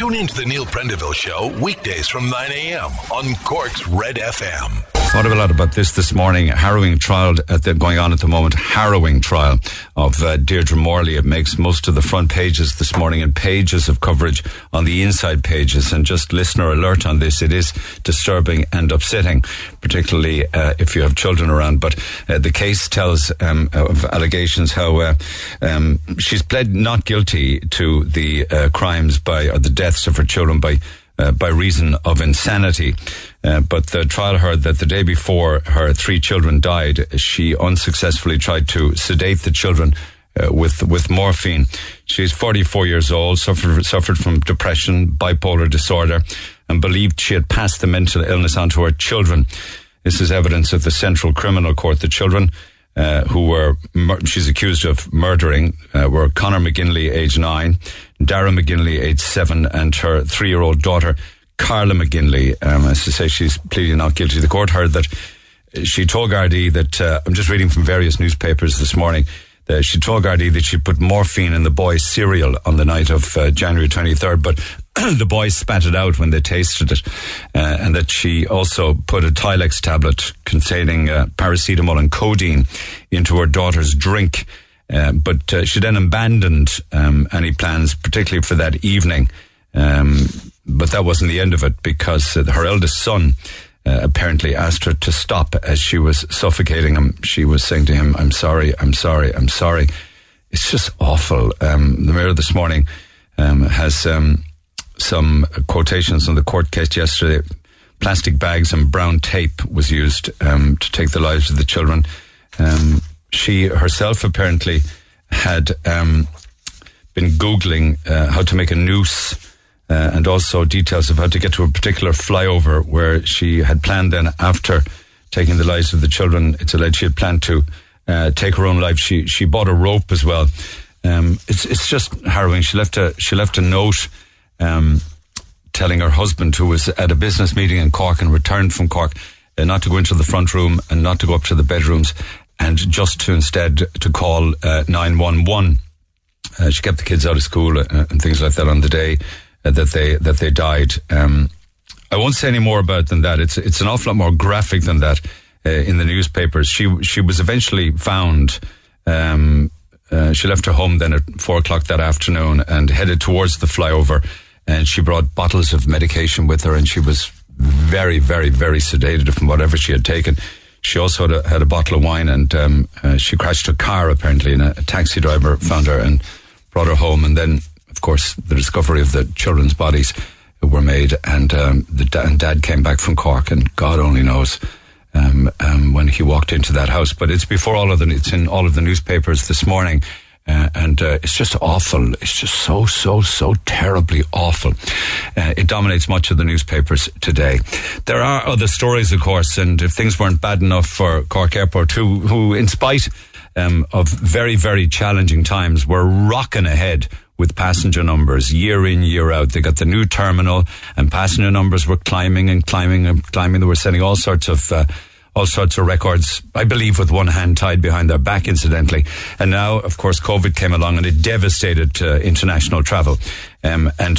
Tune in to the Neil Prendeville Show weekdays from 9 a.m. on Cork's Red FM. Thought of a lot about this this morning. Harrowing trial at the, going on at the moment. Harrowing trial of uh, Deirdre Morley. It makes most of the front pages this morning and pages of coverage on the inside pages. And just listener alert on this. It is disturbing and upsetting, particularly uh, if you have children around. But uh, the case tells um, of allegations how uh, um, she's pled not guilty to the uh, crimes by or the deaths of her children by uh, by reason of insanity. Uh, but the trial heard that the day before her three children died, she unsuccessfully tried to sedate the children uh, with with morphine. She's 44 years old, suffered suffered from depression, bipolar disorder, and believed she had passed the mental illness onto her children. This is evidence of the Central Criminal Court. The children. Uh, who were she's accused of murdering uh, were Conor McGinley, age nine, Darragh McGinley, age seven, and her three-year-old daughter Carla McGinley. Um, as to say, she's pleading not guilty. The court heard that she told Gardaí that uh, I'm just reading from various newspapers this morning. That she told Gardaí that she put morphine in the boy's cereal on the night of uh, January 23rd, but the boys spat it out when they tasted it, uh, and that she also put a Tylex tablet containing uh, paracetamol and codeine into her daughter's drink. Uh, but uh, she then abandoned um, any plans, particularly for that evening. Um, but that wasn't the end of it because uh, her eldest son uh, apparently asked her to stop as she was suffocating him. She was saying to him, I'm sorry, I'm sorry, I'm sorry. It's just awful. Um, the Mirror this morning um, has um, some quotations on the court case yesterday. Plastic bags and brown tape was used um, to take the lives of the children. Um, she herself apparently had um, been Googling uh, how to make a noose uh, and also details of how to get to a particular flyover where she had planned then after taking the lives of the children. It's alleged she had planned to uh, take her own life. She she bought a rope as well. Um, it's it's just harrowing. She left a she left a note. Um, telling her husband who was at a business meeting in Cork and returned from Cork uh, not to go into the front room and not to go up to the bedrooms and just to instead to call uh, 911. Uh, she kept the kids out of school uh, and things like that on the day that they that they died. Um, I won't say any more about than that. It's it's an awful lot more graphic than that uh, in the newspapers. She she was eventually found. Um, uh, she left her home then at four o'clock that afternoon and headed towards the flyover. And she brought bottles of medication with her, and she was very, very, very sedated from whatever she had taken. She also had a, had a bottle of wine, and um, uh, she crashed her car apparently, and a, a taxi driver found her and brought her home. And then of course, the discovery of the children's bodies were made, and um, the and dad came back from Cork, and God only knows um, um, when he walked into that house. But it's before all of the it's in all of the newspapers this morning. Uh, and uh, it's just awful. It's just so, so, so terribly awful. Uh, it dominates much of the newspapers today. There are other stories, of course, and if things weren't bad enough for Cork Airport, who, who in spite um, of very, very challenging times, were rocking ahead with passenger numbers year in, year out. They got the new terminal and passenger numbers were climbing and climbing and climbing. They were setting all sorts of, uh, all sorts of records, I believe with one hand tied behind their back, incidentally. And now, of course, COVID came along and it devastated uh, international travel. Um, and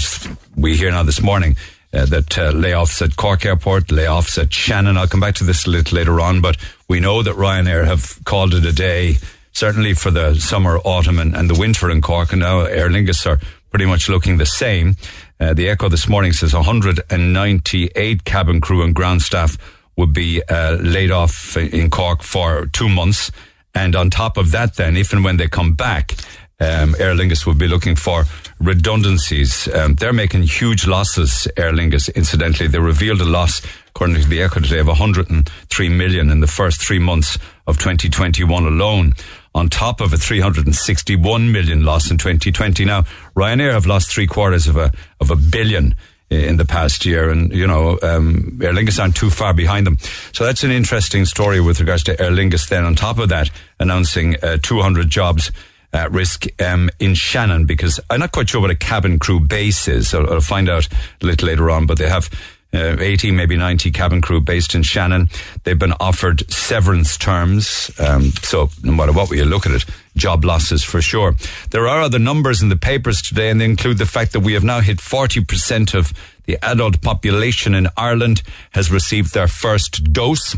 we hear now this morning uh, that uh, layoffs at Cork Airport, layoffs at Shannon. I'll come back to this a little later on, but we know that Ryanair have called it a day certainly for the summer, autumn, and, and the winter in Cork. And now Aer Lingus are pretty much looking the same. Uh, the Echo this morning says 198 cabin crew and ground staff would be uh, laid off in Cork for two months. And on top of that, then, if and when they come back, um, Aer Lingus will be looking for redundancies. Um, they're making huge losses, Aer Lingus. Incidentally, they revealed a loss, according to the Echo today, of 103 million in the first three months of 2021 alone on top of a 361 million loss in 2020. Now, Ryanair have lost three quarters of a, of a billion in the past year, and you know, um, Aer Lingus aren't too far behind them. So that's an interesting story with regards to Aer Lingus. Then, on top of that, announcing uh, 200 jobs at risk um, in Shannon, because I'm not quite sure what a cabin crew base is. I'll, I'll find out a little later on, but they have uh, 80, maybe 90 cabin crew based in Shannon. They've been offered severance terms. Um, so no matter what way you look at it, job losses for sure. There are other numbers in the papers today, and they include the fact that we have now hit 40% of the adult population in Ireland has received their first dose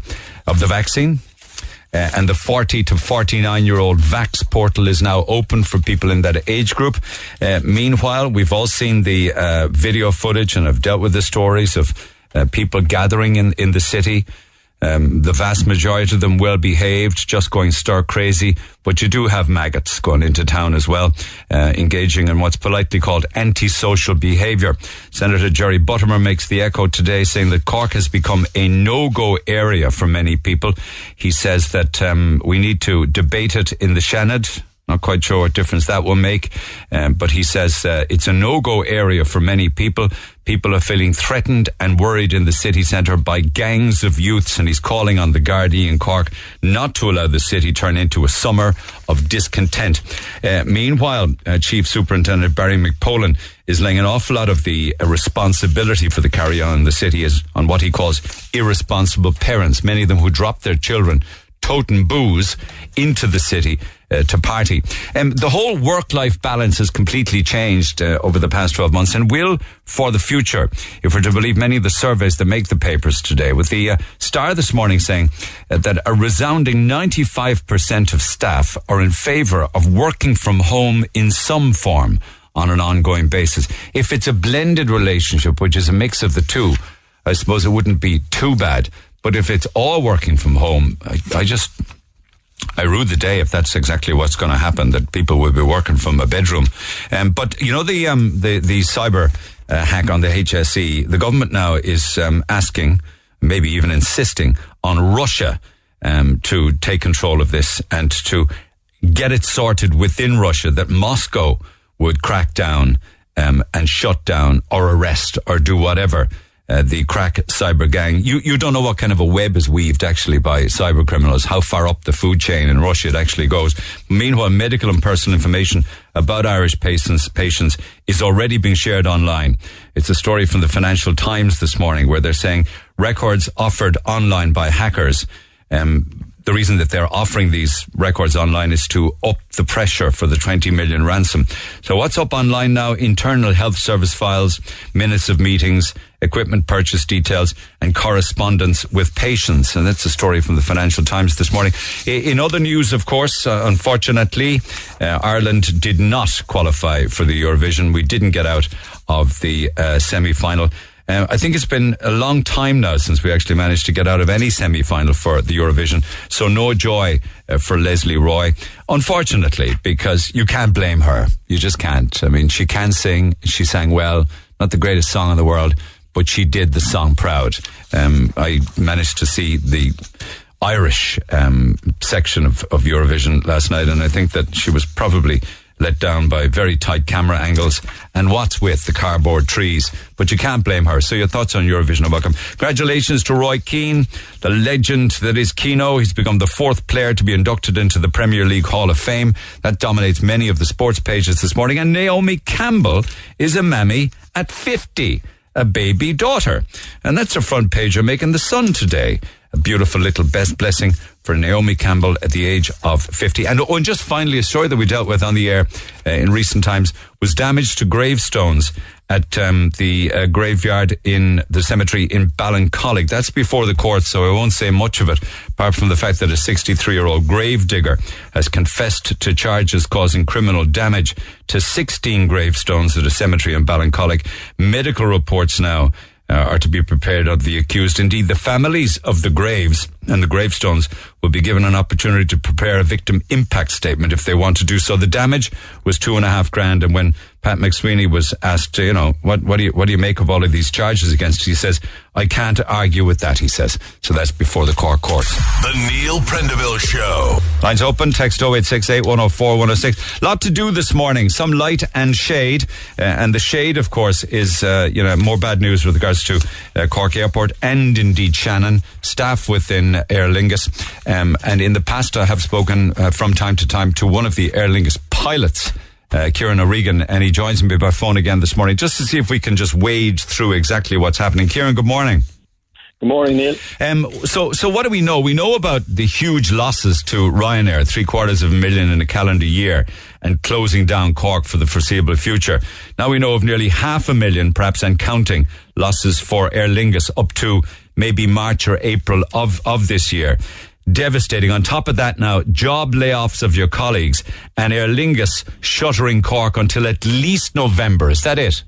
of the vaccine. Uh, and the 40 to 49 year old Vax portal is now open for people in that age group. Uh, meanwhile, we've all seen the uh, video footage and have dealt with the stories of uh, people gathering in, in the city um, the vast majority of them well behaved, just going stir crazy, but you do have maggots going into town as well, uh, engaging in what's politely called antisocial behaviour. Senator Jerry Buttimer makes the echo today, saying that Cork has become a no-go area for many people. He says that um, we need to debate it in the Seanad not quite sure what difference that will make, um, but he says uh, it's a no-go area for many people. People are feeling threatened and worried in the city centre by gangs of youths, and he's calling on the Gardaí in Cork not to allow the city turn into a summer of discontent. Uh, meanwhile, uh, Chief Superintendent Barry McPolin is laying an awful lot of the uh, responsibility for the carry on in the city is on what he calls irresponsible parents, many of them who drop their children toting booze into the city uh, to party. Um, the whole work-life balance has completely changed uh, over the past 12 months and will for the future, if we're to believe many of the surveys that make the papers today. With the uh, Star this morning saying uh, that a resounding 95% of staff are in favour of working from home in some form on an ongoing basis. If it's a blended relationship, which is a mix of the two, I suppose it wouldn't be too bad. But if it's all working from home, I, I just I rue the day if that's exactly what's going to happen. That people will be working from a bedroom. Um, but you know the um, the the cyber uh, hack on the HSE. The government now is um, asking, maybe even insisting, on Russia um, to take control of this and to get it sorted within Russia. That Moscow would crack down um, and shut down or arrest or do whatever uh, the crack cyber gang. You you don't know what kind of a web is weaved actually by cyber criminals, how far up the food chain in Russia it actually goes. Meanwhile, medical and personal information about Irish patients patients is already being shared online. It's a story from the Financial Times this morning where they're saying records offered online by hackers um, the reason that they're offering these records online is to up the pressure for the 20 million ransom. So what's up online now? Internal health service files, minutes of meetings, equipment purchase details, and correspondence with patients. And that's a story from the Financial Times this morning. In other news, of course, uh, unfortunately, uh, Ireland did not qualify for the Eurovision. We didn't get out of the uh, semi-final. Uh, I think it's been a long time now since we actually managed to get out of any semi-final for the Eurovision. So no joy uh, for Lesley Roy, unfortunately, because you can't blame her. You just can't. I mean, she can sing. She sang well. Not the greatest song in the world, but she did the song proud. Um, I managed to see the Irish um, section of, of Eurovision last night, and I think that she was probably let down by very tight camera angles and what's with the cardboard trees. But you can't blame her. So your thoughts on Eurovision are welcome. Congratulations to Roy Keane, the legend that is Keano. He's become the fourth player to be inducted into the Premier League Hall of Fame. That dominates many of the sports pages this morning. And Naomi Campbell is a mammy at 50 a baby daughter. And that's a front page of making the sun today. A beautiful little best blessing for Naomi Campbell at the age of 50. And, oh, and just finally, a story that we dealt with on the air uh, in recent times was damage to gravestones at um, the uh, graveyard in the cemetery in Ballincollig. That's before the court, so I won't say much of it, apart from the fact that a 63 year old grave digger has confessed to charges causing criminal damage to 16 gravestones at a cemetery in Ballincollig. Medical reports now uh, are to be prepared of the accused. Indeed, the families of the graves and the gravestones will be given an opportunity to prepare a victim impact statement if they want to do so. The damage was two and a half grand, and when Pat McSweeney was asked, you know, what, what do you what do you make of all of these charges against? He says, I can't argue with that. He says, so that's before the court course. The Neil Prendeville Show. Lines open. Text 0868 104 106. Lot to do this morning. Some light and shade, uh, and the shade, of course, is uh, you know more bad news with regards to uh, Cork Airport and indeed Shannon staff within Aer Lingus. Um, and in the past, I have spoken uh, from time to time to one of the Aer Lingus pilots uh, Kieran O'Regan, and he joins me by phone again this morning just to see if we can just wade through exactly what's happening. Kieran, good morning. Good morning, Neil. Um, so, so what do we know? We know about the huge losses to Ryanair, three quarters of a million in a calendar year, and closing down Cork for the foreseeable future. Now we know of nearly half a million, perhaps and counting, losses for Aer Lingus up to maybe March or April of, of this year devastating. On top of that now, job layoffs of your colleagues and Aer Lingus shuttering Cork until at least November. Is that it?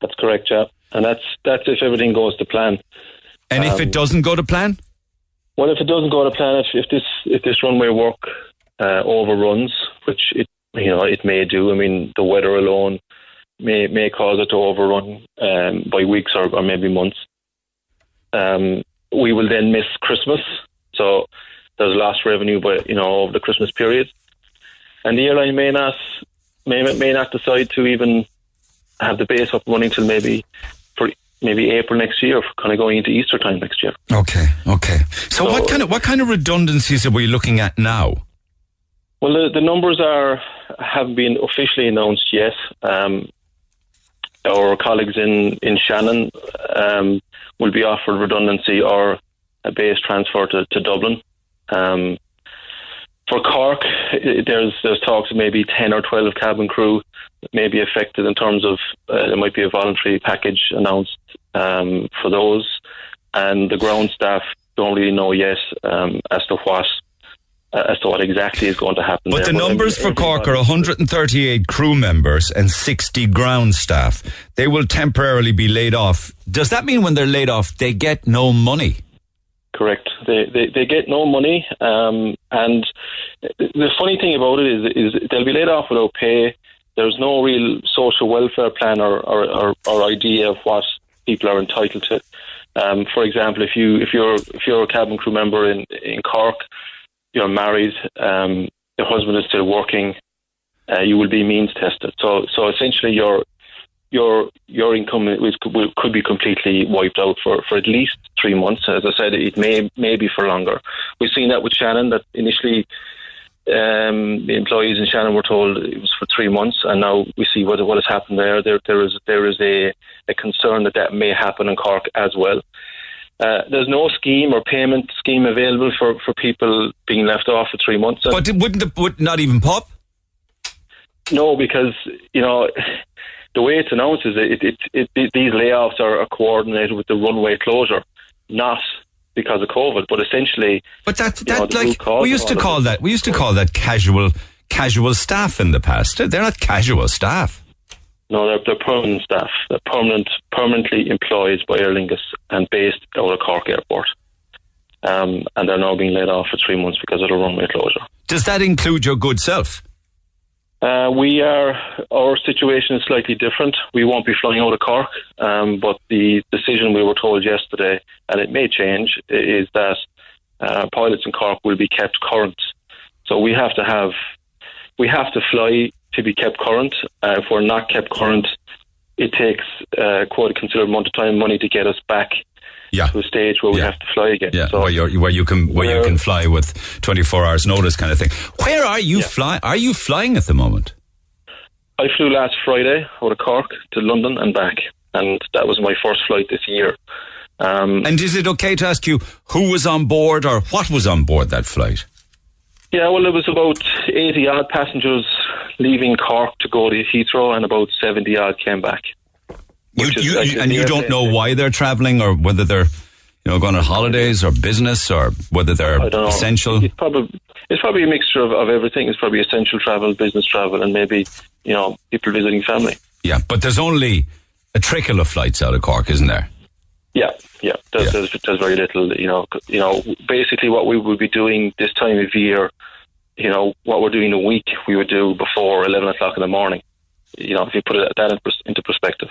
That's correct, yeah. And that's that's if everything goes to plan. And um, if it um, doesn't go to plan? Well, if it doesn't go to plan, if, if this if this runway work uh, overruns, which it you know it may do. I mean, the weather alone may may cause it to overrun um, by weeks or, or maybe months. Um, we will then miss Christmas so there's lost revenue, but you know over the Christmas period, and the airline may not may may not decide to even have the base up running till maybe for maybe April next year, kind of going into Easter time next year. Okay, okay. So, so what kind of what kind of redundancies are we looking at now? Well, the, the numbers are haven't been officially announced yet. Um, our colleagues in in Shannon um, will be offered redundancy or a base transfer to, to Dublin. Um, for Cork, there's there's talks of maybe ten or twelve cabin crew may be affected in terms of uh, there might be a voluntary package announced um, for those, and the ground staff don't really know yet um, as to what uh, as to what exactly is going to happen. But there. the numbers for Cork are 138 crew members and 60 ground staff. They will temporarily be laid off. Does that mean when they're laid off, they get no money? Correct. They, they they get no money, um, and the funny thing about it is is they'll be laid off without pay. There's no real social welfare plan or or, or, or idea of what people are entitled to. Um, for example, if you if you're if you're a cabin crew member in in Cork, you're married, um, your husband is still working, uh, you will be means tested. So so essentially, you're your your income is, could be completely wiped out for, for at least three months. As I said, it may may be for longer. We've seen that with Shannon. That initially um, the employees in Shannon were told it was for three months, and now we see what what has happened there. There there is there is a, a concern that that may happen in Cork as well. Uh, there's no scheme or payment scheme available for, for people being left off for three months. But wouldn't the, would not even pop? No, because you know the way it's announced is it, it, it, it these layoffs are, are, coordinated with the runway closure, not because of COVID, but essentially. But that, that know, like we used to call that we used to call that casual casual staff in the past. They're not casual staff. No, they're, they're permanent staff. They're permanent, permanently employed by Aer Lingus and based out of Cork Airport. Um, and they're now being laid off for three months because of the runway closure. Does that include your good self? Uh, we are our situation is slightly different. We won't be flying out of Cork, um, but the decision we were told yesterday, and it may change, is that uh, pilots in Cork will be kept current. So we have to have we have to fly to be kept current. Uh, if we're not kept current, it takes uh, quite a considerable amount of time, and money to get us back yeah. to a stage where we have to fly again. Yeah, so where, where you can where you can fly with 24 hours notice, kind of thing. Where are you yeah. flying? Are you flying at the moment? I flew last Friday out of Cork to London and back, and that was my first flight this year. Um, and is it okay to ask you who was on board or what was on board that flight? Yeah, well, it was about 80 odd passengers leaving Cork to go to Heathrow, and about 70 odd came back. You, you, like and you don't know why they're traveling or whether they're you know going on holidays or business or whether they're essential. It's probably it's probably a mixture of, of everything. It's probably essential travel, business travel, and maybe you know people visiting family. Yeah, but there's only a trickle of flights out of Cork, isn't there? Yeah, yeah. There's, yeah. there's, there's very little. You know, you know. Basically, what we would be doing this time of year, you know, what we're doing a week, we would do before eleven o'clock in the morning you know, if you put it, that into perspective.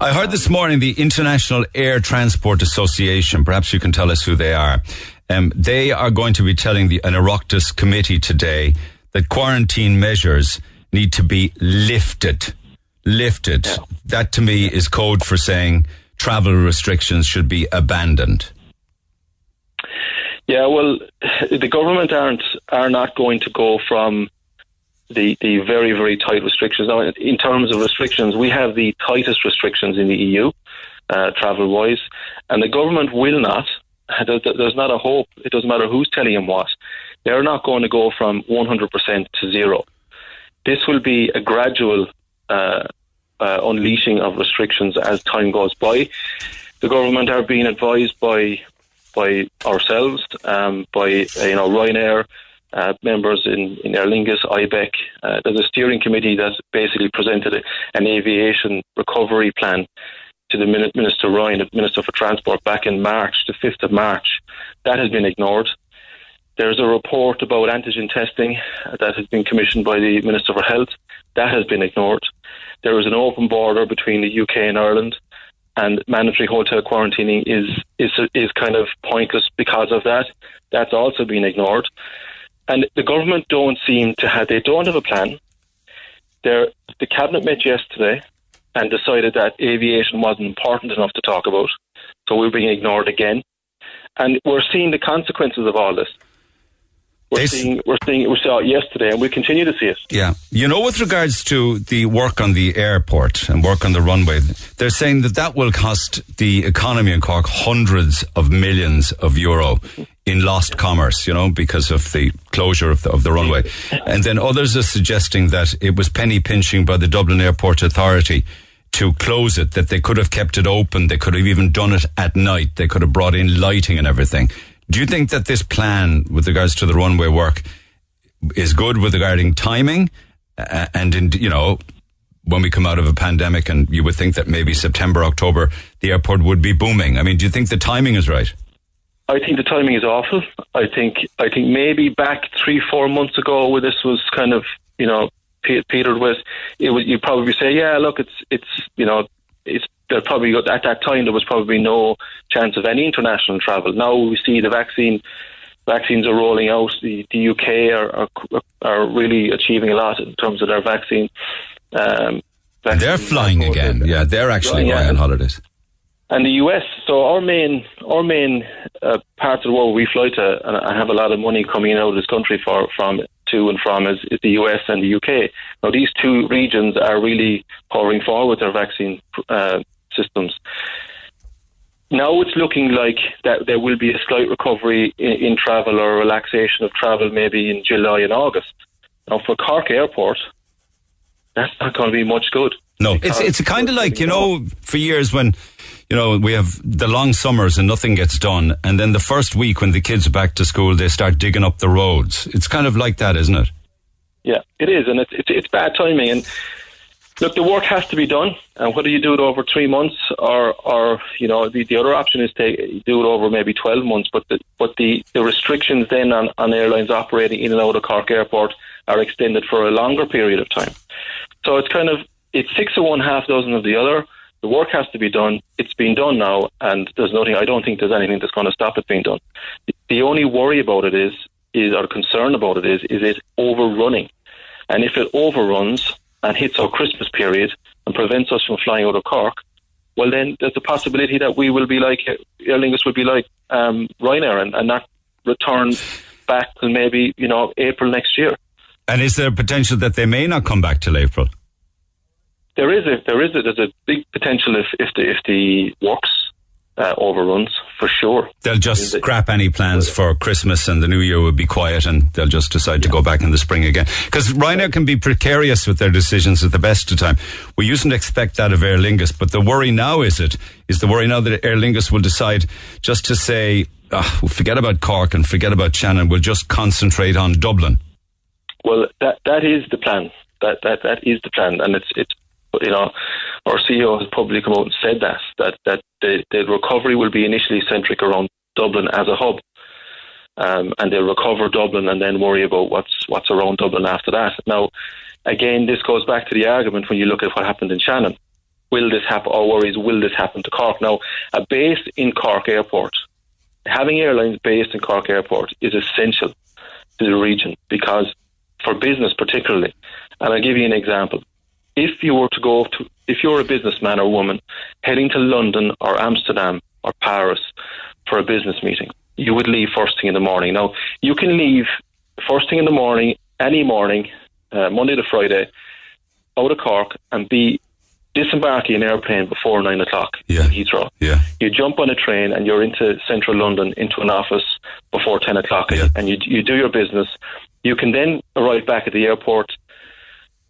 I heard this morning the International Air Transport Association, perhaps you can tell us who they are. Um, they are going to be telling the, an Oireachtas committee today that quarantine measures need to be lifted. Lifted. Yeah. That to me is code for saying travel restrictions should be abandoned. Yeah, well, the government aren't are not going to go from the, the very, very tight restrictions. Now, in terms of restrictions, we have the tightest restrictions in the EU, uh, travel wise, and the government will not. There's not a hope. It doesn't matter who's telling them what. They're not going to go from 100% to zero. This will be a gradual uh, uh, unleashing of restrictions as time goes by. The government are being advised by by ourselves, um, by you know Ryanair, uh, members in, in Aer Lingus, IBEC. Uh, there's a steering committee that basically presented a, an aviation recovery plan to the Minister Ryan, the Minister for Transport, back in March, the 5th of March. That has been ignored. There's a report about antigen testing that has been commissioned by the Minister for Health. That has been ignored. There is an open border between the UK and Ireland, and mandatory hotel quarantining is is is kind of pointless because of that. That's also been ignored. And the government don't seem to have, they don't have a plan. They're, the cabinet met yesterday and decided that aviation wasn't important enough to talk about. So we're being ignored again. And we're seeing the consequences of all this. We're seeing, we're seeing, we saw it yesterday, and we continue to see it. Yeah, you know, with regards to the work on the airport and work on the runway, they're saying that that will cost the economy in Cork hundreds of millions of euro in lost commerce. You know, because of the closure of the, of the runway, and then others are suggesting that it was penny pinching by the Dublin Airport Authority to close it, that they could have kept it open, they could have even done it at night, they could have brought in lighting and everything. Do you think that this plan with regards to the runway work is good with regarding timing? And in, you know, when we come out of a pandemic and you would think that maybe September, October, the airport would be booming. I mean, do you think the timing is right? I think the timing is awful. I think I think maybe back three, four months ago, where this was kind of you know petered with, it would you probably say, yeah, look, it's it's you know it's there probably at that time there was probably no chance of any international travel. Now we see the vaccine vaccines are rolling out. The, the UK are, are, are really achieving a lot in terms of their vaccine. Um, vaccine they're flying again. Yeah, they're actually going yeah. on holidays. And the US. So our main our main uh, part of the world we fly to, and I have a lot of money coming out of this country for from to and from is, is the US and the UK. Now these two regions are really pouring forward their vaccine uh, systems. Now it's looking like that there will be a slight recovery in, in travel or relaxation of travel maybe in July and August. Now for Cork Airport, that's not going to be much good. No, it's it's kind of like you know for years when you know we have the long summers and nothing gets done, and then the first week when the kids are back to school, they start digging up the roads. It's kind of like that, isn't it? Yeah, it is, and it's it's, it's bad timing. And Look, the work has to be done, and whether you do it over three months or, or you know, the, the other option is to do it over maybe twelve months. But the but the, the restrictions then on, on airlines operating in and out of Cork Airport are extended for a longer period of time. So it's kind of it's six of one, half dozen of the other. The work has to be done. It's been done now, and there's nothing. I don't think there's anything that's going to stop it being done. The, only worry about it is, is or concern about it is, is it overrunning, and if it overruns and hits our Christmas period and prevents us from flying out of Cork, well, then there's a possibility that we will be like Aer Lingus will be like um, Ryanair and, and not return back till maybe you know April next year. And is there a potential that they may not come back till April? There is a there is a there's a big potential if if the if the works uh, overruns for sure. They'll just scrap any plans for Christmas and the New Year will be quiet and they'll just decide to go back in the spring again. Because Ryanair can be precarious with their decisions at the best of time. We usedn't expect that of Aer Lingus, but the worry now is it, is the worry now that Aer Lingus will decide just to say, oh, we'll forget about Cork and forget about Shannon, we'll just concentrate on Dublin. Well, that that is the plan. That that that is the plan, and it's it's you know, our CEO has publicly come out and said that that that the, the recovery will be initially centric around Dublin as a hub, um, and they'll recover Dublin and then worry about what's what's around Dublin after that. Now, again, this goes back to the argument when you look at what happened in Shannon. Will this happen? Our worries: Will this happen to Cork? Now, a base in Cork Airport, having airlines based in Cork Airport is essential to the region because for business particularly. And I'll give you an example if you were to go to, if you're a businessman or woman heading to London or Amsterdam or Paris for a business meeting, you would leave first thing in the morning. Now, you can leave first thing in the morning, any morning, uh, Monday to Friday, out of Cork and be disembarking an airplane before nine o'clock Yeah. in Heathrow. Yeah. You jump on a train and you're into central London into an office before ten o'clock, Yeah. and you you do your business. You can then arrive back at the airport,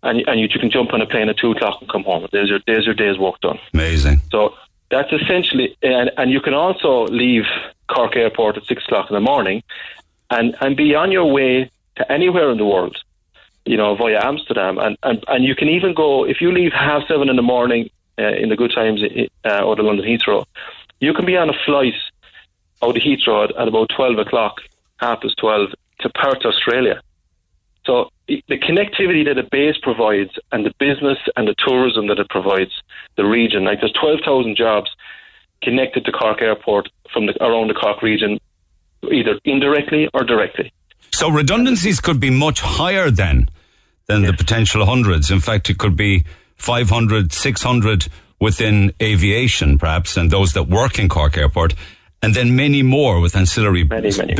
and and you, you can jump on a plane at two o'clock and come home. There's your there's your day's work done. Amazing. So that's essentially, and, and you can also leave Cork Airport at six o'clock in the morning, and and be on your way to anywhere in the world, you know, via Amsterdam, and and, and you can even go if you leave half seven in the morning uh, in the good times uh, out of London Heathrow, you can be on a flight out of Heathrow at, at about twelve o'clock, half past twelve, to Perth, Australia. So the connectivity that a base provides, and the business and the tourism that it provides, the region, like there's twelve thousand jobs connected to Cork Airport from the, around the Cork region, either indirectly or directly. So redundancies could be much higher then than the potential hundreds. In fact, it could be 500, 600 within aviation, perhaps, and those that work in Cork Airport, and then many more with ancillary Many, many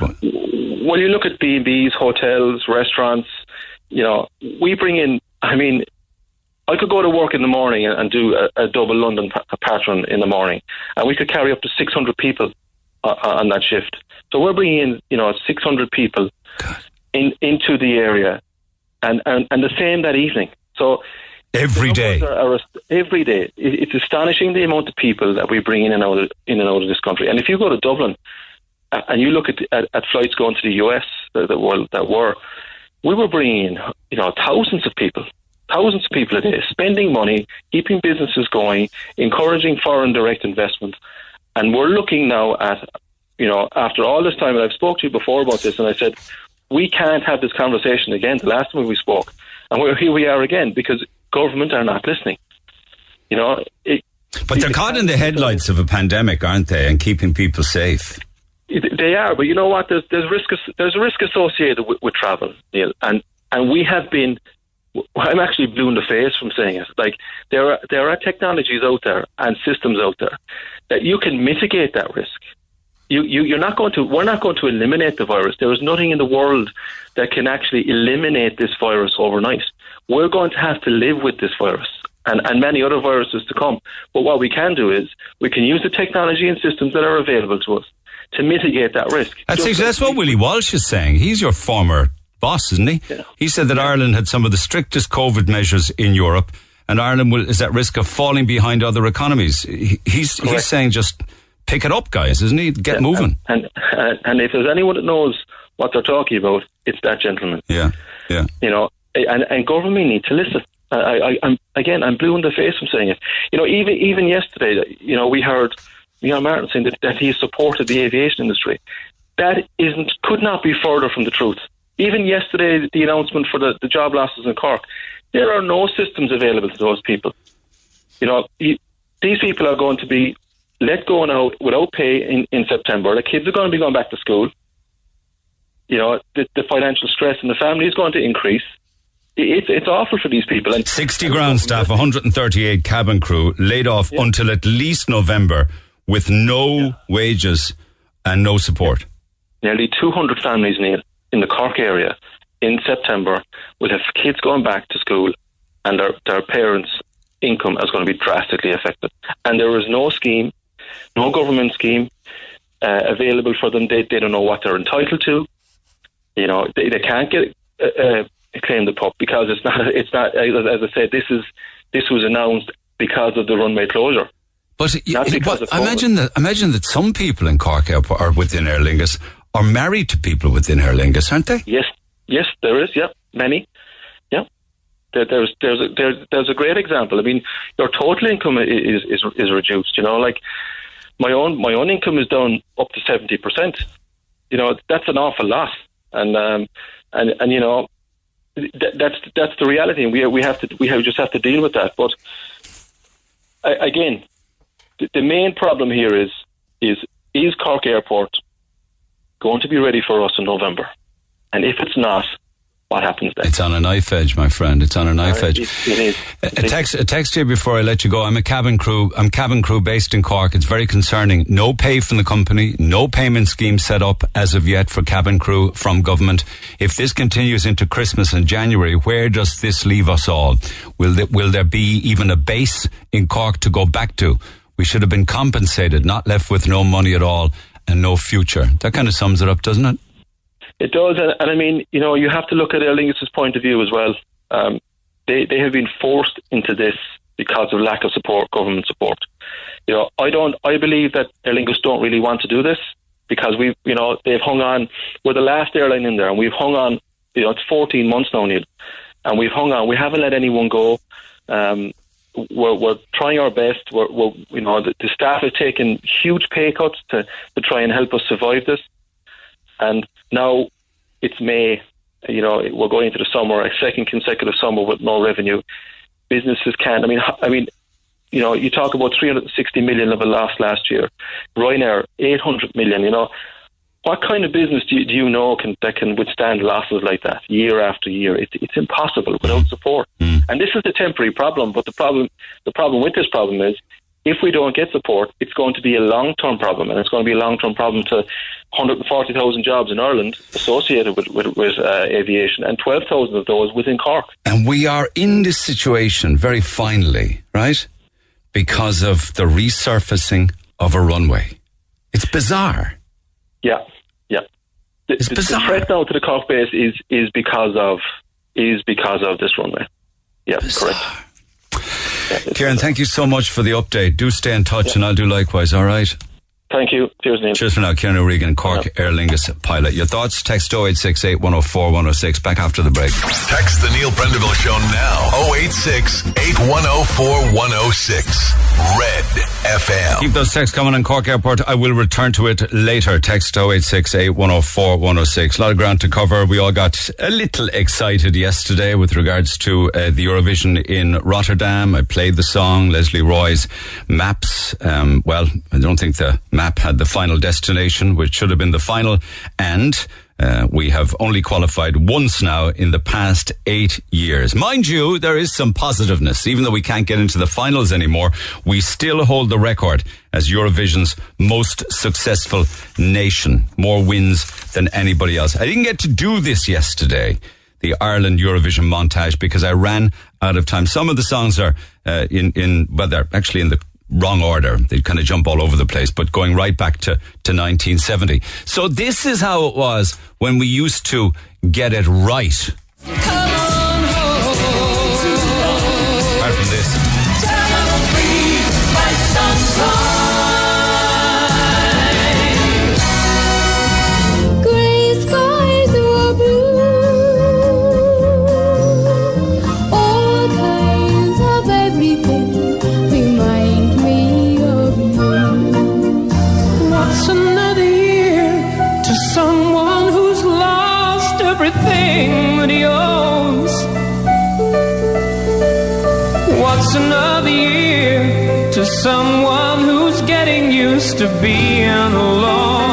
more. Well, you look at B and B's, hotels, restaurants. You know, we bring in. I mean, I could go to work in the morning and, and do a, a double London pa- patron in the morning, and we could carry up to six hundred people uh, on that shift. So we're bringing in, you know, six hundred people in into the area, and, and and the same that evening. So Every day. Are, are every day. It, it's astonishing the amount of people that we bring in and out of, in and out of this country. And if you go to Dublin uh, and you look at, at, at flights going to the US that, that, were, that were, we were bringing you know, thousands of people, thousands of people a day, spending money, keeping businesses going, encouraging foreign direct investment. And we're looking now at, you know, after all this time, and I've spoke to you before about this, and I said, we can't have this conversation again. The last time we spoke, and we're, here we are again because government are not listening. You know, it, But they're caught in the headlights of a pandemic, aren't they? And keeping people safe. They are, but you know what? There's there's risk there's a risk associated with, with travel, Neil, and and we have been. I'm actually blue in the face from saying it. Like there are there are technologies out there and systems out there that you can mitigate that risk. You, you you're not going to we're not going to eliminate the virus. There is nothing in the world that can actually eliminate this virus overnight. We're going to have to live with this virus and, and many other viruses to come. But what we can do is we can use the technology and systems that are available to us to mitigate that risk. That's, Just that's what Willie Walsh is saying. He's your former boss, isn't he? Yeah. He said that Ireland had some of the strictest COVID measures in Europe, and Ireland will, is at risk of falling behind other economies. He, he's he's saying just pick it up, guys, isn't he? Get moving. And, and and if there's anyone that knows what they're talking about, it's that gentleman. Yeah, yeah. You know, and and government need to listen. I, I, I'm again, I'm blue in the face from saying it. You know, even even yesterday, you know, we heard Neil Martin saying that, that he supported the aviation industry. That isn't could not be further from the truth. Even yesterday, the announcement for the, the job losses in Cork, there are no systems available to those people. You know, you, these people are going to be let go now without pay in, in September. The kids are going to be going back to school. You know, the, the financial stress in the family is going to increase. It's it's awful for these people. And 60 ground staff, 138 cabin crew laid off until at least November with no wages and no support. nearly 200 families, Neil, in the Cork area in September will have kids going back to school and their, their parents' income is going to be drastically affected. And there is no scheme, no government scheme uh, available for them. They, they don't know what they're entitled to. You know, they, they can't get uh, uh, claim the PUP because it's not, it's not, as, as I said, this is, this was announced because of the runway closure. But, but imagine that imagine that some people in Cork or within Aer Lingus are married to people within Aer Lingus, aren't they? Yes, yes, there is. Yeah, many. Yeah, there, there's there's a, there's there's a great example. I mean, your total income is is is reduced. You know, like my own my own income is down up to seventy percent. You know, that's an awful lot, and um and and you know. That, that's that's the reality, and we we have to we have just have to deal with that. But I, again, the, the main problem here is is is Cork Airport going to be ready for us in November? And if it's not, what happens then. It's on a knife edge, my friend. It's on a knife Uh, edge. it- it is. A a text, a text here before I let you go. I'm a cabin crew. I'm cabin crew based in Cork. It's very concerning. No pay from the company. No payment scheme set up as of yet for cabin crew from government. If this continues into Christmas and January, where does this leave us all? Will there, will there be even a base in Cork to go back to? We should have been compensated, not left with no money at all and no future. That kind of sums it up, doesn't it? It does, and, and I mean, you know, you have to look at Aer Lingus' point of view as well. Um, they they have been forced into this because of lack of support, government support. You know, I don't. I believe that Aer Lingus don't really want to do this because we, you know, they've hung on. We're the last airline in there, and we've hung on. You know, it's 14 months now, Neil, and we've hung on. We haven't let anyone go. Um, we're, we're trying our best. We're, we're you know, the, the staff have taken huge pay cuts to, to try and help us survive this. And now it's May. You know, we're going into the summer, a second consecutive summer with no revenue. Businesses can't. I mean, I mean, you know, you talk about 360 million of a loss last year. Ryanair, 800 million. You know, what kind of business do you, do you know can that can withstand losses like that year after year? It's it's impossible without support. And this is the temporary problem. But the problem the problem with this problem is if we don't get support, it's going to be a long term problem, and it's going to be a long term problem to 140,000 jobs in Ireland associated with with, with uh, aviation, and 12,000 of those within Cork. And we are in this situation very finally, right? Because of the resurfacing of a runway. It's bizarre. Yeah, yeah. The, It's the- the threat now to the Cork base is is because of is because of this runway. Yeah, correct. Yeah, it's- Kieran, thank you so much for the update. Do stay in touch and I'll do likewise, all right? Thank you. Cheers, Neil. Cheers for now. Kieran O'Regan, Cork Aer Lingus pilot. Your thoughts? Text 0868 104 106. Back after the break. Text the Neil Prendeville Show now. 086 8104 106. Red FM. Keep those texts coming on Cork Airport. I will return to it later. Text 0868 104 106. A lot of ground to cover. We all got a little excited yesterday with regards to uh, the Eurovision in Rotterdam. I played the song, Lesley Roy's Maps. Um, well, I don't think the map had the final destination, which should have been the final. And uh, we have only qualified once now in the past eight years. Mind you, there is some positiveness. Even though we can't get into the finals anymore, we still hold the record as Eurovision's most successful nation. More wins than anybody else. I didn't get to do this yesterday. The Ireland Eurovision montage because I ran out of time. Some of the songs are uh, in in well, they're actually in the wrong order. They'd kind of jump all over the place, but going right back to, to 1970. So this is how it was when we used to get it right. Someone who's getting used to being alone?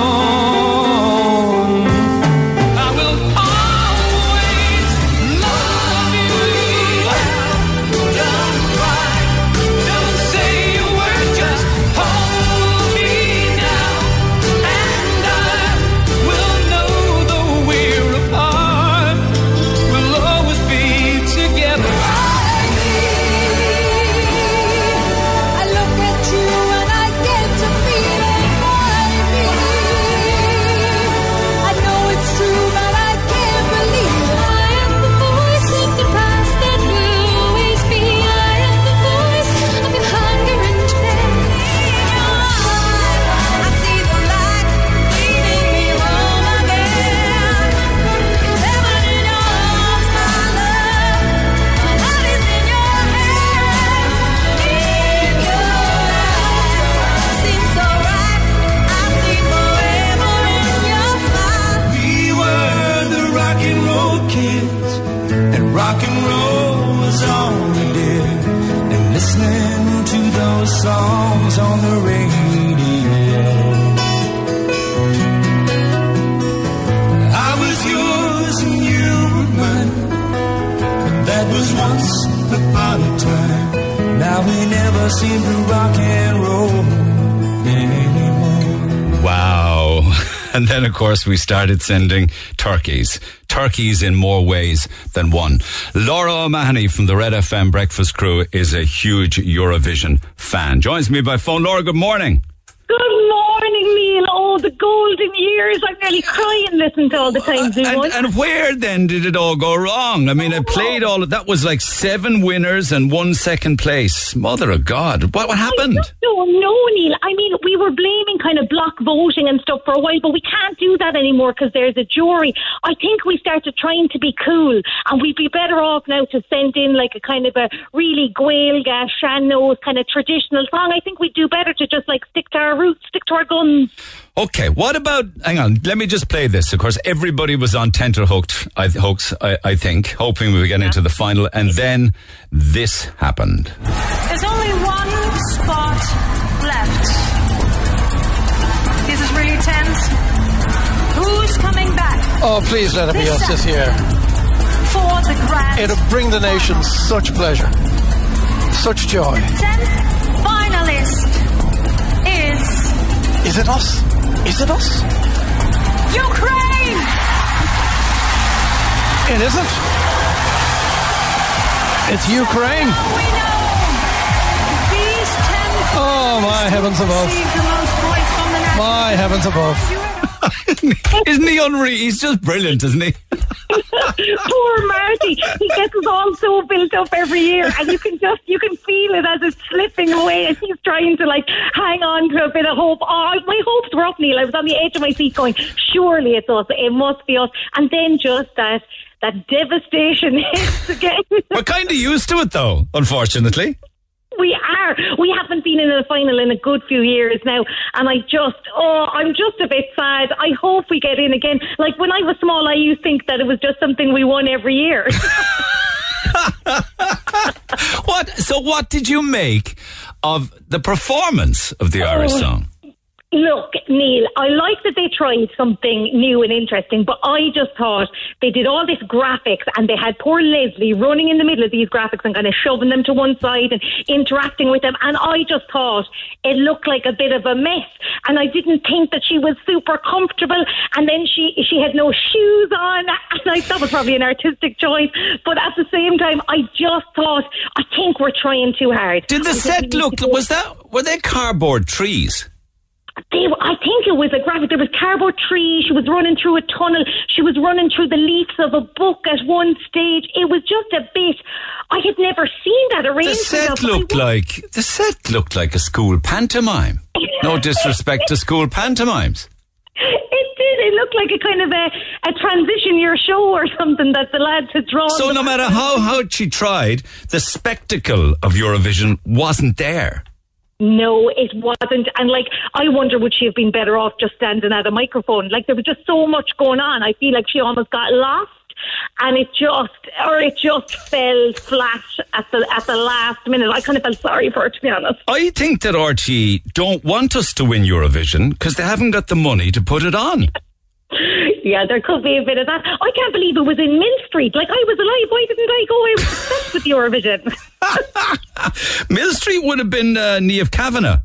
Course, we started sending turkeys. Turkeys in more ways than one. Laura O'Mahony from the Red FM Breakfast Crew is a huge Eurovision fan. Joins me by phone. Laura, good morning. Good morning, Neil. Oh, the golden years. I'm nearly crying listening to all the times we And, won. and where then did it all go wrong? I mean, I played all of that was like seven winners and one second place. Mother of God. What, what happened? No, no, Neil. I mean, we were blaming kind of block voting and stuff for a while, but we can't do that anymore because there's a jury. I think we started trying to be cool, and we'd be better off now to send in like a kind of a really Gaeilge, sean-nós kind of traditional song. I think we'd do better to just like stick to our roots, stick to our guns. Okay, what about? Hang on, let me just play this. Of course, everybody was on tenterhooked. I hooks, I, I think, hoping we would get into the final, and then this happened. There's only one spot left. This is really tense. Who's coming back Oh, please let it be us this year. for the grand? It'll bring the nation such pleasure, such joy. tenth finalist is Is it us? Is it us? Ukraine. It isn't. It's Ukraine. We know these ten. Oh, my heavens above. The most from the My heavens above. Isn't he unreal? He's just brilliant, isn't he? Poor Marty. He gets us all so built up every year, and you can just you can feel it as it's slipping away, and he's trying to like hang on to a bit of hope. Oh, my hopes were up, Neil. I was on the edge of my seat, going, "Surely it's us. It must be us." And then just that that devastation hits again. We're kind of used to it, though. Unfortunately. We are. We haven't been in a final in a good few years now, and I just, oh, I'm just a bit sad. I hope we get in again. Like when I was small, I used to think that it was just something we won every year. What? So, what did you make of the performance of the Irish Oh. song? Look, Neil, I like that they tried something new and interesting, but I just thought they did all this graphics and they had poor Lesley running in the middle of these graphics and kind of shoving them to one side and interacting with them. And I just thought it looked like a bit of a mess. And I didn't think that she was super comfortable. And then she, she had no shoes on. And I, that was probably an artistic choice. But at the same time, I just thought, I think we're trying too hard. Did the I think we set look? Was that? Were they cardboard trees? They, I think it was a graphic. There was cardboard tree. She was running through a tunnel. She was running through the leaves of a book at one stage. It was just a bit. I had never seen that arrangement. The set looked like the set looked like a school pantomime. No disrespect to school pantomimes. It did. It looked like a kind of a, a transition year show or something that the lads had drawn. So no matter how hard she tried, the spectacle of Eurovision wasn't there. No, it wasn't. And like, I wonder would she have been better off just standing at a microphone? Like, there was just so much going on. I feel like she almost got lost. And it just, or it just fell flat at the at the last minute. I kind of felt sorry for her, to be honest. I think that RTE don't want us to win Eurovision because they haven't got the money to put it on. Yeah, there could be a bit of that. I can't believe it was in Mill Street. Like I was alive. Why didn't I go? I was obsessed with Eurovision. Mill Street would have been uh, Niamh Kavanagh.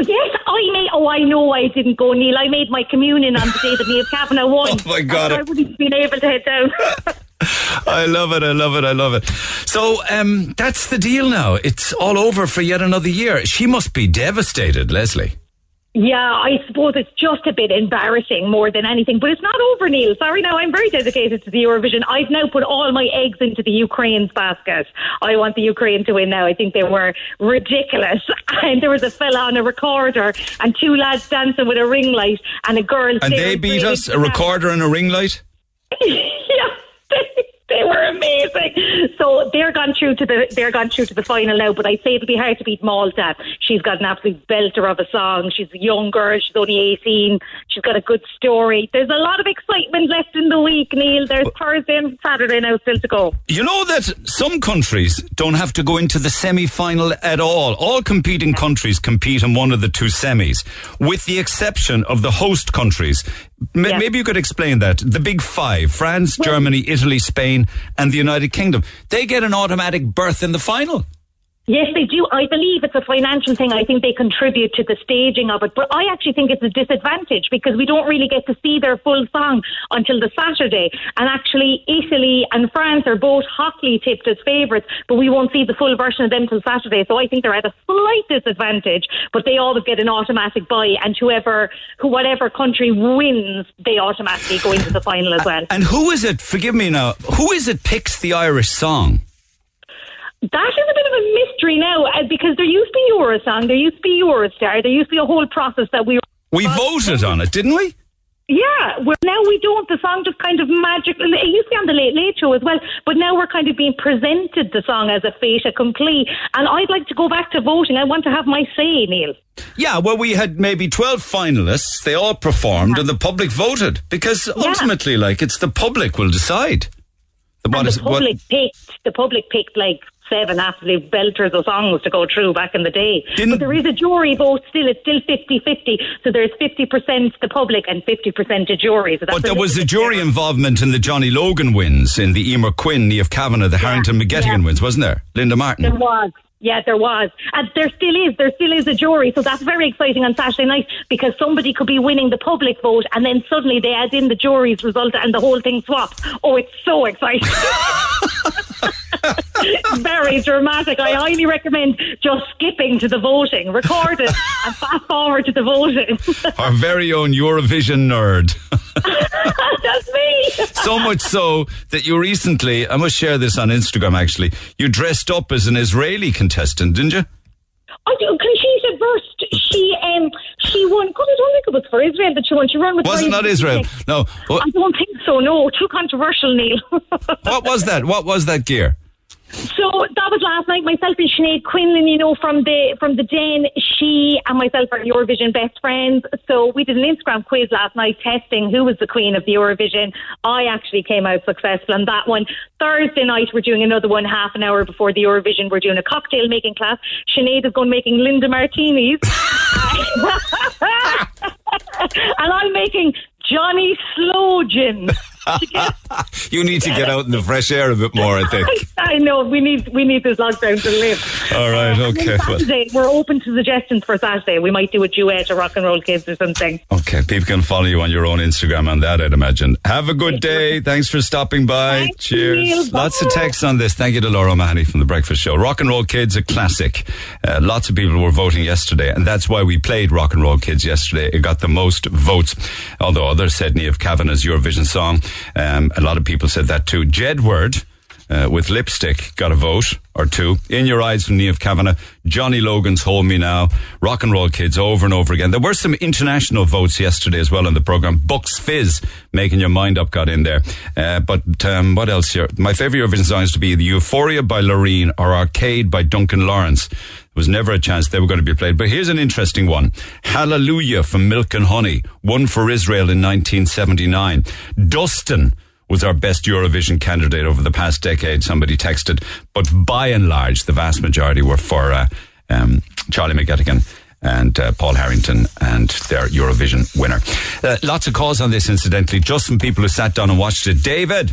yes, I made. Oh, I know I didn't go, Neil. I made my communion on the day that Neil Kavanagh won. Oh, my God. I wouldn't have been able to head down. I love it. I love it. I love it. So um, that's the deal now. It's all over for yet another year. She must be devastated, Lesley. Yeah, I suppose it's just a bit embarrassing more than anything, but it's not over, Neil. Sorry, now I'm very dedicated to the Eurovision. I've now put all my eggs into the Ukraine's basket. I want the Ukraine to win now. I think they were ridiculous. And there was a fella on a recorder and two lads dancing with a ring light and a girl. And they beat us a recorder and a ring light. yeah, they, were amazing. So they're gone through to the they're gone through to the final now. But I'd say it'll be hard to beat Malta. She's got an absolute belter of a song. She's a young girl. She's only eighteen. She's got a good story. There's a lot of excitement left in the week, Neil. There's Thursday and Saturday now still to go. You know that some countries don't have to go into the semi final at all. All competing countries compete in one of the two semis, with the exception of the host countries. M- Yeah. Maybe you could explain that. The big five France, Germany, Italy, Spain, and the United Kingdom. They get an automatic berth in the final. Yes, they do. I believe it's a financial thing. I think they contribute to the staging of it. But I actually think it's a disadvantage because we don't really get to see their full song until the Saturday. And actually, Italy and France are both hotly tipped as favourites, but we won't see the full version of them till Saturday. So I think they're at a slight disadvantage, but they always get an automatic buy. And whoever, who, whatever country wins, they automatically go into the final as well. And who is it? Forgive me now. Who is it picks the Irish song? That is a bit of a mystery now uh, because there used to be Eurosong, there used to be Eurostar, there used to be a whole process that we. We voted on it, didn't we? Yeah, well, now we don't. The song just kind of magically, It used to be on the Late Late Show as well, but now we're kind of being presented the song as a fait accompli. And I'd like to go back to voting. I want to have my say, Neil. Yeah, well, we had maybe 12 finalists. They all performed and the public voted because ultimately, like, it's the public will decide. The, what the public picked. The public picked like seven absolute belters of songs to go through back in the day. Didn't- but there is a jury vote still. It's still 50-50. So there's 50% the public and 50% the jury. So that's But there was a jury different. involvement in the Johnny Logan wins, in the Eimear Quinn, Niamh Kavanagh, the Harrington McGettigan yeah. wins, wasn't there? Linda Martin. There was. Yeah, there was. And there still is. There still is a jury. So that's very exciting on Saturday night because somebody could be winning the public vote and then suddenly they add in the jury's result and the whole thing swaps. Oh, it's so exciting. very dramatic. I highly recommend just skipping to the voting, record it and fast forward to the voting. Our very own Eurovision nerd. that's me. so much so that you recently, I must share this on Instagram actually, you dressed up as an Israeli contestant, didn't you? I do. Conchita Wurst, she um she won. God, I don't think it was for Israel that she won. She ran with. Was it not Israel? No. What, I don't think so. No, too controversial, Neil. what was that? What was that gear? So that was last night. Myself and Sinead Quinlan, you know, from the from the Den. She and myself are Eurovision best friends. So we did an Instagram quiz last night testing who was the queen of the Eurovision. I actually came out successful on that one. Thursday night we're doing another one half an hour before the Eurovision. We're doing a cocktail making class. Sinead is going making Linda Martinis. and I'm making Johnny Slow Gin. You need to get out in the fresh air a bit more, I think. I know we need we need this lockdown to live. All right, Uh, okay. Well, we're open to suggestions for Saturday. We might do a duet or rock and roll kids or something. okay, people can follow you on your own Instagram on that, I'd imagine. Have a good day. Thanks for stopping by. Cheers. Lots of texts on this. Thank you to Laura O'Mahony from The Breakfast Show. Rock and Roll Kids, a classic. Uh, lots of people were voting yesterday, and that's why we played Rock and Roll Kids yesterday. It got the most votes, although others said Niamh Kavanagh's Eurovision song. Um, a lot of people said that too. Jedward, uh, with lipstick got a vote or two. In Your Eyes from Niamh Kavanagh. Johnny Logan's Hold Me Now. Rock and Roll Kids over and over again. There were some international votes yesterday as well on the program. Bucks Fizz, Making Your Mind Up got in there. Uh, but um, what else here? My favourite Eurovision song is to be The Euphoria by Loreen or Arcade by Duncan Laurence. There was never a chance they were going to be played. But here's an interesting one. Hallelujah from Milk and Honey. Won for Israel in 1979. Dustin was our best Eurovision candidate over the past decade, somebody texted. But by and large, the vast majority were for uh, um, Charlie McGettigan and uh, Paul Harrington and their Eurovision winner. Uh, lots of calls on this, incidentally, just from people who sat down and watched it. David,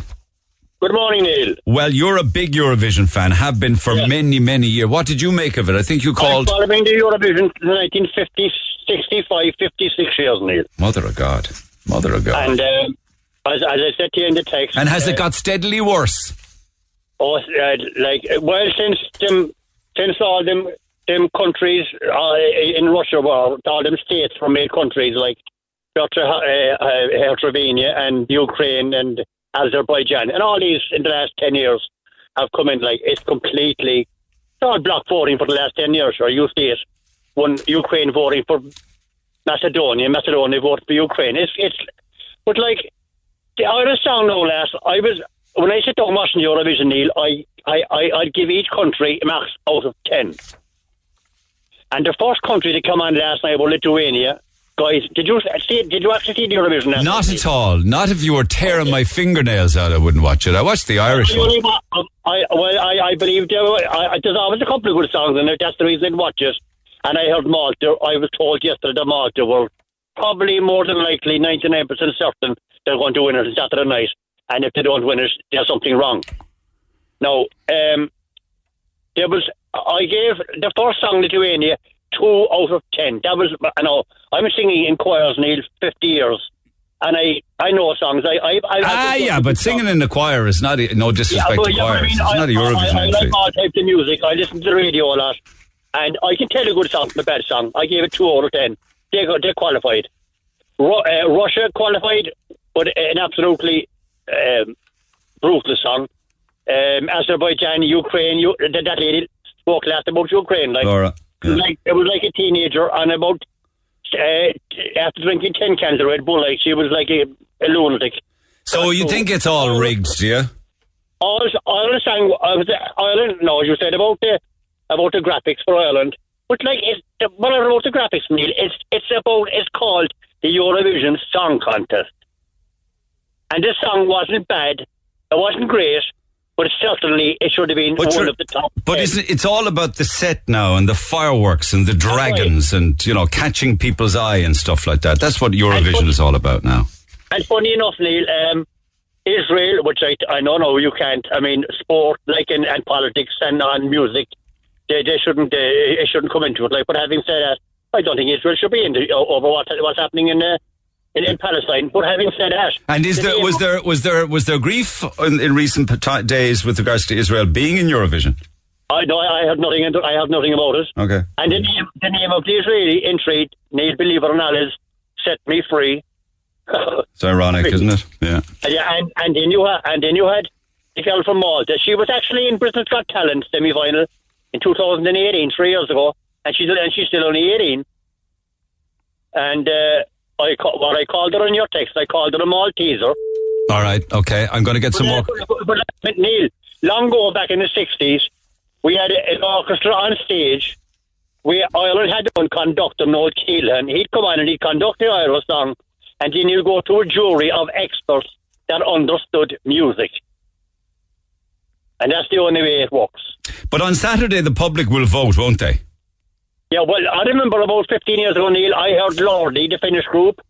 Good morning, Neil. well, you're a big Eurovision fan, have been for many, many years. What did you make of it? I think you called. Called. following the Eurovision in 1950, 65, 56 years, Neil. Mother of God. Mother of God. And um, as, as I said to you in the text, And has uh, it got steadily worse? Oh, uh, like well, since them, since all them them countries uh, in Russia were all them states were made countries like uh, uh, Herzegovina and Ukraine and Azerbaijan and all these in the last ten years have come in like it's completely it's all block voting for the last ten years. Or you see it, one Ukraine voting for Macedonia, Macedonia voted for Ukraine. It's it's but like the Irish song no less. I was when I sit down watching Eurovision, Neil. I I I I'd give each country max out of ten. And the first country to come on last night was Lithuania. Guys, did you see? Did you actually see the Eurovision? Last Not at all. Not if you were tearing my fingernails out, I wouldn't watch it. I watched the Irish one. What? I well, I, I believe there were, I, there's always a couple of good songs in there. That's the reason I watch it. And I heard Malta. I was told yesterday that Malta were probably more than likely 99% certain they're going to win it on Saturday night. And if they don't win it, there's something wrong. Now, um, there was I gave the first song Lithuania two out of ten. That was, I know, I'm singing in choirs, Neil, 50 years. And I, I know songs. I, I, I Ah, yeah, but singing in the choir is not, a- no disrespect but- to yeah, but I choirs. mean, it's I- not a Eurovision I, I, I like all types of music. I listen to the radio a lot. And I can tell a good song from a bad song. I gave it two out of ten. They, got, they qualified. Ru- uh, Russia qualified, but an absolutely um, ruthless song. Um, Azerbaijan, Ukraine, you, that, that lady spoke last about Ukraine. Like, Laura. Like it was like a teenager on about uh, after drinking ten cans of Red Bull, like she was like a, a lunatic. So you think it's all rigged, do you? All Ireland sang I Ireland. No, as you said about the about the graphics for Ireland, but like it's the, whatever about the graphics, Neil. It's it's about it's called the Eurovision Song Contest, and this song wasn't bad. It wasn't great, but certainly it should have been But one of the top. But it's all about the set now and the fireworks and the dragons and, you know, catching people's eye and stuff like that. That's what Eurovision put- is all about now. And funny enough, Neil, um, Israel, which I, I know, no, you can't. I mean, sport, like in and politics and on music, they, they shouldn't uh, it shouldn't come into it. Like, but having said that, I don't think Israel should be in the, over what, what's happening in, uh, in in Palestine. But having said that, And is there was there was there was there grief in, in recent days with regards to Israel being in Eurovision? I know I have nothing. I have nothing about it. Okay. And the name, the name of the Israeli entry, Neil, believe it or not, is "Set Me Free." It's ironic, isn't it? Yeah. And, yeah, and, and then you had, and then you had the girl from Malta. She was actually in Britain's Got Talent semi-final in 2018, three years ago, and she's and she's still only 18. And uh, I ca- what I called her in your text, I called her a Malteser. All right. Okay. I'm going to get some more. But, but, but, but Neil, long ago back in the 60s, we had an orchestra on stage. We Ireland had one conductor, Noel Kelehan. He'd come on and he'd conduct the Irish song, and then you go to a jury of experts that understood music. And that's the only way it works. But on Saturday, the public will vote, won't they? Yeah, well, I remember about 15 years ago, Neil, I heard Lordi, the Finnish group,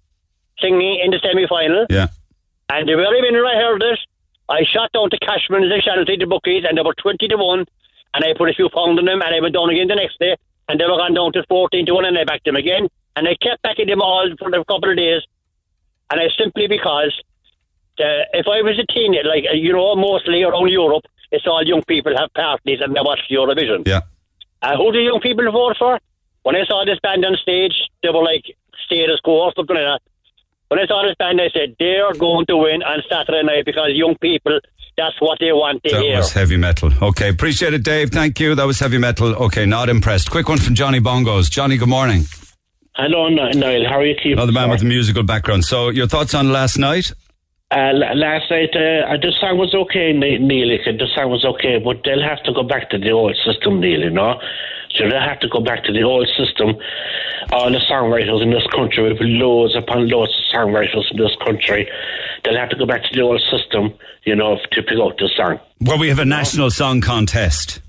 singing in the semi-final. Yeah. And the very minute I heard it, I shot down to Cashman's and Shanty, the bookies, and they were 20 to 1. And I put a few pounds on them, and I went down again the next day, and they were gone down to 14 to 1, and I backed them again. And I kept backing them all for a couple of days. And I simply because uh, if I was a teenager, like, you know, mostly around Europe, it's all young people have parties and they watch Eurovision. Yeah. Uh, who do young people vote for? When I saw this band on stage, they were like status quo or something like that. When I saw this band, I said, they're going to win on Saturday night because young people, that's what they want to That hear. That was heavy metal. Okay. Appreciate it, Dave. Thank you. That was heavy metal. Okay. Not impressed. Quick one from Johnny Bongos. Johnny, good morning. Hello, Ni- Niall. How are you keeping? Another man with a musical background. So, your thoughts on last night? Uh, last night, uh, the song was okay, Ne- Neil. The song was okay, but they'll have to go back to the old system, Neil, you know? So they'll have to go back to the old system. All the songwriters in this country, have loads upon loads of songwriters in this country. They'll have to go back to the old system, you know, to pick out the song. Well, we have a national song contest.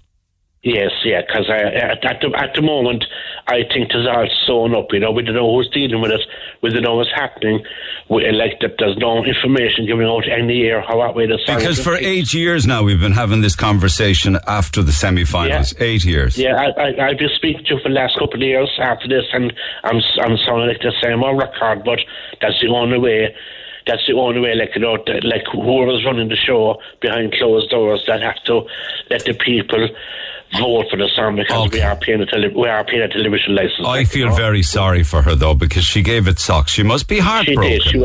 Yes, yeah, because at, at, the, at the moment, I think there's all sewn up, you know, we don't know who's dealing with it, we don't know what's happening, we, like there's no information giving out any year how what way the Because for eight years now, we've been having this conversation after the semi finals. Eight years. Yeah, I, I, I've been speaking to you for the last couple of years after this, and I'm, I'm sounding like the same on record, but that's the only way. That's the only way, like you know, that, like whoever's running the show behind closed doors, that have to let the people vote for the song because we are paying a tele- we are paying a television license. I feel very sorry for her, though, because she gave it socks. She must be She heartbroken. did. She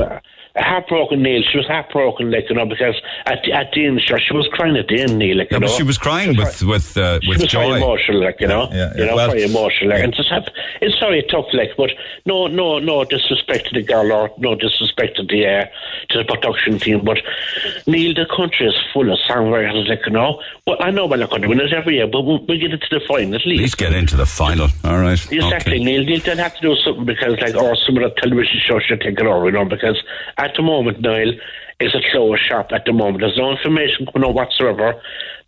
heartbroken, Neil. She was heartbroken, like you know, because at the, at the end, sure, she was crying at the end, Neil. Like, you know. she was crying with with uh, She with was very emotional, like you know, Yeah, yeah, you know, well- very emotional, like, and just have, it's very tough, like, but no, no, no disrespect to the girl or no disrespect to the uh, to the production team, but Neil, the country is full of songwriters, like you know. Well, I know we're not going to win it every year, but we we get it to the final at At least. least get into the final. All right. Exactly, Okay. Neil. Neil, they'll have to do something because, like, or some of the television shows should take it over, you know, because at the moment, Niall, is a closed shop at the moment. There's no information coming out whatsoever.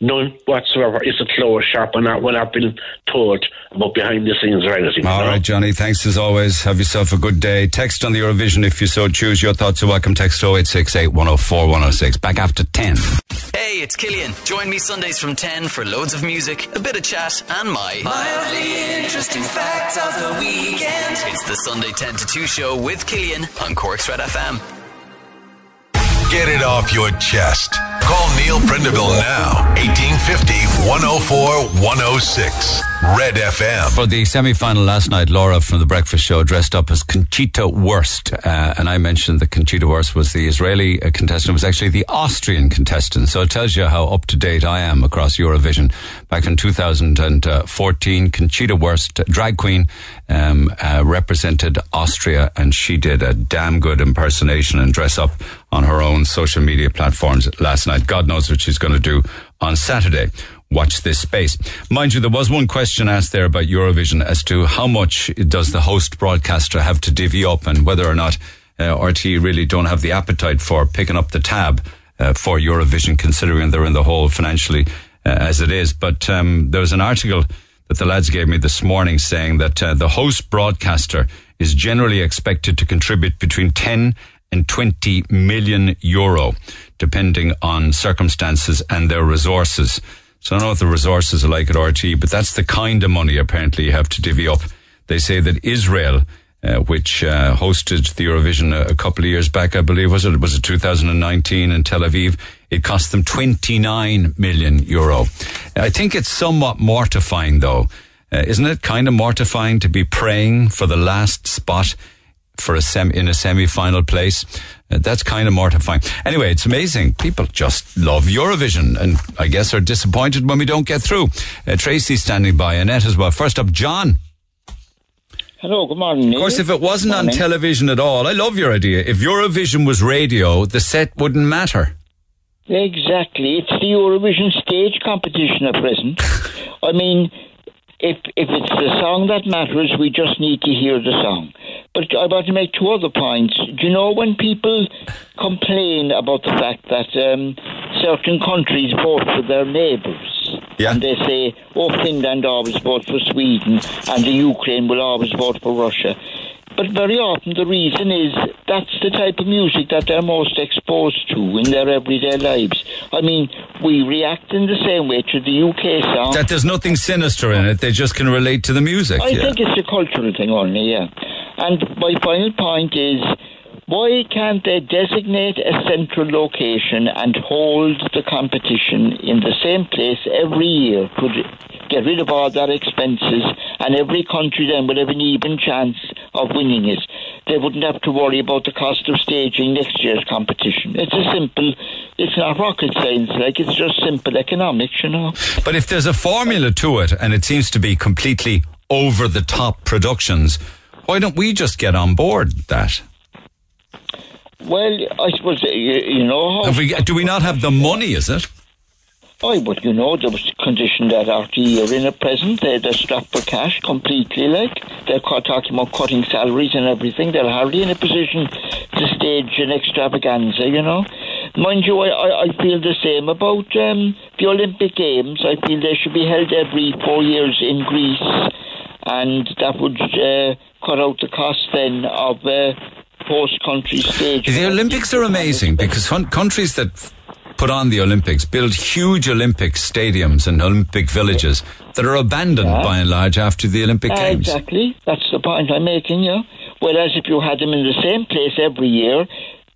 None whatsoever. It's a closed shop, and not, we're not being told about behind the scenes or anything. you All know? right, Johnny. Thanks as always. Have yourself a good day. Text on the Eurovision if you so choose. Your thoughts are welcome. Text 0868 104 106. Back after 10. Hey, Hey, it's Killian. Join me Sundays from 10 for loads of music, a bit of chat, and my Mildly interesting facts of the weekend. It's the Sunday 10 to 2 show with Killian on Cork's Red FM. Get it off your chest. Call Neil Prendeville now. 1850 104 106. Red FM. For the semi final last night, Laura from The Breakfast Show dressed up as Conchita Wurst. Uh, and I mentioned that Conchita Wurst was the Israeli uh, contestant, was actually the Austrian contestant. So it tells you how up to date I am across Eurovision. Back in 2014, Conchita Wurst, drag queen, um, uh, represented Austria and she did a damn good impersonation and dress up on her own social media platforms last night. God knows what she's going to do on Saturday. Watch this space. Mind you, there was one question asked there about Eurovision as to how much does the host broadcaster have to divvy up and whether or not uh, RTE really don't have the appetite for picking up the tab uh, for Eurovision, considering they're in the hole financially uh, as it is. But um, there was an article that the lads gave me this morning saying that uh, the host broadcaster is generally expected to contribute between 10 and 20 million euro, depending on circumstances and their resources. So I don't know what the resources are like at RTE, but that's the kind of money apparently you have to divvy up. They say that Israel, uh, which uh, hosted the Eurovision a, a, couple of years back, I believe, was it? Was it 2019 in Tel Aviv? It cost them 29 million euro. I think it's somewhat mortifying though. Uh, isn't it kind of mortifying to be praying for the last spot for a sem- in a semi-final place. That's kind of mortifying. Anyway, it's amazing. People just love Eurovision and I guess are disappointed when we don't get through. Uh, Tracy's standing by, Annette as well. First up, John. Hello, good morning. Of course, if it wasn't on television at all, I love your idea. If Eurovision was radio, the set wouldn't matter. Exactly. It's the Eurovision stage competition at present. I mean, if if it's the song that matters, we just need to hear the song. But I want to make two other points. Do you know when people complain about the fact that um, certain countries vote for their neighbours? Yeah. And they say, oh, Finland always vote for Sweden and the Ukraine will always vote for Russia. But very often the reason is that's the type of music that they're most exposed to in their everyday lives. I mean, we react in the same way to the UK song. That there's nothing sinister in it. They just can relate to the music. I yeah. think it's a cultural thing only, yeah. And my final point is why can't they designate a central location and hold the competition in the same place every year? Could get rid of all their expenses, and every country then would have an even chance of winning it. They wouldn't have to worry about the cost of staging next year's competition. It's a simple, it's not rocket science, like it's just simple economics, you know. But if there's a formula to it, and it seems to be completely over the top productions, why don't we just get on board that? Well, I suppose uh, you, you know. We, do we not have the money? Is it? Oh, but you know, there was a condition that RTE are in at present. They're, they're strapped for cash completely, like. They're talking about cutting salaries and everything. They're hardly in a position to stage an extravaganza, you know. Mind you, I, I, I feel the same about um, the Olympic Games. I feel they should be held every four years in Greece, and that would uh, cut out the cost then of uh, host country stage. The Olympics are amazing because countries that put on the Olympics build huge Olympic stadiums and Olympic villages that are abandoned Yeah. by and large after the Olympic Uh, Games. Exactly. That's the point I'm making, yeah. Whereas if you had them in the same place every year,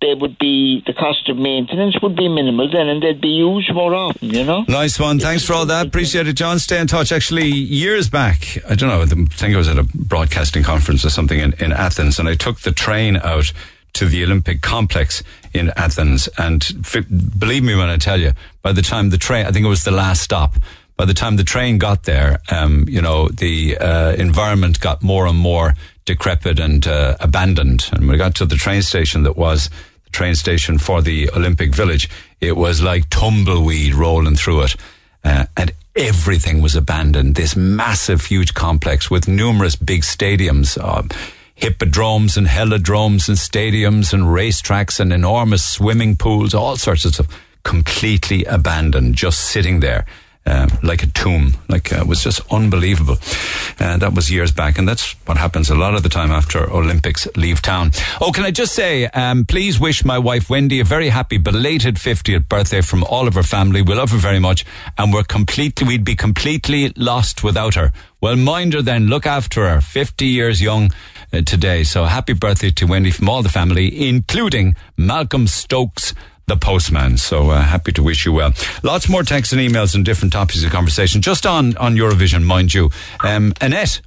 they would be the cost of maintenance would be minimal then, and they'd be used more often. You know. Nice one. Thanks for all that. Appreciate it, John. Stay in touch. Actually, years back, I don't know, I think I was at a broadcasting conference or something in, in Athens, and I took the train out to the Olympic complex in Athens. And f- believe me when I tell you, by the time the train, I think it was the last stop, by the time the train got there, um, you know, the uh, environment got more and more decrepit and uh, abandoned. And we got to the train station that was train station for the Olympic Village, it was like tumbleweed rolling through it. Uh, and everything was abandoned. This massive, huge complex with numerous big stadiums, uh, hippodromes and helodromes and stadiums and racetracks and enormous swimming pools, all sorts of stuff, completely abandoned, just sitting there. Um, like a tomb. Like uh, it was just unbelievable. And that was years back, and that's what happens a lot of the time after Olympics leave town. Oh, can I just say, um, please wish my wife Wendy a very happy belated 50th birthday from all of her family. We love her very much, and we're completely, we'd be completely lost without her. Well, mind her then. Look after her. 50 years young uh, today. So happy birthday to Wendy from all the family, including Malcolm Stokes the postman. So uh, happy to wish you well. Lots more texts and emails and different topics of conversation. Just on on Eurovision, mind you. Um, Annette.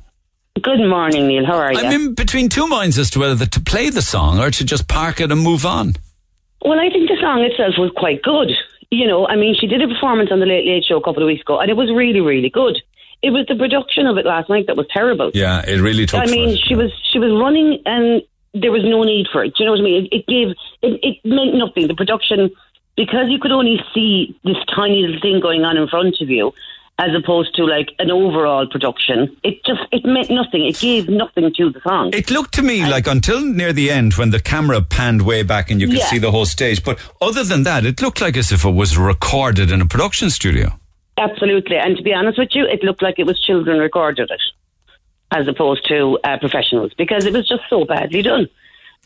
Good morning, Neil. How are you? I'm in between two minds as to whether to play the song or to just park it and move on. Well, I think the song itself was quite good. You know, I mean, she did a performance on the Late Late Show a couple of weeks ago, and it was really, really good. It was the production of it last night that was terrible. Yeah, it really took. I mean, she was she was running, and there was no need for it. Do you know what I mean? It, it gave it, it meant nothing. The production because you could only see this tiny little thing going on in front of you, as opposed to like an overall production. It just it meant nothing. It gave nothing to the song. It looked to me like until near the end when the camera panned way back and you could Yeah. see the whole stage. But other than that, it looked like as if it was recorded in a production studio. Absolutely. And to be honest with you, it looked like it was children recorded it as opposed to uh, professionals because it was just so badly done.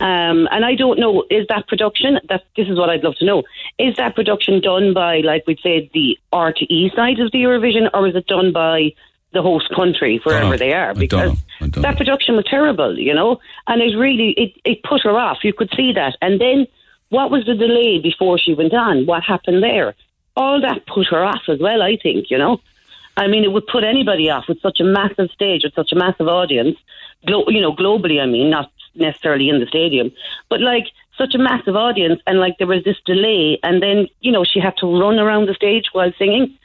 Um, and I don't know, is that production, that, this is what I'd love to know, is that production done by, like we'd say, the RTE side of the Eurovision or is it done by the host country, wherever they are? I don't Because know. I don't that production was terrible, you know, and it really, it, it put her off. You could see that. And then what was the delay before she went on? What happened there? All that put her off as well, I think, you know. I mean, it would put anybody off with such a massive stage, with such a massive audience, glo- you know, globally, I mean, not necessarily in the stadium, but like such a massive audience, and like there was this delay, and then, you know, she had to run around the stage while singing.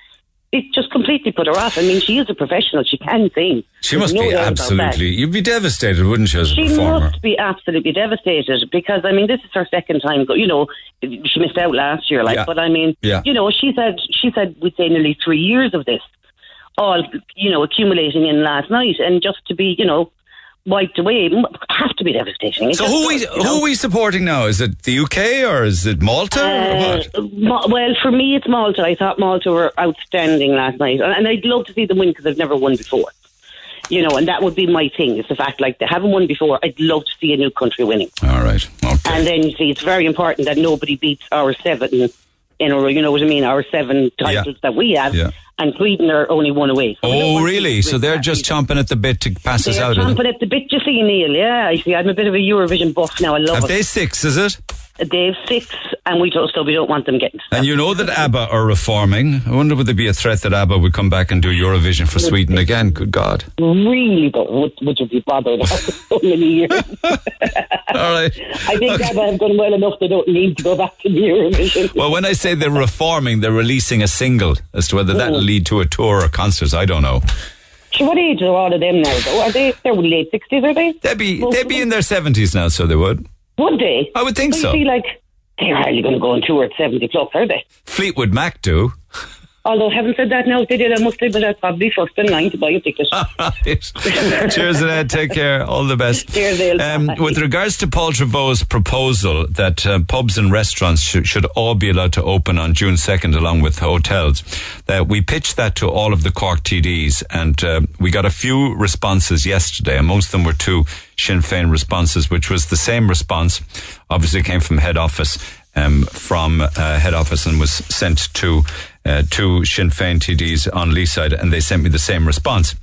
It just completely put her off. I mean, she is a professional, she can sing. She There's must no be doubt about that. absolutely. You'd be devastated, wouldn't you, as a She performer? must be absolutely devastated because I mean this is her second time. Go, you know, she missed out last year, like. Yeah. But I mean, Yeah. you know, she said she said we'd say nearly three years of this, all you know, accumulating in last night, and just to be, you know, wiped away, have to be devastating. So who are we, does, you who are we supporting now? Is it the UK or is it Malta? Uh, Ma- well, for me, it's Malta. I thought Malta were outstanding last night, and I'd love to see them win because they've never won before. You know, and that would be my thing. Is the fact like they haven't won before. I'd love to see a new country winning. All right. Okay. And then you see, it's very important that nobody beats our seven in a row. You know what I mean? Our seven titles that we have, Yeah. And Sweden are only one away. So Oh, really? So they're just chomping at the bit to pass us They're out. chomping at the bit, you see, Neil. Yeah, I see. I'm a bit of a Eurovision buff now. I love Have it. they six, is it? They have six, and we don't, so we don't want them getting. And you know that ABBA are reforming. I wonder would there be a threat that ABBA would come back and do Eurovision for Sweden again? Good God. Really, but would, would you be bothered after so many years? All right. I think ABBA have done well enough. They don't need to go back to the Eurovision. Well, when I say they're reforming, they're releasing a single. As to whether that'll Mm. lead to a tour or concerts, I don't know. So what age are all of them now? Though are they? They're late sixties, are they? They'd be they'd be in their seventies now, so they would. Would they? I would think so. You see, like they're hardly going to go on tour at seventy plus, are they? Fleetwood Mac do. Although, having said that, now if they did, I must say, but that's probably first in line to buy a ticket. Cheers, Annette. Take care. All the best. Cheers. Um, with regards to Paul Trevaux's proposal that uh, pubs and restaurants sh- should all be allowed to open on June 2nd along with hotels, uh, we pitched that to all of the Cork TDs and uh, we got a few responses yesterday. Amongst them were two Sinn Féin responses, which was the same response. Obviously came from head office. Um, from uh, head office and was sent to uh, two Sinn Féin TDs on Leeside, and they sent me the same response.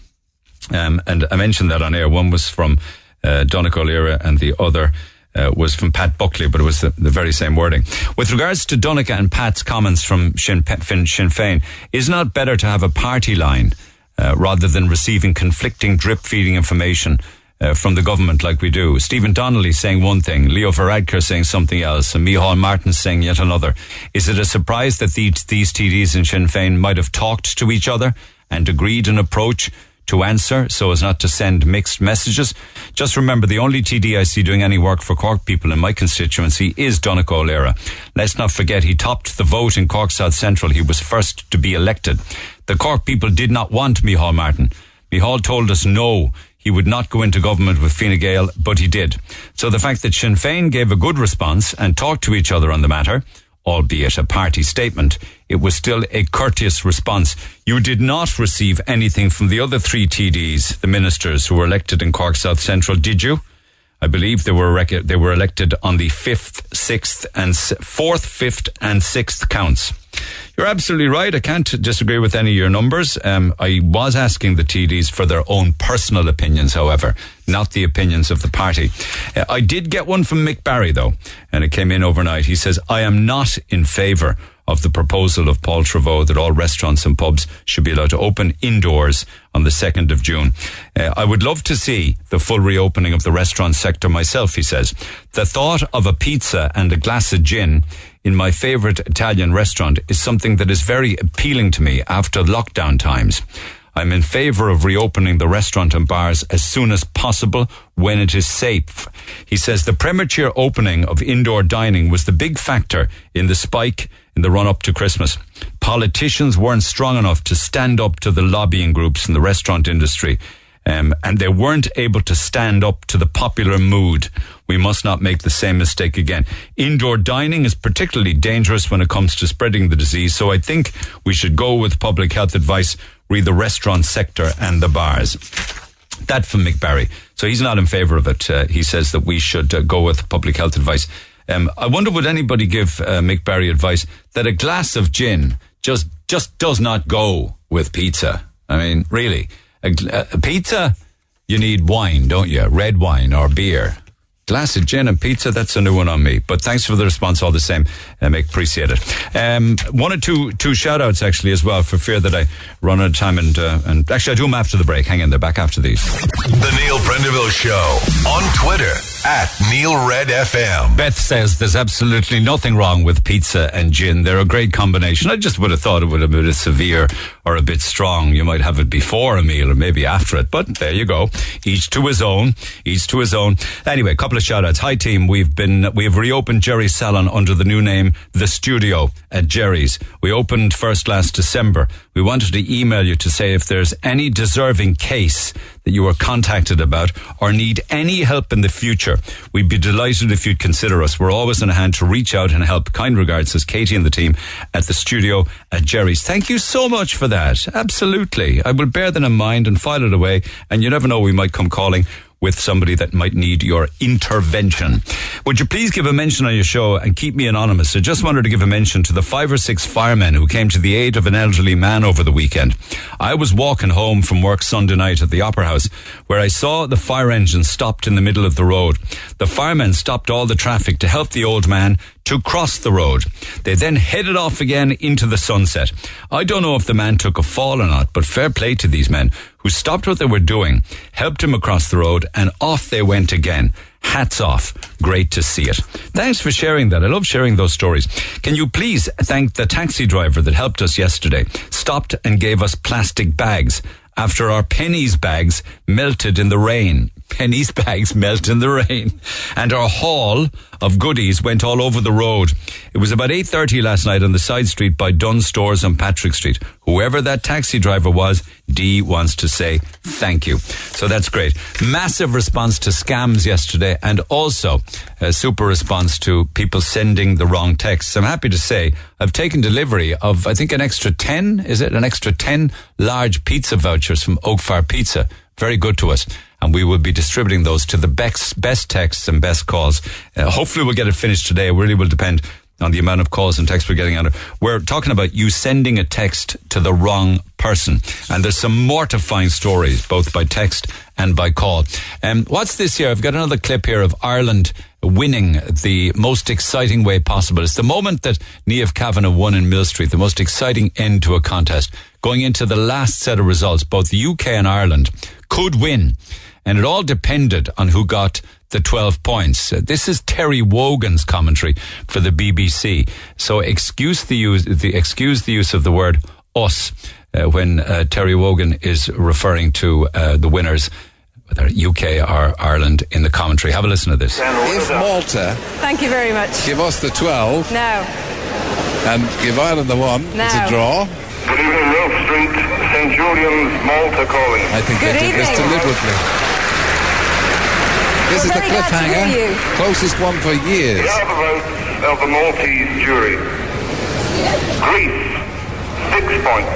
Um, and I mentioned that on air. One was from uh, Donnchadh O'Leary and the other uh, was from Pat Buckley, but it was the, the very same wording. With regards to Donnchadh and Pat's comments from Sinn, Féin, is it not better to have a party line uh, rather than receiving conflicting drip feeding information uh, from the government like we do. Stephen Donnelly saying one thing, Leo Varadkar saying something else, and Micheál Martin saying yet another. Is it a surprise that these, these TDs in Sinn Féin might have talked to each other and agreed an approach to answer so as not to send mixed messages? Just remember, the only TD I see doing any work for Cork people in my constituency is Donnchadh O'Leary. Let's not forget he topped the vote in Cork South Central. He was first to be elected. The Cork people did not want Micheál Martin. Micheál told us no, he would not go into government with Fine Gael, but he did. So the fact that Sinn Féin gave a good response and talked to each other on the matter, albeit a party statement. It was still a courteous response. You did not receive anything from the other three TDs, the ministers who were elected in Cork South Central, did you? I believe they were rec- they were elected on the fifth, sixth, and fourth, fifth, and sixth counts. You're absolutely right. I can't disagree with any of your numbers. Um, I was asking the TDs for their own personal opinions, however, not the opinions of the party. Uh, I did get one from Mick Barry, though, and it came in overnight. He says, I am not in favour of the proposal of Paul Trevaux that all restaurants and pubs should be allowed to open indoors on the 2nd of June. Uh, I would love to see the full reopening of the restaurant sector myself, he says. The thought of a pizza and a glass of gin in my favourite Italian restaurant is something that is very appealing to me after lockdown times. I'm in favour of reopening the restaurant and bars as soon as possible when it is safe. He says the premature opening of indoor dining was the big factor in the spike in the run up to Christmas. Politicians weren't strong enough to stand up to the lobbying groups in the restaurant industry. Um, and they weren't able to stand up to the popular mood. We must not make the same mistake again. Indoor dining is particularly dangerous when it comes to spreading the disease. So I think we should go with public health advice, read the restaurant sector and the bars. That from Mick Barry. So he's not in favour of it. Uh, he says that we should uh, go with public health advice. Um, I wonder would anybody give uh, Mick Barry advice that a glass of gin just just does not go with pizza. I mean, really, a, a pizza you need wine, don't you? Red wine or beer. Glass of gin and pizza, that's a new one on me. But thanks for the response all the same. Mick, appreciate it. Um, one or two two shout outs actually as well for fear that I run out of time and uh, and actually I do them after the break. Hang in there, back after these. The Neil Prendeville Show on Twitter at Neil Red FM. Beth says there's absolutely nothing wrong with pizza and gin. They're a great combination. I just would have thought it would have been a severe or a bit strong. You might have it before a meal or maybe after it, but there you go. Each to his own. Each to his own. Anyway, a couple of shout outs. Hi team. We've been, we've reopened Jerry's Salon under the new name, The Studio at Jerry's. We opened first last December. We wanted to email you to say if there's any deserving case that you were contacted about or need any help in the future, we'd be delighted if you'd consider us. We're always on hand to reach out and help. Kind regards, says Katie and the team at the studio at Jerry's. Thank you so much for that. Absolutely. I will bear that in mind and file it away. And you never know, we might come calling with somebody that might need your intervention. Would you please give a mention on your show and keep me anonymous? I just wanted to give a mention to the five or six firemen who came to the aid of an elderly man over the weekend. I was walking home from work Sunday night at the Opera House where I saw the fire engine stopped in the middle of the road. The firemen stopped all the traffic to help the old man to cross the road. They then headed off again into the sunset. I don't know if the man took a fall or not, but fair play to these men who stopped what they were doing, helped him across the road, and off they went again. Hats off. Great to see it. Thanks for sharing that. I love sharing those stories. Can you please thank the taxi driver that helped us yesterday, stopped and gave us plastic bags after our pennies bags melted in the rain. Pennies bags melt in the rain. And our haul of goodies went all over the road. It was about 8.30 last night on the side street by Dunnes Stores on Patrick Street. Whoever that taxi driver was, d wants to say thank you. So that's great. Massive response to scams yesterday and also a super response to people sending the wrong texts. I'm happy to say I've taken delivery of, I think, an extra 10, is it? An extra 10 large pizza vouchers from Oak Fire Pizza. Very good to us. And we will be distributing those to the best, best texts and best calls. Uh, hopefully we'll get it finished today. It really will depend on the amount of calls and texts we're getting on it. We're talking about you sending a text to the wrong person. And there's some mortifying stories, both by text and by call. Um, what's this here? I've got another clip here of Ireland winning the most exciting way possible. It's the moment that Niamh Kavanagh won in Mill Street, the most exciting end to a contest. Going into the last set of results, both the UK and Ireland could win. And it all depended on who got the 12 points. Uh, this is Terry Wogan's commentary for the BBC. So excuse the use, the, excuse the use of the word us uh, when uh, Terry Wogan is referring to uh, the winners, whether UK or Ireland, in the commentary. Have a listen to this. If Malta Thank you very much. give us the 12 Now, and give Ireland the 1, it's a draw. Good evening, Ralph Street, St. Julian's, Malta calling. I think Good they did this deliberately. This We're is the very glad to hear cliffhanger. Closest one for years. We have a vote of the Maltese jury. Greece, six points.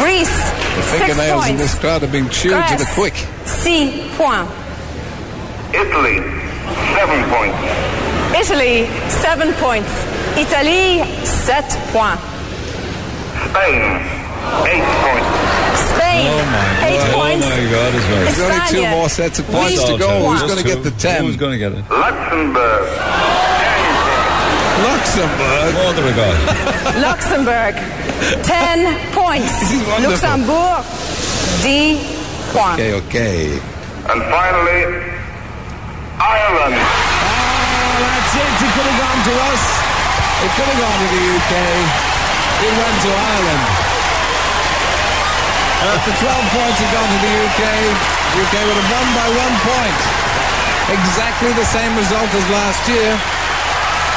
Greece, The six fingernails in this crowd have been chewed to the quick. six points. Italy, seven points. Italy, seven points. Italy, sept points. Spain, eight points. Spain, oh eight Oh points. Oh my God, as well. There's only two more sets of points huit to go. Who's going to get the 10? Who's going to get it? Luxembourg, Luxembourg. Oh, there we go. Luxembourg, 10 points. Luxembourg, 10 points. Okay, okay. and finally, Ireland. Oh, that's it. It could have gone to us. It could have gone to the UK. It went to Ireland. The 12 points had gone to the UK, UK would have won by one point. Exactly the same result as last year.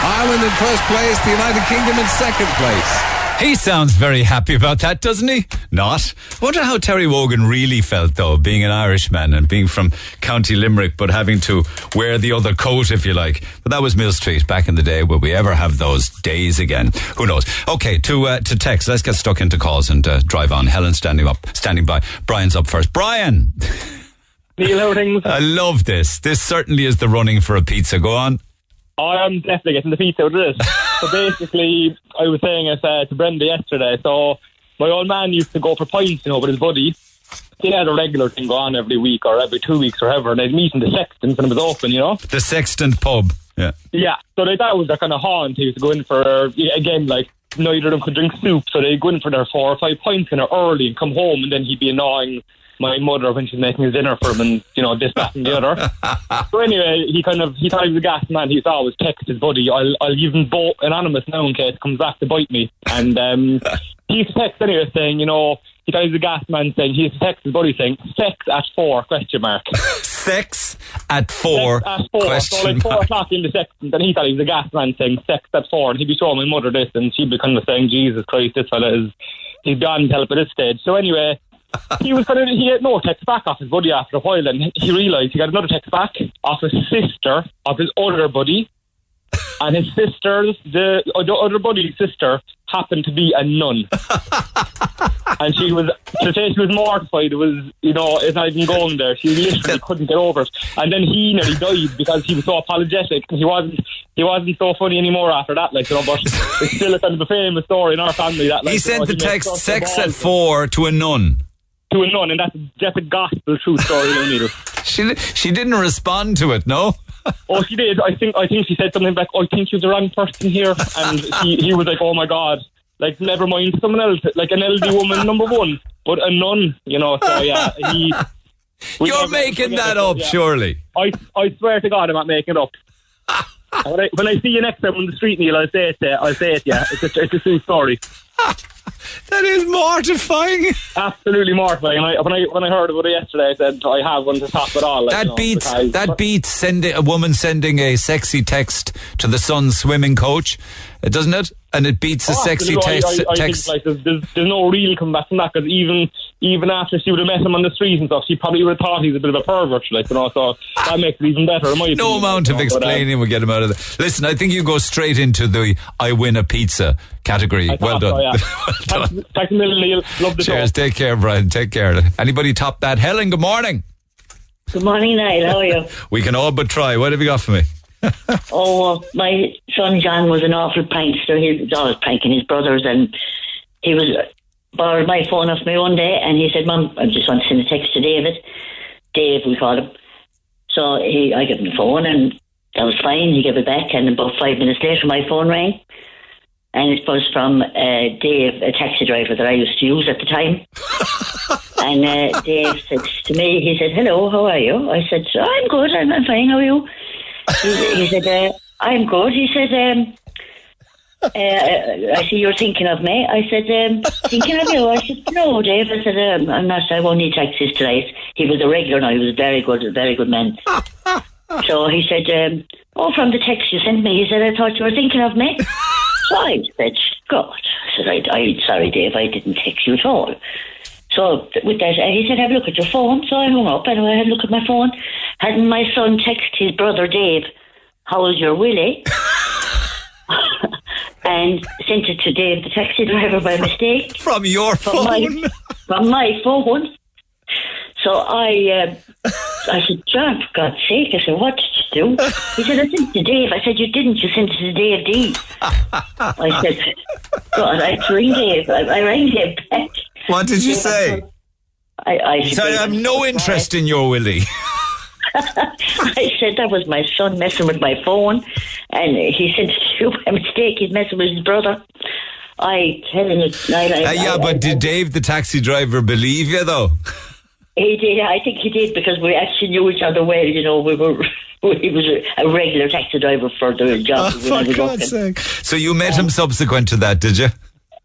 Ireland in first place, the United Kingdom in second place. He sounds very happy about that, doesn't he? Not. Wonder how Terry Wogan really felt, though, being an Irishman and being from County Limerick, but having to wear the other coat, if you like. But that was Millstreet back in the day. Will we ever have those days again? Who knows? Okay, to uh, to text. Let's get stuck into calls and uh, drive on. Helen standing up, standing by. Brian's up first. Brian, Neil, how? I love this. This certainly is the running for a pizza. Go on. I'm definitely getting the pizza out of this. so basically, I was saying it uh, to Brenda yesterday. So my old man used to go for pints, you know, with his buddy. He had a regular thing go on every week or every two weeks or whatever, and they'd meet in the Sextons when it was open, you know. The Sextant Pub. Yeah. Yeah, so like, that was their kind of haunt. He was going go in for again, like neither of them could drink soup, so they'd go in for their four or five pints kind of early and come home, and then he'd be annoying my mother when she's making his dinner for him, and you know this, that, and the other. so anyway, he kind of he thought he was a gas man. He to always text his buddy, "I'll I'll give him both anonymous now in case it comes back to bite me." And um, he used to text anyway saying, you know. He thought he was a gas man saying he's text his buddy saying sex at four question mark. Sex at four. Sex at four. Question so like four mark. o'clock in the sex, and then he thought he was a gas man saying sex at four, and he'd be showing my mother this, and she'd be kind of saying, Jesus Christ, this fella is he's beyond help at this stage. So anyway, he was kind of he had no text back off his buddy after a while, and he realised he got another text back off his sister of his older buddy. And his sister's, the, uh, the other buddy's sister, happened to be a nun. and she was, to say she was mortified, it was, you know, it's not even going there. She literally couldn't get over it. And then he nearly died because he was so apologetic. He wasn't, he wasn't so funny anymore after that, like, you know, but it's still a kind of a famous story in our family that, like, He you sent know, the text sex at four to a nun. To a nun, and that's, that's a gospel true story, no needle. She she didn't respond to it, no? Oh, she did. I think I think she said something like, "I think you're the wrong person here," and he, he was like, "Oh my god." Like, never mind someone else, like an elderly woman, number one, but a nun, you know. So yeah, he. You're making that it, up, yeah. surely. I I swear to God, I'm not making it up. when, I, when I see you next time on the street, Neil, I'll say it. Uh, I'll say it. Yeah, it's a, it's a true story. That is mortifying. Absolutely mortifying. And I, when I when I heard about it yesterday, I said oh, I have one to top it all. Like, you That know, beats because- that beats sending a woman sending a sexy text to the son's swimming coach, doesn't it? And it beats a Oh, sexy absolutely. text. I, I, I text. think like there's, there's, there's no real comeback from that because even even after she would have met him on the street and stuff, she probably would have thought he's a bit of a pervert, like you know. So that makes it even better. No opinion, amount you of know, but, um, explaining will get him out of there. Listen, I think you go straight into the "I win a pizza" category. I well done. so, yeah. Thanks, thanks a million, Neil. Love the Cheers. show. Take care, Brian. Take care. Anybody top that? Helen, good morning. Good morning, Niall. How are you? We can all but try. What have you got for me? Oh, my son John was an awful prankster. He was always pranking his brothers, and he was borrowed my phone off me one day, and he said, "Mom, I just want to send a text to David." Dave, we call him. So he, I gave him the phone, and that was fine. He gave it back, and about five minutes later, my phone rang, and it was from uh, Dave, a taxi driver that I used to use at the time. and uh, Dave said to me, he said, "Hello, how are you?" I said, "I'm good. I'm, I'm fine. How are you?" He, he said, uh, I'm good. He said, um, uh, I see you're thinking of me. I said, um, thinking of you? I said, no, Dave. I said, um, I'm not, I won't need taxis tonight. He was a regular now. He was a very good, a very good man. so he said, um, oh, from the text you sent me, he said, I thought you were thinking of me. so I said, God. I said, I, I, sorry, Dave, I didn't text you at all. So with that, uh, he said, "Have a look at your phone." So I hung up and I had a look at my phone. Hadn't my son text his brother Dave, "How's your Willie?" and sent it to Dave, the taxi driver, by mistake. From your from My, from my phone. So I, uh, I said, John, for God's sake, I said, what did you do? He said, I sent it to Dave. I said, you didn't, you sent it to Dave D. I said, God, I ring Dave. I, I rang Dave back. What did you say? I, I said, I have no interest in your Willie. I said that was my son messing with my phone, and he to you by mistake. He's messing with his brother. I telling you, I, I, Uh, yeah, I- but did Dave, the taxi driver, believe you though? He did. I think he did because we actually knew each other well. You know, we were. He was a, a regular taxi driver for the job. Oh, when for God's sake. So you met him subsequent to that, did you?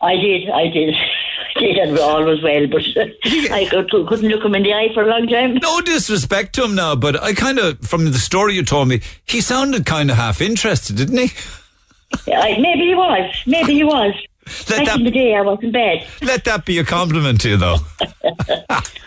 I did. I did. I did, and all was well. But I could, couldn't look him in the eye for a long time. No disrespect to him now, but I kind of, from the story you told me, he sounded kind of half interested, didn't he? I, maybe he was. Maybe he was. Back in the day, I wasn't bad. Let that be a compliment to you, though.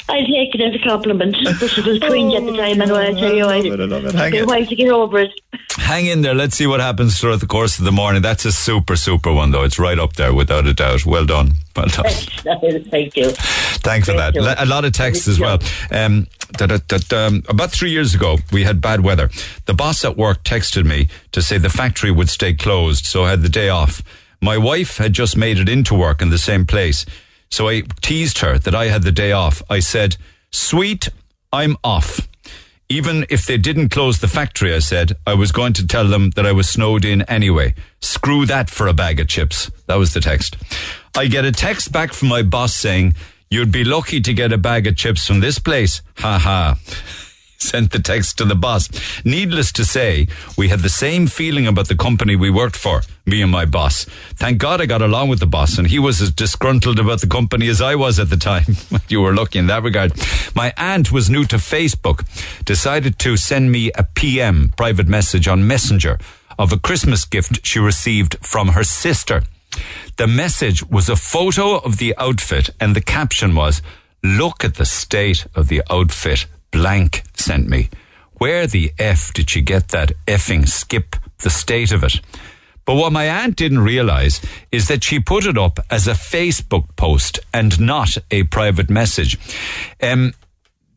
I take it as a compliment. This was cringe at the time, and I tell you, I, it, I love it. Hang it. to get over it. Hang in there. Let's see what happens throughout the course of the morning. That's a super, super one, though. It's right up there, without a doubt. Well done. Well done. Thank you. Thanks for that. you. A lot of texts as well. Um, that, that, that, um, about three years ago, we had bad weather. The boss at work texted me to say the factory would stay closed, so I had the day off. My wife had just made it into work in the same place, so I teased her that I had the day off. I said, Sweet, I'm off. Even if they didn't close the factory, I said, I was going to tell them that I was snowed in anyway. Screw that for a bag of chips. That was the text. I get a text back from my boss saying, You'd be lucky to get a bag of chips from this place. Ha ha. Sent the text to the boss. Needless to say, we had the same feeling about the company we worked for, me and my boss. Thank God I got along with the boss, and he was as disgruntled about the company as I was at the time. you were lucky in that regard. My aunt was new to Facebook, decided to send me a PM, private message on Messenger, of a Christmas gift she received from her sister. The message was a photo of the outfit, and the caption was, Look at the state of the outfit blank sent me. Where the F did she get that effing skip the state of it? But what my aunt didn't realize is that she put it up as a Facebook post and not a private message. Um,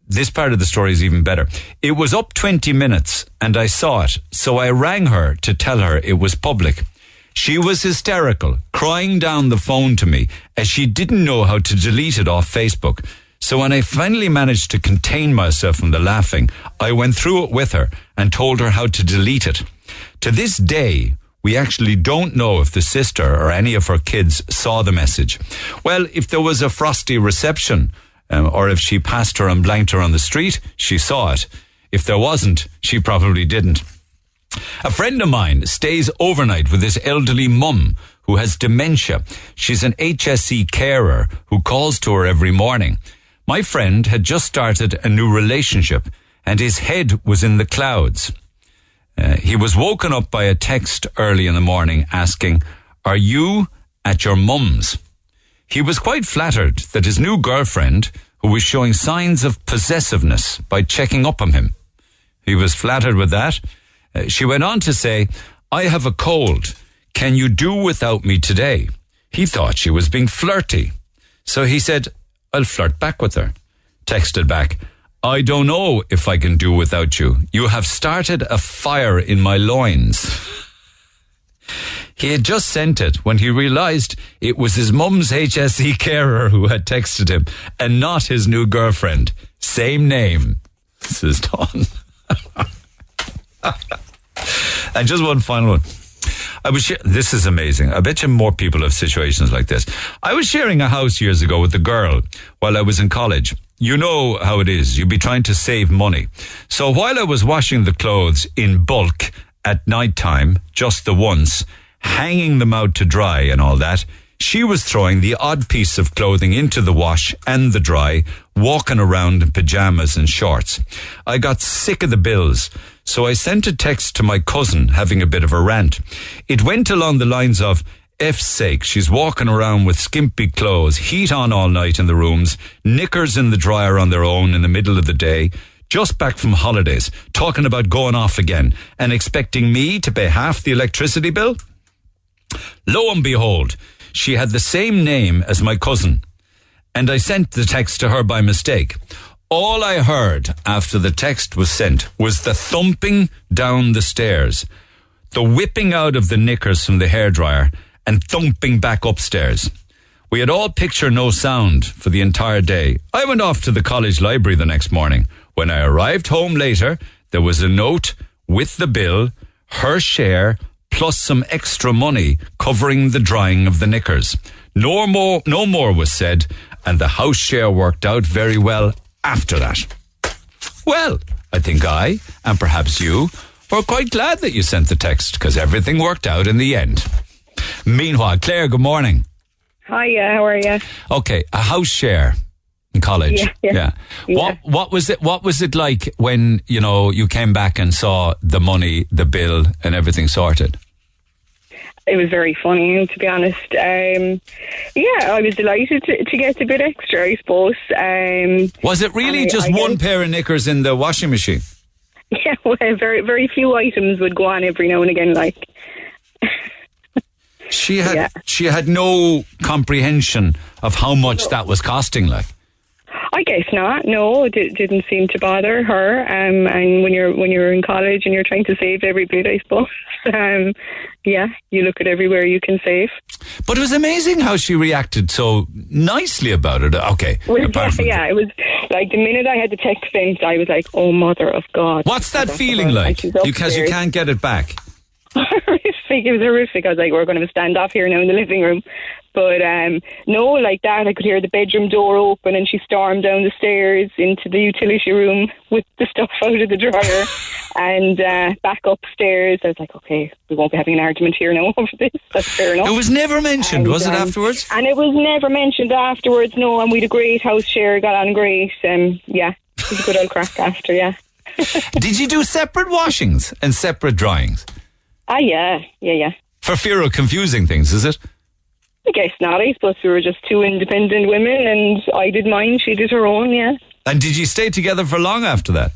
this part of the story is even better. It was up 20 minutes and I saw it, so I rang her to tell her it was public. She was hysterical, crying down the phone to me as she didn't know how to delete it off Facebook. So when I finally managed to contain myself from the laughing, I went through it with her and told her how to delete it. To this day, we actually don't know if the sister or any of her kids saw the message. Well, if there was a frosty reception, um, or if she passed her and blanked her on the street, she saw it. If there wasn't, she probably didn't. A friend of mine stays overnight with his elderly mum who has dementia. She's an HSE carer who calls to her every morning. My friend had just started a new relationship and his head was in the clouds. Uh, he was woken up by a text early in the morning asking, Are you at your mum's? He was quite flattered that his new girlfriend, who was showing signs of possessiveness by checking up on him, he was flattered with that. Uh, she went on to say, I have a cold. Can you do without me today? He thought she was being flirty. So he said, I'll flirt back with her. Texted back, I don't know if I can do without you. You have started a fire in my loins. He had just sent it when he realized it was his mum's HSE carer who had texted him and not his new girlfriend. Same name. This is Don. and just one final one. I was. This is amazing. I bet you more people have situations like this. I was sharing a house years ago with a girl while I was in college. You know how it is. You'd be trying to save money. So while I was washing the clothes in bulk at night time, just the once, hanging them out to dry and all that, she was throwing the odd piece of clothing into the wash and the dry, walking around in pajamas and shorts. I got sick of the bills, so I sent a text to my cousin having a bit of a rant. It went along the lines of, F's sake, she's walking around with skimpy clothes, heat on all night in the rooms, knickers in the dryer on their own in the middle of the day, just back from holidays, talking about going off again and expecting me to pay half the electricity bill? Lo and behold, she had the same name as my cousin, and I sent the text to her by mistake. All I heard after the text was sent was the thumping down the stairs, the whipping out of the knickers from the hairdryer, and thumping back upstairs. We had all picture no sound for the entire day. I went off to the college library the next morning. When I arrived home later, there was a note with the bill, her share, plus some extra money covering the drying of the knickers. No more, no more was said, and the house share worked out very well after that. Well, I think I, and perhaps you, were quite glad that you sent the text because everything worked out in the end. Meanwhile, Claire, good morning. Hiya, how are you? Okay, a house share in college. Yeah, yeah. What what was it what was it like when, you know, you came back and saw the money, the bill and everything sorted? It was very funny, to be honest. Um, yeah, I was delighted to, to get a bit extra, I suppose. Um, Was it really I- just I one guess- pair of knickers in the washing machine? Yeah, well, very very few items would go on every now and again. Like, She had Yeah. she had no comprehension of how much that was costing like. I guess not. No, it di- didn't seem to bother her. Um, and when you're when you're in college and you're trying to save every bit, I suppose. Um, yeah, you look at everywhere you can save. But it was amazing how she reacted so nicely about it. Okay. Well, yeah, yeah, it was like the minute I had the text sent, I was like, "Oh, mother of God!" What's that feeling like? Because you can't get it back. Horrific. It was horrific. I was like, we're going to stand off here now in the living room. But um, no, like that, I could hear the bedroom door open and she stormed down the stairs into the utility room with the stuff out of the dryer and uh, back upstairs. I was like, okay, we won't be having an argument here now over this. That's fair enough. It was never mentioned, And, was it um, afterwards? And it was never mentioned afterwards, no. And we had a great house share, got on great. Um, yeah, it was a good old crack after, yeah. Did you do separate washings and separate dryings? Ah, yeah, yeah, yeah. For fear of confusing things, is it? I guess not. I suppose we were just two independent women, and I did mine, she did her own. Yeah. And did you stay together for long after that?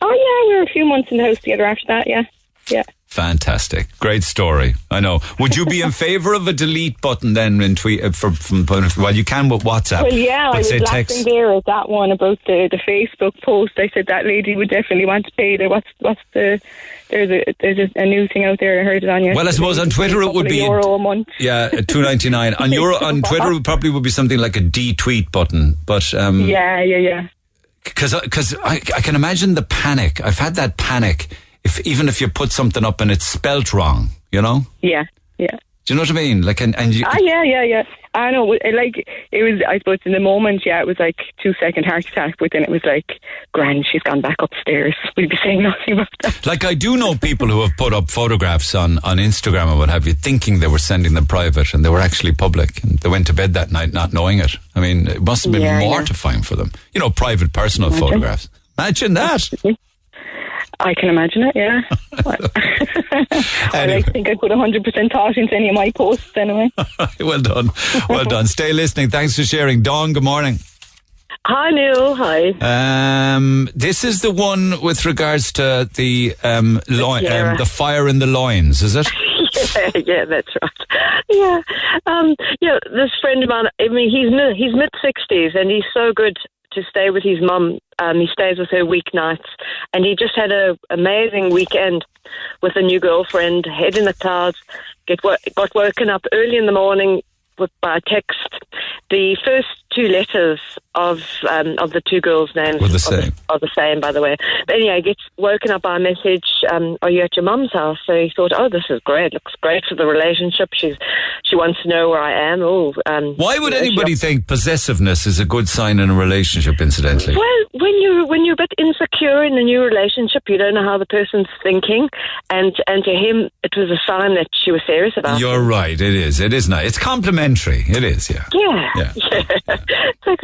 Oh yeah, we were a few months in the house together after that. Yeah, yeah. Fantastic. Great story. I know. Would you be in favour of a delete button then in tweet uh, for, from well you can with WhatsApp. Well, yeah, I was say laughing there at that one about the the Facebook post. I said that lady would definitely want to pay the what's what's the there's a there's a, a new thing out there. I heard it on yesterday. Well, I suppose on Twitter it would of be euro a month. Yeah, two ninety nine. On your on Twitter it probably would be something like a detweet button. But um Yeah, yeah, yeah. because because I, I can imagine the panic. I've had that panic. If even if you put something up and it's spelt wrong, you know. Yeah, yeah. Do you know what I mean? Like and, and you, Ah, yeah, yeah, yeah. I know. it- Like it was. I suppose in the moment, yeah, it was like two second heart attack. But then it was like, grand. She's gone back upstairs. We'll be saying nothing about that. Like I do know people who have put up photographs on, on Instagram and what have you, thinking they were sending them private and they were actually public and they went to bed that night not knowing it. I mean, it must have been Yeah, yeah. mortifying for them. You know, private personal Imagine. photographs. Imagine that. I can imagine it. Yeah. I Anyway. like to think I put hundred percent thought into any of my posts anyway. well done. Well done. Stay listening. Thanks for sharing. Dawn, good morning. Hi, Neil. Hi. Um, this is the one with regards to the um, loin, Yeah. um, the fire in the loins, is it? yeah, yeah, that's right. Yeah, um, yeah. This friend of mine. I mean, he's he's mid sixties, and he's so good to stay with his mum. Um, he stays with her weeknights, and he just had an amazing weekend with a new girlfriend. Head in the clouds. Get got woken up early in the morning with by text. The first two letters of um, of the two girls' names Were the are same. are the same, by the way. But anyway, he gets woken up by a message. Um, are you at your mum's house? So he thought, oh, this is great. Looks great for the relationship. She's she wants to know where I am. Oh, um, Why would you know, anybody think possessiveness is a good sign in a relationship, incidentally? Well, when you when you're a bit insecure in a new relationship, you don't know how the person's thinking, and and to him, it was a sign that she was serious about. You're right. It is. It is nice. It's complimentary. It is, yeah. Yeah, Yeah. yeah. What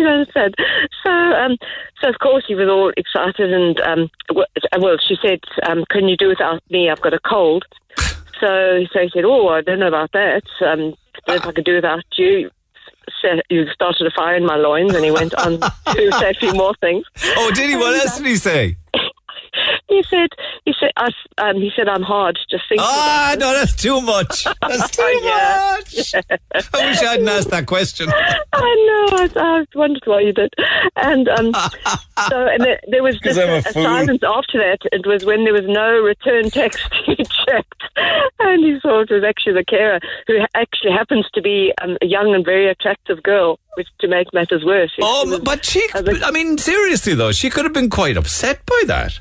So, um, so of course he was all excited, and um, well, she said, um, "Can you do without me? I've got a cold." So, so he said, "Oh, I don't know about that. Um, if I could do without you." You started a fire in my loins, and he went on to say a few more things. Oh, did he? What else did he say? He said, he said, I, um, he said, I'm hard. Just thinking. Ah, no, that's too much. That's too yeah. much. I wish I hadn't asked that question. I know. I, I wondered why you did. And um, so, and there, there was just a a, silence after that. It was when there was no return text. he checked, and he saw it was actually the carer who actually happens to be um, a young and very attractive girl. Which to make matters worse. Oh, but she, I mean, seriously though, she could have been quite upset by that.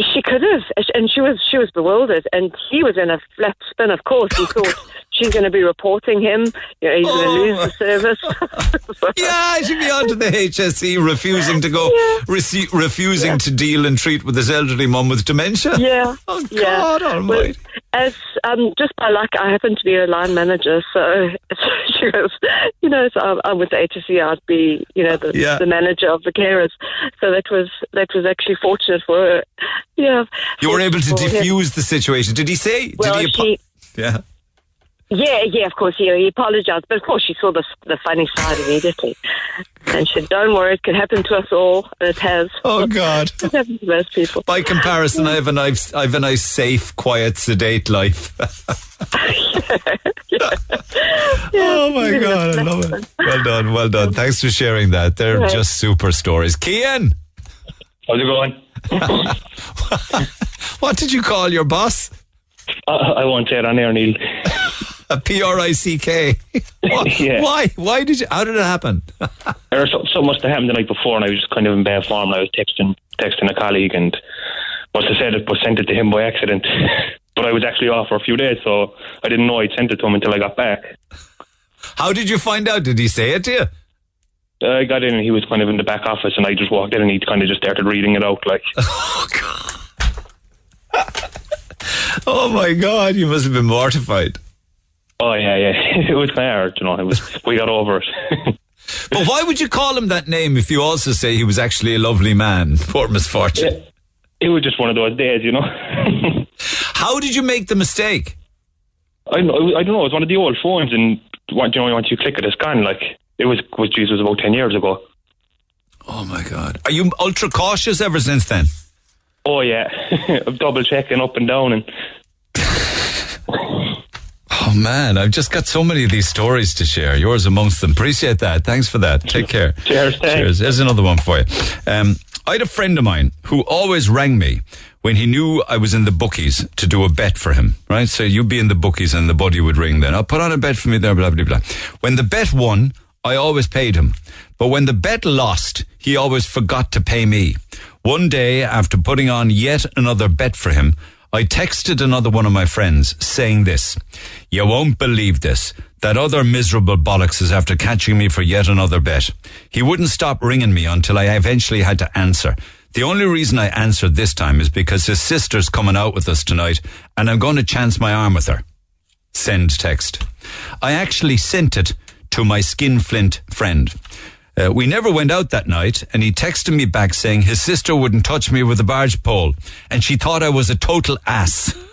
She could have, and she was she was bewildered, and he was in a flat spin. Of course, he thought she's going to be reporting him. You know, he's going to lose the service. Yeah, I should be on to the HSE refusing to go, rece- refusing to deal and treat with his elderly mum with dementia. Yeah. Oh, yeah. God almighty. Well, as um, just by luck, I happen to be a line manager, so she was, you know, so I'm, I'm with the HSE. I'd be, you know, the, Yeah. the manager of the carers. So that was that was actually fortunate for her. Yeah. You were able to defuse him. the situation. Did he say? Well, did he? apo- she- yeah. Yeah, yeah, of course, yeah, he apologised, but of course she saw the the funny side immediately, and she said, "Don't worry, it could happen to us all, and it has." Oh God! it happens to most people. By comparison, I have a nice, I have a nice, safe, quiet, sedate life. oh my God, I love it. Well done, well done. Thanks for sharing that. They're Right. just super stories. Kian, How's it going? what did you call your boss? I, I won't say it on air, Neil. A P R I C K. Why? Yeah. Why? Why did you? How did it happen? Or so, so much have happened the night before, and I was just kind of in bad form. And I was texting texting a colleague, and must have said it, but sent it to him by accident. but I was actually off for a few days, so I didn't know I'd sent it to him until I got back. How did you find out? Did he say it to you? I got in, and he was kind of in the back office, and I just walked in, and he kind of just started reading it out, like. Oh God! Oh my God! You must have been mortified. Oh yeah, yeah. it was kind of hard, you know. It was. We got over it. But why would you call him that name if you also say he was actually a lovely man? Poor misfortune. it was just one of those days, you know. How did you make the mistake? I don't know. I don't know. It was one of the old phones, and what you know, once you click it, it's gone. Like it was. Was Jesus about ten years ago? Oh my God! Are you ultra cautious ever since then? Oh yeah, I'm double checking up and down, and Oh man, I've just got so many of these stories to share. Yours amongst them. Appreciate that. Thanks for that. Take care. Cheers. Cheers. There's another one for you. Um, I had a friend of mine who always rang me when he knew I was in the bookies to do a bet for him, right? So you'd be in the bookies and the buddy would ring then. I'll put on a bet for me there, blah, blah, blah. When the bet won, I always paid him. But when the bet lost, he always forgot to pay me. One day, after putting on yet another bet for him, I texted another one of my friends saying this. You won't believe this. That other miserable bollocks is after catching me for yet another bet. He wouldn't stop ringing me until I eventually had to answer. The only reason I answered this time is because his sister's coming out with us tonight and I'm going to chance my arm with her. Send text. I actually sent it to my skinflint friend. Uh, we never went out that night, and he texted me back saying his sister wouldn't touch me with a barge pole, and she thought I was a total ass.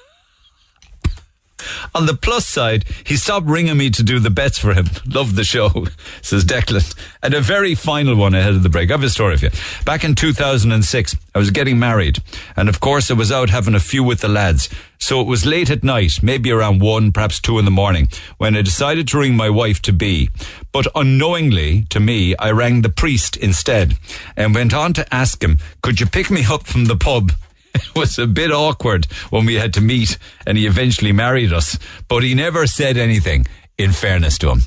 On the plus side, he stopped ringing me to do the bets for him. Love the show, says Declan. And a very final one ahead of the break. I have a story for you. Back in 2006, I was getting married. And of course, I was out having a few with the lads. So it was late at night, maybe around one, perhaps two in the morning, when I decided to ring my wife to be. But unknowingly, to me, I rang the priest instead and went on to ask him, could you pick me up from the pub? It was a bit awkward when we had to meet and he eventually married us, but he never said anything. In fairness to him.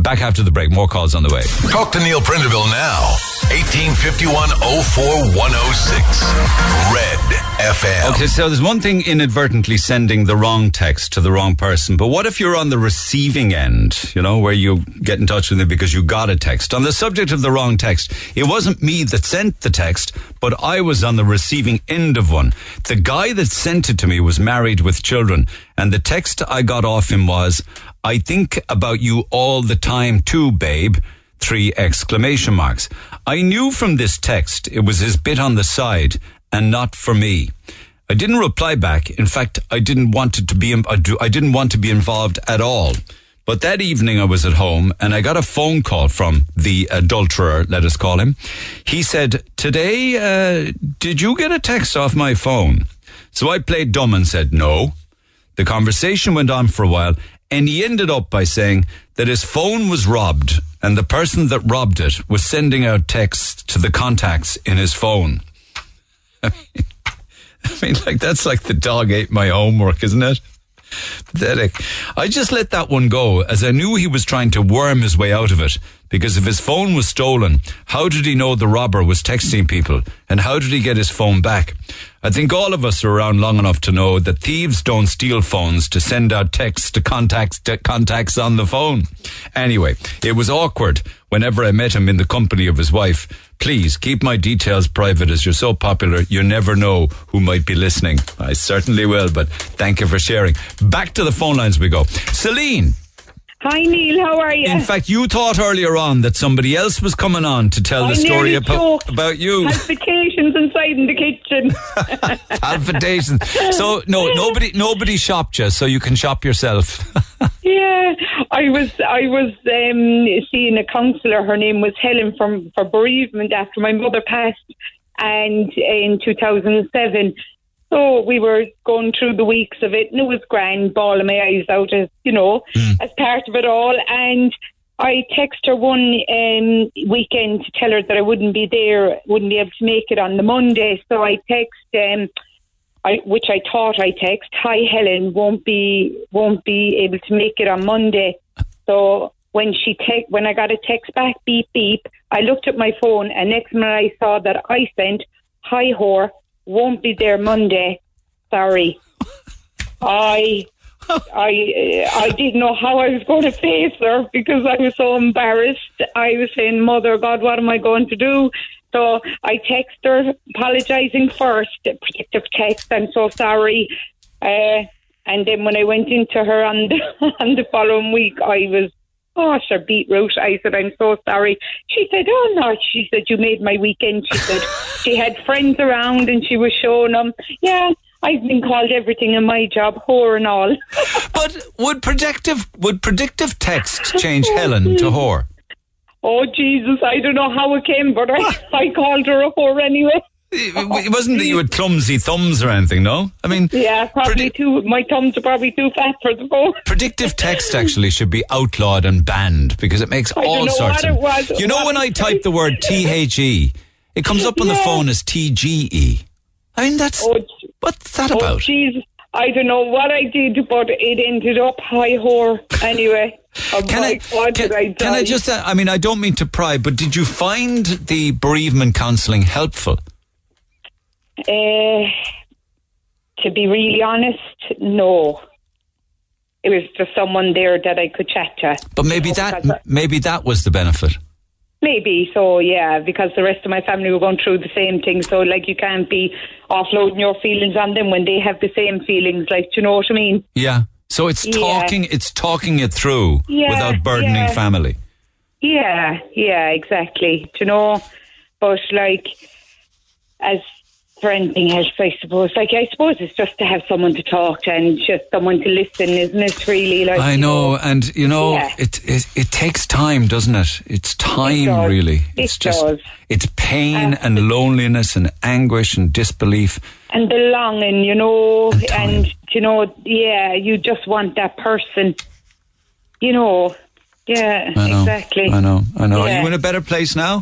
Back after the break, more calls on the way. Talk to Neil Prendeville now. 1851 04106. Red FM. Okay, so there's one thing inadvertently sending the wrong text to the wrong person, but what if you're on the receiving end, you know, where you get in touch with me because you got a text? On the subject of the wrong text, it wasn't me that sent the text, but I was on the receiving end of one. The guy that sent it to me was married with children, and the text I got off him was, I think about you all the time too, babe. Three exclamation marks. I knew from this text it was his bit on the side and not for me. I didn't reply back. In fact, I didn't want to be, I I didn't want to be involved at all. But that evening I was at home and I got a phone call from the adulterer, let us call him. He said, Today, uh, did you get a text off my phone? So I played dumb and said, No. The conversation went on for a while and he ended up by saying that his phone was robbed and the person that robbed it was sending out texts to the contacts in his phone. I mean, I mean, like that's like the dog ate my homework, isn't it? Pathetic. I just let that one go as I knew he was trying to worm his way out of it. Because if his phone was stolen, how did he know the robber was texting people? And how did he get his phone back? I think all of us are around long enough to know that thieves don't steal phones to send out texts to contacts to contacts on the phone. Anyway, it was awkward whenever I met him in the company of his wife. Please keep my details private as you're so popular, you never know who might be listening. I certainly will, but thank you for sharing. Back to the phone lines we go. Celine. Hi Neil, how are you? In fact, you thought earlier on that somebody else was coming on to tell I the story about, about you. Palpitations inside in the kitchen. Palpitations. So no, nobody, nobody shopped you, so you can shop yourself. yeah, I was I was um, seeing a counsellor. Her name was Helen from for bereavement after my mother passed, and in 2007. So we were going through the weeks of it, and it was grand, bawling my eyes out as you know, as part of it all. And I text her one um, weekend to tell her that I wouldn't be there, wouldn't be able to make it on the Monday. So I text, um, I, which I thought I text, "Hi Helen, won't be won't be able to make it on Monday." So when she te- when I got a text back, beep beep, I looked at my phone, and next minute I saw that I sent, "Hi whore, won't be there Monday. Sorry." I I I didn't know how I was going to face her because I was so embarrassed. I was saying, "Mother God, what am I going to do?" So I text her, apologising first, a protective text. I'm so sorry. Uh, and then when I went into her on the, on the following week, I was oh, sure, beetroot. I said, I'm so sorry. She said, oh, no. She said, you made my weekend. She said, she had friends around and she was showing them. Yeah, I've been called everything in my job, whore and all. but would predictive would predictive text change Helen to whore? Oh, Jesus, I don't know how it came, but I, I called her a whore anyway. It wasn't that you had clumsy thumbs or anything, no? I mean, Yeah, probably too. My thumbs are probably too fat for the phone. predictive text actually should be outlawed and banned because it makes I all sorts of. it was. You know, when I type the word T H E, it comes up on the phone as T G E. I mean, that's what's that Oh, about? Jesus. I don't know what I did, but it ended up high whore anyway. Oh, Can I, God, can, I can I just, uh, I mean, I don't mean to pry, but did you find the bereavement counselling helpful? Uh, to be really honest, no. It was just someone there that I could chat to. But maybe that, maybe that was the benefit. Maybe so, yeah, because the rest of my family were going through the same thing. So, like, you can't be offloading your feelings on them when they have the same feelings. Like, do you know what I mean? Yeah. So it's Yeah. talking, it's talking it through Yeah, without burdening yeah. family. Yeah, yeah, exactly. Do you know? But like, as for anything else, I suppose, like, I suppose it's just to have someone to talk to and just someone to listen, isn't it? Really, like, I know, and you know, Yeah. it, it it takes time, doesn't it? It's time, does. really. It It's just, does. it's pain and loneliness and anguish and disbelief. and the longing, you know, and, you know, yeah, you just want that person, you know. Yeah, I know. exactly. I know. I know. Are you in a better place now?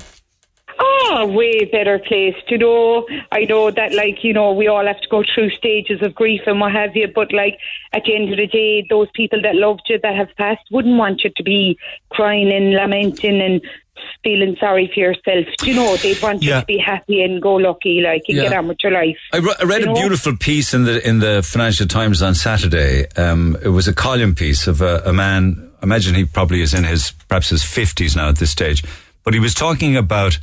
Oh, way better placed. You know, I know that, like, you know, we all have to go through stages of grief and what have you, but, like, at the end of the day, those people that loved you that have passed wouldn't want you to be crying and lamenting and feeling sorry for yourself. Do you know, they'd want you to be happy and go lucky, like, and Yeah. get on with your life. I, re- I read You a know? beautiful piece in the in the Financial Times on Saturday. Um, it was a column piece of a, a man. I imagine he probably is in his perhaps his fifties now at this stage, but he was talking about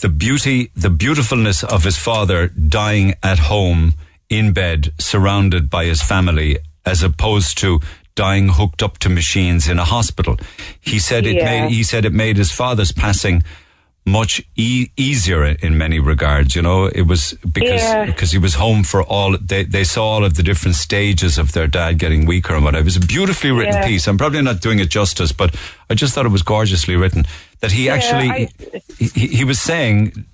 the beauty, the beautifulness of his father dying at home in bed, surrounded by his family, as opposed to dying hooked up to machines in a hospital. He said it Yeah. made he said it made his father's passing much e- easier in many regards. You know, it was because Yeah. because he was home for all. They they saw all of the different stages of their dad getting weaker and whatever. It was a beautifully written Yeah. piece. I'm probably not doing it justice, but I just thought it was gorgeously written. That he Yeah, actually I- he, he was saying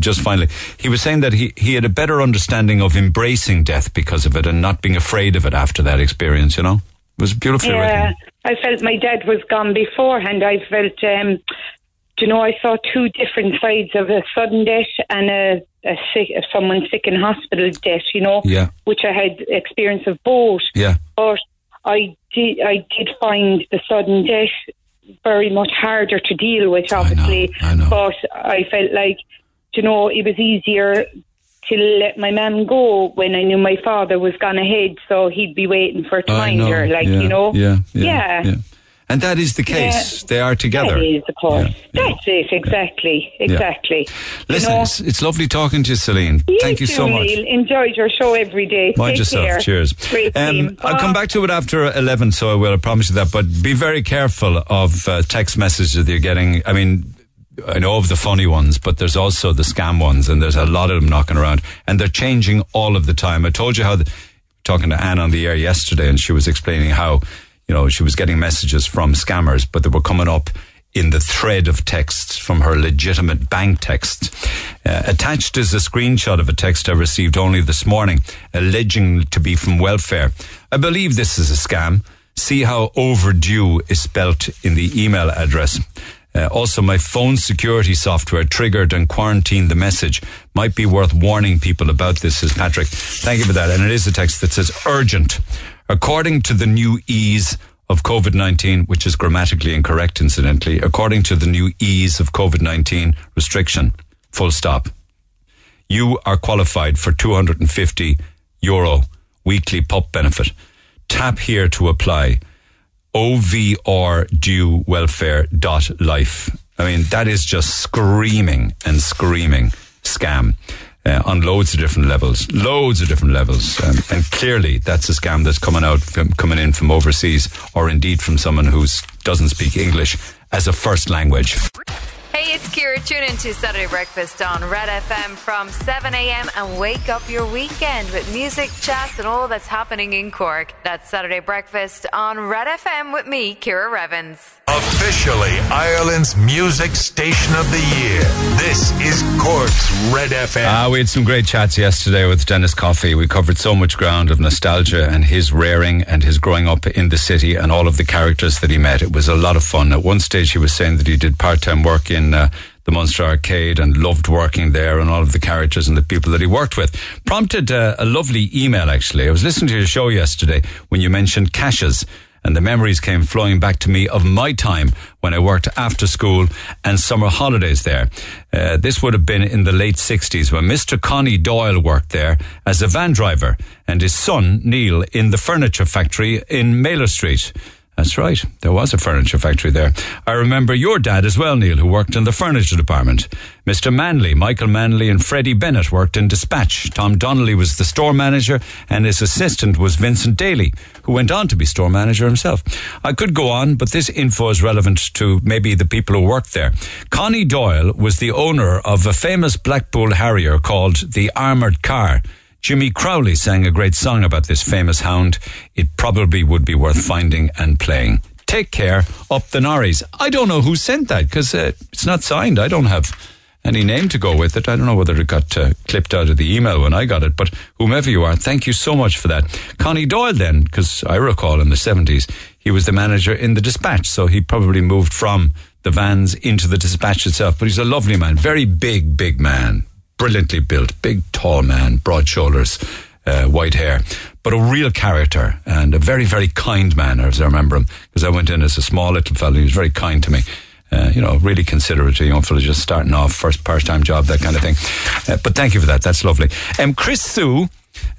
just finally he was saying that he he had a better understanding of embracing death because of it and not being afraid of it after that experience. You know, it was beautifully Yeah, written. I felt my dad was gone beforehand. I felt, um, do you know, I saw two different sides of a sudden death and a, a sick, someone sick in hospital death. You know, Yeah. which I had experience of both. Yeah. But I did, I did find the sudden death very much harder to deal with. Obviously, I know. but I felt like, you know, it was easier to let my mum go when I knew my father was gone ahead, so he'd be waiting for to I mind her, like yeah, you know. yeah, yeah, yeah. Yeah. And that is the case. They are together. That is, of course. That's it, exactly, exactly. Listen, you know, it's, it's lovely talking to you, Celine. you Thank you too, so much. Neil. Enjoyed your show every day. Mind Take yourself. care. Cheers. Um. I'll come back to it after 11, so I will. I promise you that. But be very careful of uh, text messages that you're getting. I mean, I know of the funny ones, but there's also the scam ones, and there's a lot of them knocking around, and they're changing all of the time. I told you how, the, talking to Anne on the air yesterday, and she was explaining how, you know, she was getting messages from scammers, but they were coming up in the thread of texts from her legitimate bank texts. Uh, attached is a screenshot of a text I received only this morning, alleging to be from welfare. I believe this is a scam. See how overdue is spelt in the email address. Uh, also, my phone security software triggered and quarantined the message. Might be worth warning people about this, says Patrick. Thank you for that. And it is a text that says urgent. According to the new ease of COVID 19, which is grammatically incorrect, incidentally, according to the new ease of COVID 19 restriction, full stop. You are qualified for 250 euro weekly PUP benefit. Tap here to apply ovrdewelfare.life. I mean, that is just screaming and screaming scam uh, on loads of different levels, loads of different levels. Um, and clearly, that's a scam that's coming out, from, coming in from overseas, or indeed from someone who doesn't speak English as a first language. Hey, it's Kira. Tune in to Saturday Breakfast on Red FM from 7 a.m. and wake up your weekend with music, chat, and all that's happening in Cork. That's Saturday Breakfast on Red FM with me, Kira Revens. Officially Ireland's music station of the year. This is Cork's Red FM. Ah, we had some great chats yesterday with Dennis Coffey. We covered so much ground of nostalgia and his rearing and his growing up in the city and all of the characters that he met. It was a lot of fun. At one stage, he was saying that he did part time work in uh, the Munster Arcade and loved working there and all of the characters and the people that he worked with. Prompted uh, a lovely email, actually. I was listening to your show yesterday when you mentioned Cash's and the memories came flowing back to me of my time when I worked after school and summer holidays there. Uh, this would have been in the late 60s when Mr. Connie Doyle worked there as a van driver and his son, Neil, in the furniture factory in Maylor Street. That's right. There was a furniture factory there. I remember your dad as well, Neil, who worked in the furniture department. Mr. Manley, Michael Manley, and Freddie Bennett worked in dispatch. Tom Donnelly was the store manager, and his assistant was Vincent Daly, who went on to be store manager himself. I could go on, but this info is relevant to maybe the people who worked there. Connie Doyle was the owner of a famous Blackpool Harrier called the Armoured Car. Jimmy Crowley sang a great song about this famous hound. It probably would be worth finding and playing. Take care, up the Norries. I don't know who sent that because uh, it's not signed. I don't have any name to go with it. I don't know whether it got uh, clipped out of the email when I got it, but whomever you are, thank you so much for that. Connie Doyle, then, because I recall in the 70s, he was the manager in the dispatch, so he probably moved from the vans into the dispatch itself. But he's a lovely man, very big, big man, brilliantly built, big, tall man, broad shoulders, uh, white hair, but a real character and a very, very kind man, as I remember him, because I went in as a small little fellow. He was very kind to me. Uh, you know, really considerate, a young fellow just starting off, first part-time job, that kind of thing. Uh, but thank you for that. That's lovely. Um, Chris Sue,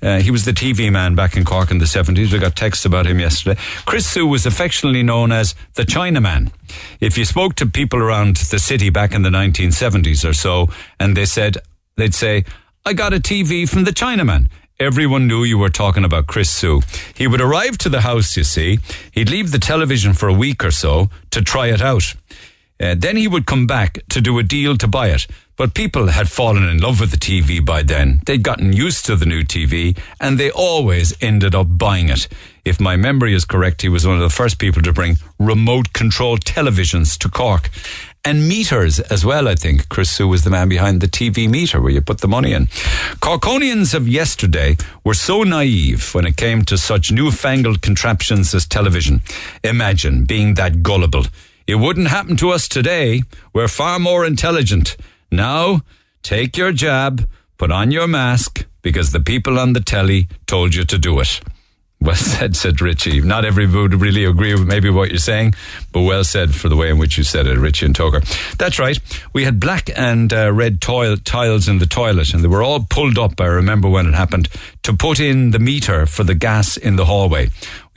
uh, he was the TV man back in Cork in the 70s. We got texts about him yesterday. Chris Sue was affectionately known as the Chinaman. If you spoke to people around the city back in the 1970s or so, and they said, they'd say, I got a TV from the Chinaman. Everyone knew you were talking about Chris Sue. He would arrive to the house, you see. He'd leave the television for a week or so to try it out. Uh, then he would come back to do a deal to buy it. But people had fallen in love with the TV by then. They'd gotten used to the new TV and they always ended up buying it. If my memory is correct, he was one of the first people to bring remote controlled televisions to Cork. And meters as well, I think. Chris Sue was the man behind the TV meter where you put the money in. Corkonians of yesterday were so naive when it came to such newfangled contraptions as television. Imagine being that gullible. It wouldn't happen to us today. We're far more intelligent. Now, take your jab, put on your mask, because the people on the telly told you to do it. Well said, said Richie. Not everybody would really agree with maybe what you're saying, but well said for the way in which you said it, Richie and Togher. That's right. We had black and uh, red toil- tiles in the toilet, and they were all pulled up, I remember when it happened, to put in the meter for the gas in the hallway.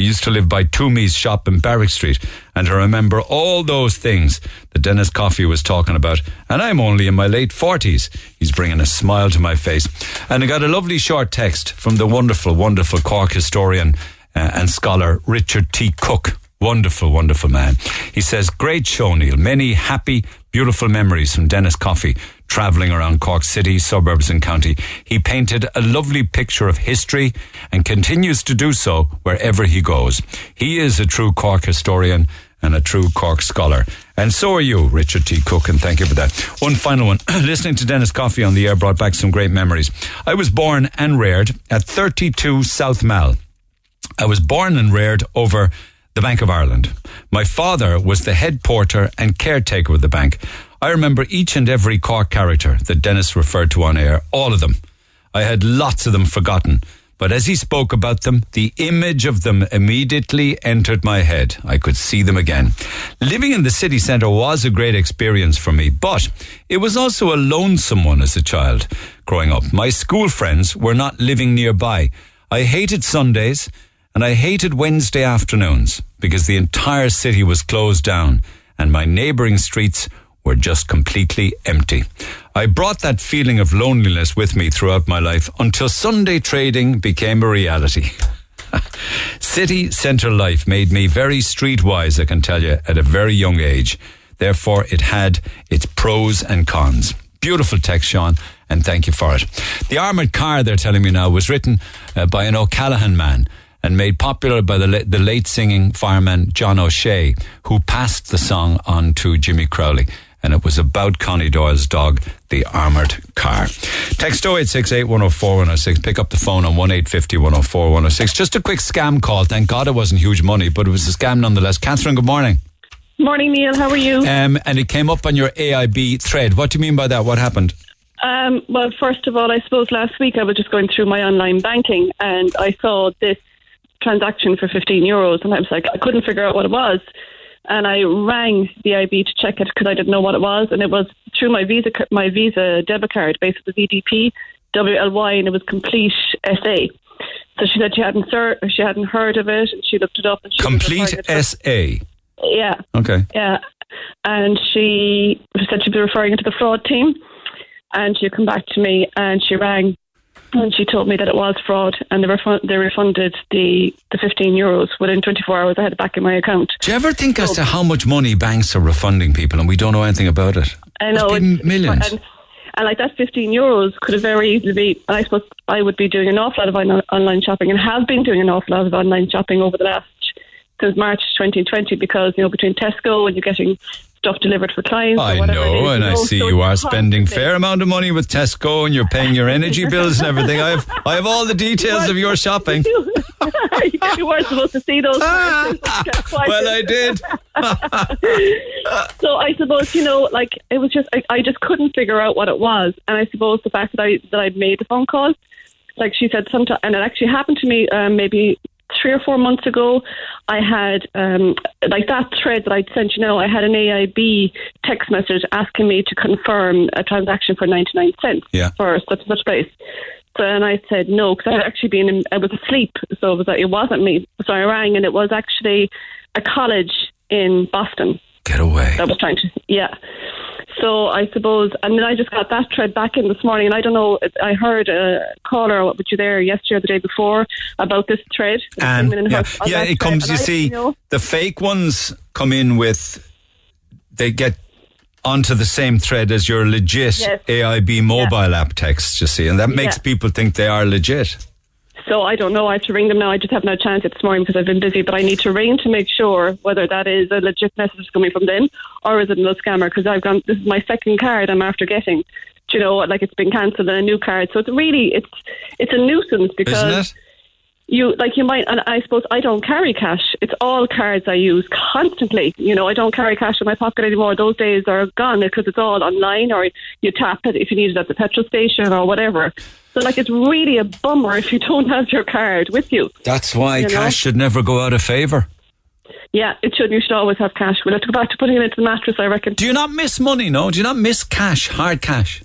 Used to live by Toomey's shop in Barrack Street, and I remember all those things that Dennis Coffey was talking about. And I'm only in my late 40s. He's bringing a smile to my face. And I got a lovely short text from the wonderful, wonderful Cork historian uh, and scholar Richard T. Cooke. Wonderful, wonderful man. He says, Great show, Neil. Many happy, beautiful memories from Dennis Coffey travelling around Cork City, suburbs, and county. He painted a lovely picture of history and continues to do so wherever he goes. He is a true Cork historian and a true Cork scholar. And so are you, Richard T. Cooke, and thank you for that. One final one. Listening to Dennis Coffey on the air brought back some great memories. I was born and reared at 32 South Mall. I was born and reared over the Bank of Ireland. My father was the head porter and caretaker of the bank. I remember each and every Cork character that Dennis referred to on air, all of them. I had lots of them forgotten, but as he spoke about them, the image of them immediately entered my head. I could see them again. Living in the city centre was a great experience for me, but it was also a lonesome one as a child growing up. My school friends were not living nearby. I hated Sundays and I hated Wednesday afternoons because the entire city was closed down and my neighbouring streets were just completely empty. I brought that feeling of loneliness with me throughout my life until Sunday trading became a reality. City centre life made me very streetwise, I can tell you, at a very young age. Therefore, it had its pros and cons. Beautiful text, Sean, and thank you for it. The armoured car, they're telling me now, was written uh, by an O'Callaghan man and made popular by the, la- the late singing fireman John O'Shea, who passed the song on to Jimmy Crowley. And it was about Connie Doyle's dog, the armoured car. Text 0868 104 106. Pick up the phone on 1850 104 106. Just a quick scam call. Thank God it wasn't huge money, but it was a scam nonetheless. Catherine, good morning. Morning, Neil. How are you? Um, and it came up on your AIB thread. What do you mean by that? What happened? Um, well, first of all, I suppose last week I was just going through my online banking and I saw this transaction for 15 euros and I was like, I couldn't figure out what it was. And I rang the IB to check it because I didn't know what it was. And it was through my Visa my Visa debit card, basically VDP, WLY, and it was Complete SA. So she said she hadn't ser- she hadn't heard of it. And she looked it up. And she Complete SA. Yeah. Okay. Yeah. And she said she'd be referring it to the fraud team. And she come back to me and she rang and she told me that it was fraud and they, they refunded the, the 15 euros within 24 hours. I had it back in my account. Do you ever think as to how much money banks are refunding people and we don't know anything about it? I know. It's- millions. And, and like that 15 euros could have very easily be, and I suppose I would be doing an awful lot of on- online shopping and have been doing an awful lot of online shopping over the last, since March 2020 because, you know, between Tesco and you're getting stuff delivered for clients. I know, and you I see so you are spending fair amount of money with Tesco, and you're paying your energy bills and everything. I have, I have all the details of your shopping. you weren't supposed to see those. well, I did. so I suppose you know, like it was just I, I just couldn't figure out what it was, and I suppose the fact that I that I'd made the phone call, like she said, sometime, and it actually happened to me um, maybe three or four months ago. I had um, like that thread that I'd sent. You know, I had an AIB text message asking me to confirm a transaction for ninety nine cents Yeah. for such and such place. So and I said no because I had actually been in, I was asleep, so it was like, it wasn't me. So I rang and it was actually a college in Boston. Get away. That was trying to yeah. So I suppose, and then I just got that thread back in this morning, and I don't know. I heard a caller with you there yesterday or the day before about this thread. And yeah, her- yeah, it comes. You I- see, know, the fake ones come in with. They get onto the same thread as your legit Yes. AIB mobile app texts, you see, and that makes Yeah. people think they are legit. So I don't know. I have to ring them now. I just have no chance this morning because I've been busy. But I need to ring to make sure whether that is a legit message coming from them or is it a scammer? Because I've gone. This is my second card I'm after getting. Do you know, like it's been cancelled and a new card. So it's really it's it's a nuisance because you like you might and I suppose I don't carry cash. It's all cards I use constantly. You know, I don't carry cash in my pocket anymore. Those days are gone because it's all online or you tap it if you need it at the petrol station or whatever. So like it's really a bummer if you don't have your card with you. That's why You know? cash should never go out of favour. Yeah, it should. You should always have cash. We'll have to go back to putting it into the mattress, I reckon. Do you not miss money? No. Do you not miss cash, hard cash?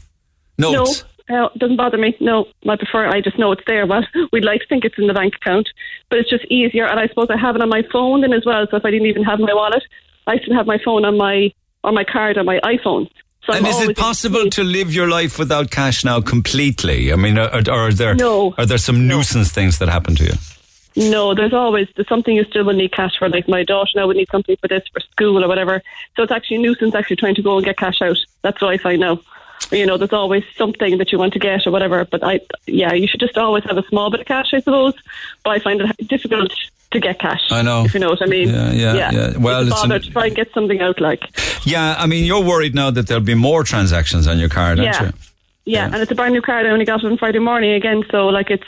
Notes. No, uh, it doesn't bother me. No, I prefer. I just know it's there. Well, we'd like to think it's in the bank account, but it's just easier. And I suppose I have it on my phone then as well. So if I didn't even have my wallet, I still have my phone on my on my card on my iPhone. So and I'm is it possible to live your life without cash now completely? I mean, are, are, there No. are there some nuisance things that happen to you? No, there's always there's something you still will need cash for. Like my daughter now would need something for this for school or whatever. So it's actually a nuisance actually trying to go and get cash out. That's what I find now. You know, there's always something that you want to get or whatever. But I, yeah, you should just always have a small bit of cash, I suppose. But I find it difficult to get cash. I know. If you know what I mean. Yeah, yeah, yeah. Well, it's a an- to try and get something out. Like, Yeah, I mean, you're worried now that there'll be more transactions on your card, aren't yeah, you? yeah, and it's a brand new card. I only got it on Friday morning again. So like, it's.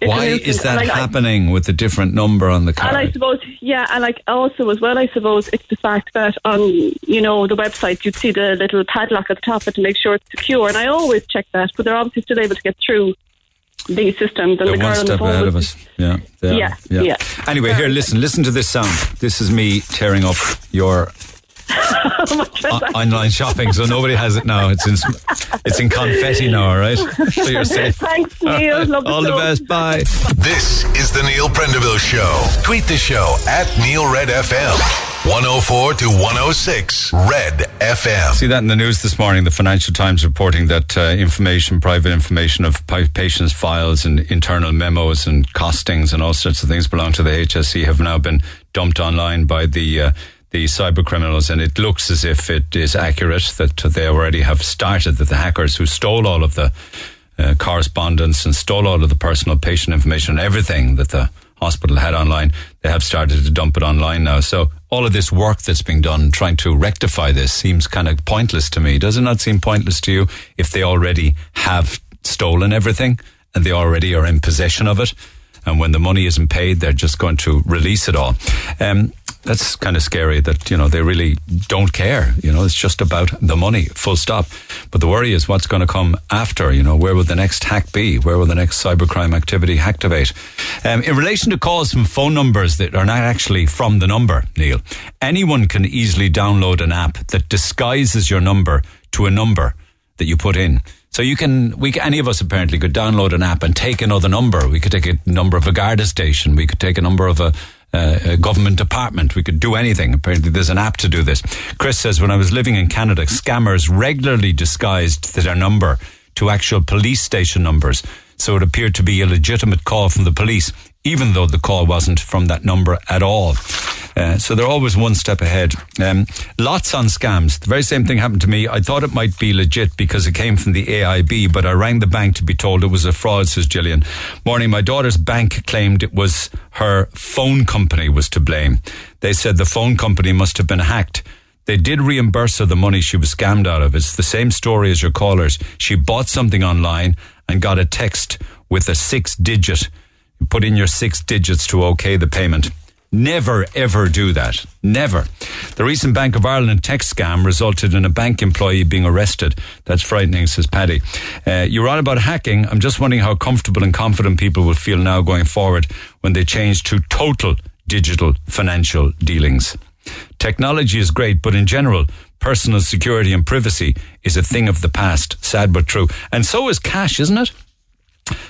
it's Why is that Like, I- happening with the different number on the card? And I suppose, yeah, and like also as well, I suppose it's the fact that on you know the website you'd see the little padlock at the top of it to make sure it's secure, and I always check that, but they're obviously still able to get through these systems. And They're the girl one on the step ahead of us. Yeah, they are. Yeah, yeah. Anyway, here, listen, listen to this sound. This is me tearing up your o- online shopping, so nobody has it now. It's in it's in confetti now. All right, so you're safe. Thanks, Neil. Love All the show. best. Bye. This is the Neil Prendeville Show. Tweet the show at Neil Red FM. 104 to 106 Red FM. See that in the news this morning. The Financial Times reporting that uh, information, private information of pa- patients' files and internal memos and costings and all sorts of things belong to the HSE have now been dumped online by the uh, the cyber criminals, and it looks as if it is accurate that they already have started. That the hackers who stole all of the uh, correspondence and stole all of the personal patient information everything that the hospital had online, they have started to dump it online now. So all of this work that's being done trying to rectify this seems kind of pointless to me. Does it not seem pointless to you if they already have stolen everything and they already are in possession of it? And when the money isn't paid, they're just going to release it all. Um, that's kind of scary that, you know, they really don't care. You know, it's just about the money, full stop. But the worry is what's going to come after, you know, where will the next hack be? Where will the next cybercrime activity activate? Um, in relation to calls from phone numbers that are not actually from the number, Neil, anyone can easily download an app that disguises your number to a number that you put in. So you can, we, any of us apparently could download an app and take another number. We could take a number of a Garda station. We could take a number of a, uh, a government department. We could do anything. Apparently there's an app to do this. Chris says, when I was living in Canada, scammers regularly disguised their number to actual police station numbers. So it appeared to be a legitimate call from the police, even though the call wasn't from that number at all. Uh, so they're always one step ahead. Um, lots on scams. The very same thing happened to me. I thought it might be legit because it came from the AIB, but I rang the bank to be told it was a fraud, says Gillian. Morning, my daughter's bank claimed it was her phone company was to blame. They said the phone company must have been hacked. They did reimburse her the money she was scammed out of. It's the same story as your callers. She bought something online and got a text with a six digit. Put in your six digits to okay the payment. Never ever do that. Never. The recent Bank of Ireland text scam resulted in a bank employee being arrested. That's frightening, says Paddy. Uh, you're on about hacking. I'm just wondering how comfortable and confident people will feel now going forward when they change to total digital financial dealings. Technology is great, but in general, personal security and privacy is a thing of the past. Sad but true. And so is cash, isn't it?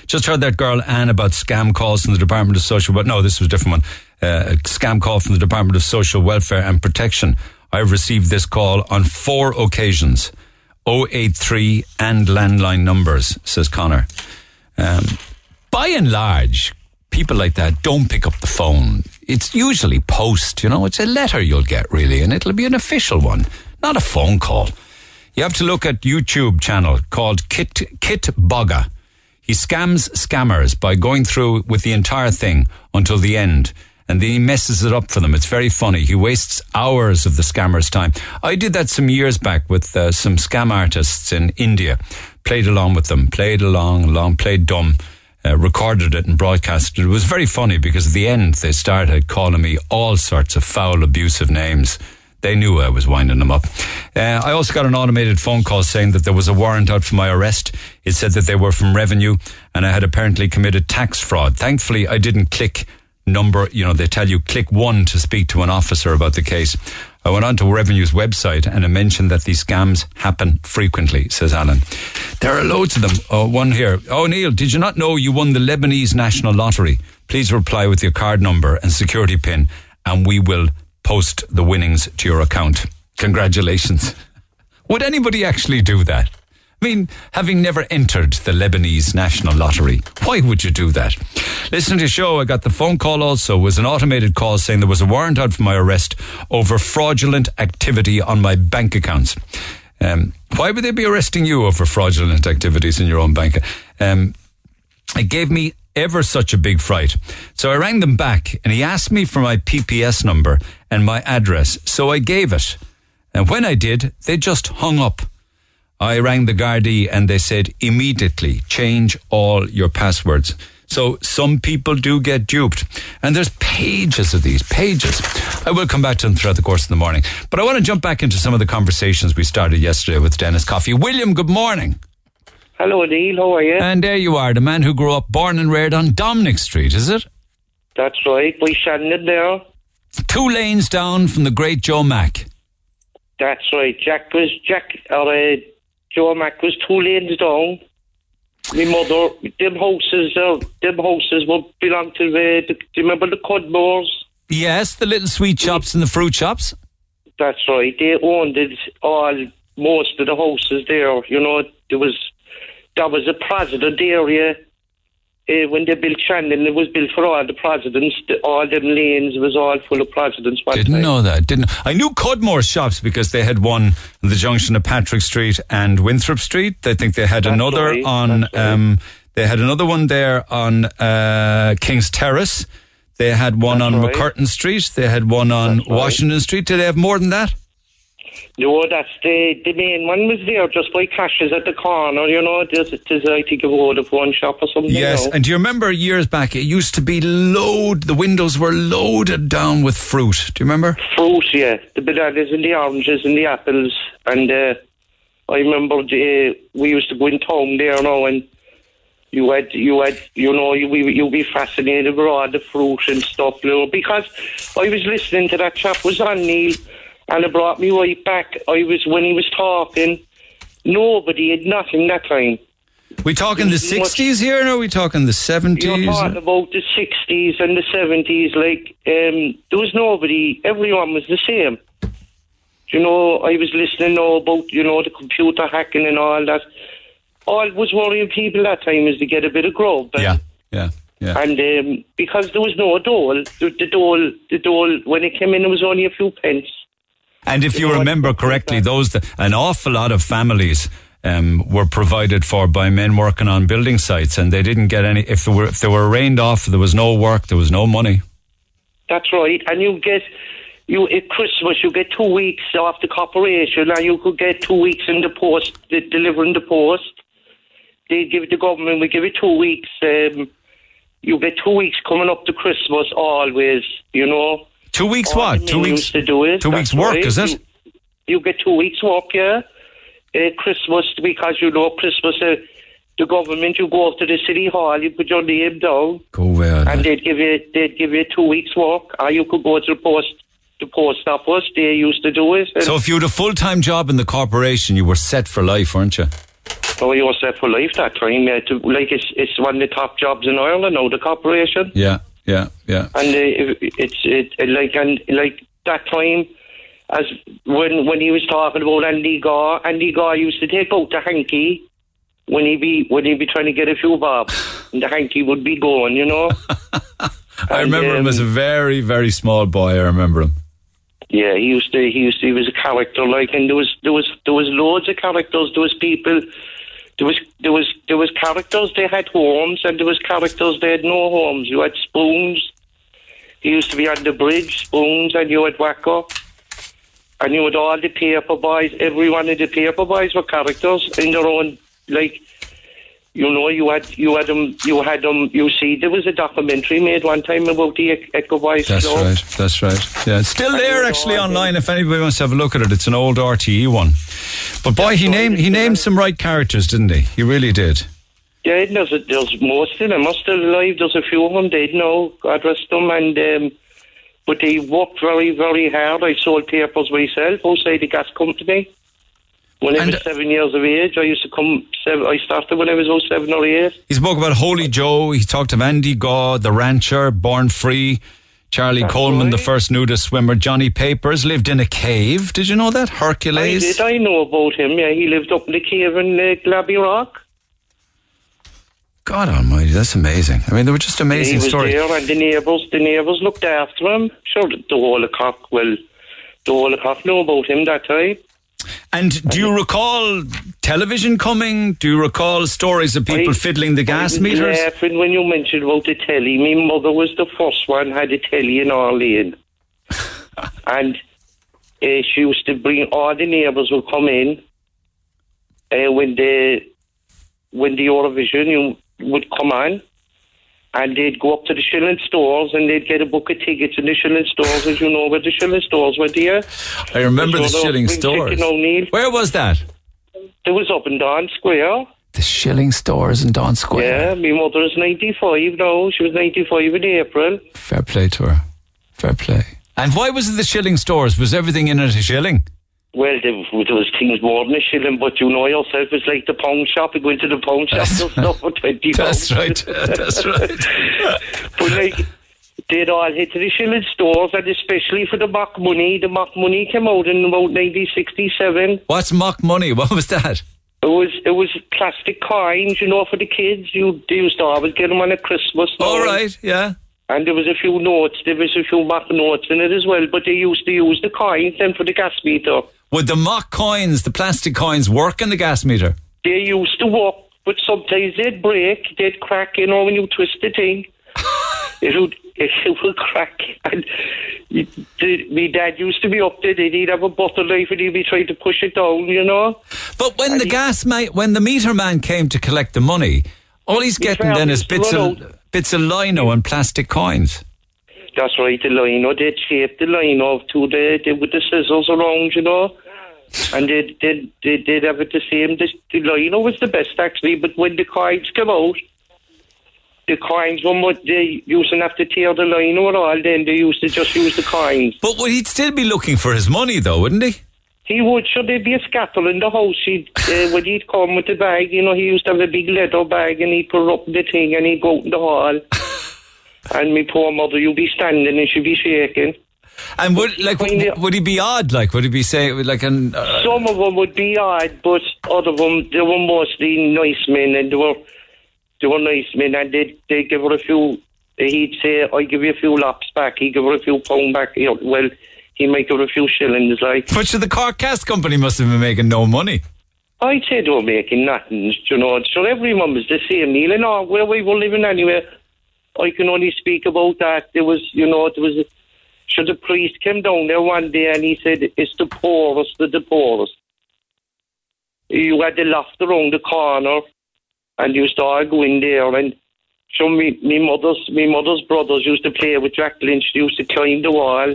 Just heard that girl Anne about scam calls from the Department of Social. But no, this was a different one. Uh, scam call from the Department of Social Welfare and Protection. I've received this call on four occasions. 083 and landline numbers, says Connor. Um, by and large, people like that don't pick up the phone. It's usually post, you know, it's a letter you'll get really, and it'll be an official one. not a phone call. You have to look at YouTube channel called Kit Kit Bogga. He scams scammers by going through with the entire thing until the end. And then he messes it up for them. It's very funny. He wastes hours of the scammer's time. I did that some years back with uh, some scam artists in India. Played along with them, played along, along, played dumb, uh, recorded it and broadcasted it. It was very funny because at the end they started calling me all sorts of foul, abusive names. They knew I was winding them up. Uh, I also got an automated phone call saying that there was a warrant out for my arrest. It said that they were from revenue and I had apparently committed tax fraud. Thankfully, I didn't click number, you know, they tell you click one to speak to an officer about the case. I went on to Revenue's website and I mentioned that these scams happen frequently, says Alan. There are loads of them. Oh, one here. Oh, Neil, did you not know you won the Lebanese National Lottery? Please reply with your card number and security pin and we will post the winnings to your account. Congratulations. Would anybody actually do that? I mean, having never entered the Lebanese National Lottery, why would you do that? Listen to the show. I got the phone call also. Was an automated call saying there was a warrant out for my arrest over fraudulent activity on my bank accounts. Um, why would they be arresting you over fraudulent activities in your own bank? Um, it gave me ever such a big fright. So I rang them back and he asked me for my PPS number and my address. So I gave it. And when I did, they just hung up. I rang the Gardaí and they said immediately change all your passwords. So some people do get duped. And there's pages of these, pages. I will come back to them throughout the course of the morning. But I want to jump back into some of the conversations we started yesterday with Dennis Coffey. William, good morning. Hello, Neil. How are you? And there you are, the man who grew up, born and reared on Dominic Street, is it? That's right. We Shandon there. Two lanes down from the great Joe Mack. That's right. Jack was Jack or uh, Joe Mack was two lanes down. My mother, them houses, uh, them houses would belong to the. the do you remember the Cudmores? Yes, the little sweet shops and the fruit shops. That's right. They owned it all, most of the houses there. You know, there was that was a president area. Uh, when they built Shandon, it was built for all the presidents. The, all them lanes was all full of presidents. Didn't time. know that. Didn't. I knew Cudmore shops because they had one at the junction of Patrick Street and Winthrop Street. I think they had That's another right, on. right. Um, they had another one there on uh, King's Terrace. They had one That's on right. MacCurtain Street. They had one on That's. Washington Street. Did they have more than that? No, that's the the main one was there just by Cash's at the corner. You know, there's, there's I think a road of one shop or something. Yes, now. and do you remember years back? It used to be load. The windows were loaded down with fruit. Do you remember? fruit, yeah, the bananas and the oranges and the apples. And uh, I remember the, we used to go in town there now, and you had, you had, you know, you you'd be fascinated with all the fruit and stuff, you know, because I was listening to that chap was on Neil, and it brought me right back. I was when he was talking, nobody had nothing that time. We talking the sixties here, or are we talking the You're seventies? talking about the 60s and the 70s, like, um, there was nobody, everyone was the same. You know, I was listening now about, you know, the computer hacking and all that. All was worrying people that time is to get a bit of grub. Yeah, yeah, yeah. And um, because there was no dole, the, the dole, the dole, when it came in, it was only a few pence. And if you remember correctly, those an awful lot of families um, were provided for by men working on building sites, and they didn't get any. If they were if they were rained off, there was no work, there was no money. That's right. And you get, you at Christmas, you get two weeks off the corporation, and you could get two weeks in the post, de- delivering the post. They give it the government, we give it two weeks. Um, you get two weeks coming up to Christmas always, you know. Two weeks All what? Two weeks. to do it. two weeks work, right. is it? You, get two weeks work, yeah. Uh, Christmas, because you know, Christmas, uh, the government, you go up to the city hall, you put your name down, Go well. and they'd give you they'd give you two weeks work, or you could go to the post the post office. They used to do it. So if you had a full time job in the corporation, you were set for life, weren't you? oh, you were set for life that time. Yeah, to, like it's it's one of the top jobs in Ireland now, the corporation, Yeah, yeah, yeah. and uh, it's it, it like and like that time. As when when he was talking about Andy Gaw, Andy Gaw used to take out the hanky when he be when he be trying to get a few bob, and the hanky would be going, you know. I remember him um, as a very, very small boy. I remember him. Yeah, he used to. He used to. He was a character, like, and there was there was there was loads of characters. There was people. There was there was there was characters. They had homes, and there was characters. They had no homes. You had spoons. He used to be on the bridge, spoons, and you had Wacko. And you had all the paper boys. Every one of the paper boys were characters in their own. Like, you know, you had you had them. You had them. You see, there was a documentary made one time about the Ec- Echo Boys That's Club. right. That's right. Yeah, it's still there actually online. If anybody wants to have a look at it, it's an old RTE one. But boy, he named he named some right characters, didn't he? He really did. Yeah, there's, a, there's most of them are still alive. There's a few of them dead now, God rest them. And, um, but they worked very, very hard. I sold papers myself outside the gas company. When I was seven years of age, I used to come, seven, I started when I was oh seven or eight. He spoke about Holy Joe. He talked of Andy God, the rancher, born free. Charlie Coleman, the first nudist swimmer. Johnny Papers lived in a cave. Did you know that? Hercules? I did, I know about him, yeah. He lived up in the cave in uh, Glabby Rock. God Almighty, that's amazing. I mean, they were just amazing he was stories. there, and the neighbours, the neighbours looked after him. Sure, the the whole of Cork, well, the whole of Cork knew about him that time. And do you recall television coming? Do you recall stories of people I- fiddling the gas I meters? laughing when you mentioned about the telly. My mother was the first one had a telly in our lane, and uh, she used to bring all the neighbours would come in uh, when the when the Eurovision you would come on. And they'd go up to the shilling stores and they'd get a book of tickets in the shilling stores, as you know where the shilling stores were, do you? I remember the shilling stores. Where was that? It was up in Daunt Square. The shilling stores in Daunt Square. Yeah, my mother is 95 now. She was 95 in April. Fair play to her. Fair play. And why was it the shilling stores? Was everything in it a shilling? Well, there, there was things more than a shilling, but you know yourself, it's like the pawn shop. You go into the pawn shop, there's stuff for 20 That's pounds. right. That's right. but like, they'd all hit the shilling stores, and especially for the mock money. The mock money came out in about 1967. What's mock money? What was that? It was it was plastic coins, you know, for the kids. You they used to always get them on a Christmas. All right, yeah. And there was a few notes. There was a few mock notes in it as well. But they used to use the coins then for the gas meter. Would the mock coins, the plastic coins, work in the gas meter? They used to work, but sometimes they'd break, they'd crack. You know, when you twist the thing, it would it would crack. And my dad used to be up there. He'd have a butter knife and he'd be trying to push it down. You know. But when the gas ma- when the meter man came to collect the money, all he's getting then is bits of bits of lino and plastic coins. That's right, the lino. They'd shape the lino to the, the with the scissors around, you know. And they'd, they'd, they'd, they'd have it the same. The, the lino was the best, actually, but when the coins come out, the coins, one what they used to have to tear the lino at all, then they used to just use the coins. But would he'd still be looking for his money, though, wouldn't he? He would, sure, there'd be a scattle in the house. He'd, uh, when he'd come with the bag, you know, he used to have a big leather bag and he'd put up the thing and he'd go out in the hall. And my poor mother, you'd be standing and she'd be shaking. And would like would, would he be odd? Like would he be saying like an? Uh, Some of them would be odd, but other of them, they were mostly nice men and they were, they were nice men and they'd, they'd give her a few, he'd say, I give you a few laps back, he'd give her a few pound back. You know, well, he'd make her a few shillings, like. but the Cork Gas Company must have been making no money. I'd say they were making nothing, you know. So everyone was the same, Neil. And all, where we were living anyway, I can only speak about that. There was, you know, there was. A, so the priest came down there one day and he said, "It's the poorest of the poorest." You had the loft around the corner, and you started to all go in there. And so me, me mother's, me mother's brothers used to play with Jack Lynch. They used to climb the wall.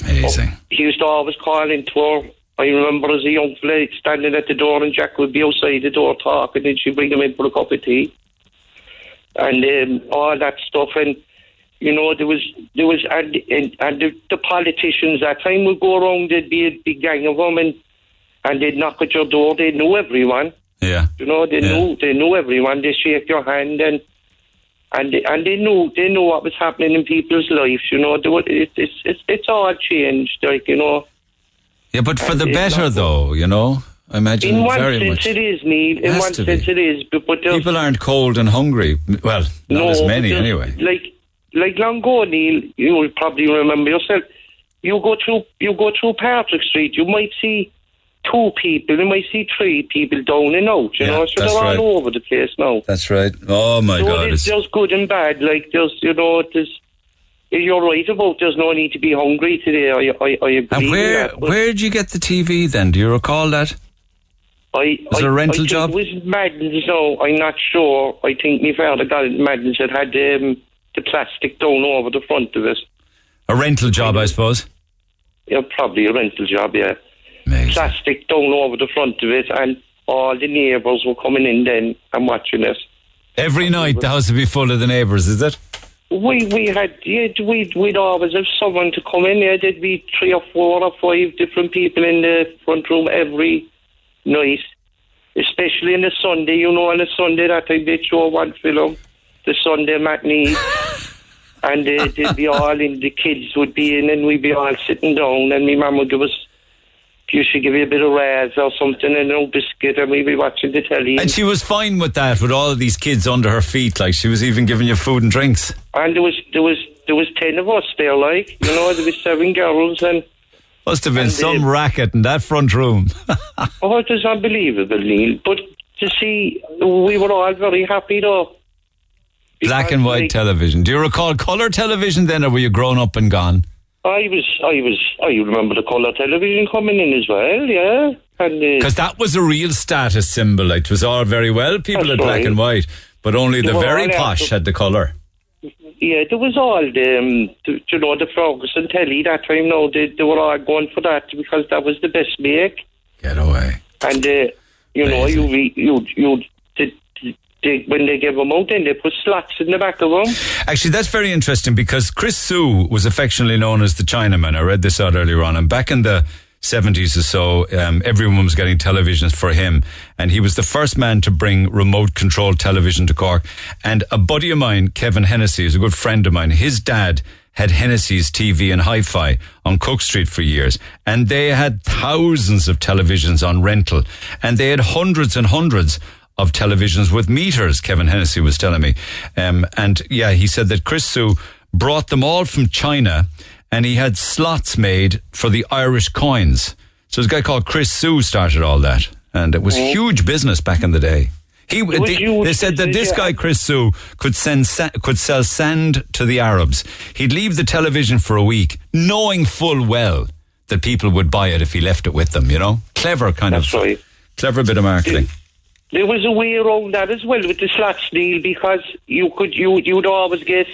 Amazing. He used to always call into her. I remember as a young fella standing at the door and Jack would be outside the door talking and she'd bring him in for a cup of tea. And um, all that stuff and you know, there was there was and and, and the, the politicians that time would go around, there'd be a big gang of them and and they'd knock at your door, they knew everyone. Yeah. You know, they knew they knew everyone, they shake your hand and and they, and they knew they knew what was happening in people's lives, you know. They were, it, it's it's it's all changed, like, you know. Yeah, but for the better, though, you know. I imagine In one very sense much. it is, Neil. In one sense be. it is. But, but People aren't cold and hungry. Well, not no, as many anyway. Like like long ago, Neil, you will probably remember yourself. you go through you go through Patrick Street, you might see two people, you might see three people down and out. You Yeah, know, so they're right. all over the place now. That's right. Oh my so God! It's just good and bad. Like there's, you know, there's. You're right about there's no need to be hungry today. I, I, I agree. and where where did you get the TV then? Do you recall that? I, Was it I, a rental I job? It was Madden's. No, I'm not sure. I think my father got it. Madden's that had um, the plastic down over the front of it. A rental job, I suppose. Yeah, probably a rental job. Yeah, plastic down over the front of it, and all the neighbours were coming in then and watching it. Every night the house would be full of the neighbours, is it? We we had yeah we'd we'd always have someone to come in. Yeah, there'd be three or four or five different people in the front room every night, especially on a Sunday. You know, on a Sunday that time they show one film, the Sunday matinee, and uh, they'd be all in. The kids would be in, and we'd be all sitting down, and my mum would give us. You should give you a bit of raz or something and no biscuit, and we'd be watching the telly. And she was fine with that, with all of these kids under her feet. Like she was even giving you food and drinks. And there was there was there was ten of us there, like you know, there was seven girls, and Must have been And, some uh, racket in that front room. oh, it is unbelievable, Neil. But to see, we were all very happy though. Black and white television. Do you recall colour television then, or were you grown up and gone? I was, I was, I remember the colour television coming in as well, yeah. And uh, Because that was a real status symbol. It was all very well, people had black and white, but only the very posh had the colour. Yeah, there was all the, um, the, you know, the Ferguson telly that time. No, they, they were all going for that because that was the best make. Get away. And uh, you know, you re- you you the, the, when they gave them out, then they put slots in the back of them. Actually, that's very interesting because Chris Sue was affectionately known as the Chinaman. I read this out earlier on, and back in the 70s or so, um, everyone was getting televisions for him. And he was the first man to bring remote controlled television to Cork. And a buddy of mine, Kevin Hennessy, is a good friend of mine. His dad had Hennessy's TV and Hi-Fi on Cook Street for years. And they had thousands of televisions on rental. And they had hundreds and hundreds of televisions with meters, Kevin Hennessy was telling me. Um, and yeah, he said that Chris Sue brought them all from China and he had slots made for the Irish coins. So this guy called Chris Sue started all that. And it was huge business back in the day. He, they, they said that this yeah. guy Chris Sue could send sa- could sell sand to the Arabs. He'd leave the television for a week, knowing full well that people would buy it if he left it with them. You know, clever kind That's of right. clever bit of marketing. There was a way around that as well with the slots deal because you could you you'd always get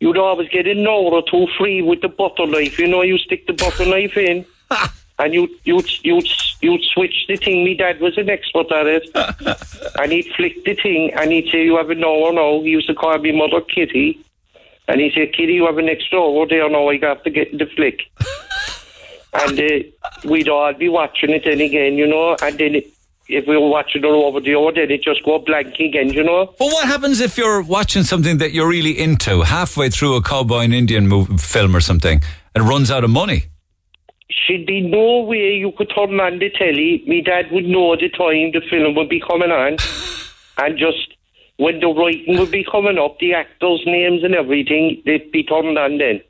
you'd always get an hour or two free with the butter knife. You know, you stick the butter knife in, and you you you you switch the thing. My dad was an expert at it, and he'd flick the thing, and he'd say, "You have an hour now." He used to call me mother Kitty, and he'd say, "Kitty, you have an extra hour there now. I got to get the flick." and uh, we'd all be watching it then again, you know, and then. It, if we were watching it over the other, then it just go blank again, you know. But what happens if you're watching something that you're really into halfway through a cowboy and Indian movie, film or something and runs out of money? Should be no way you could turn on the telly. Me dad would know the time the film would be coming on, and just when the writing would be coming up, the actors' names and everything, they'd be turned on then.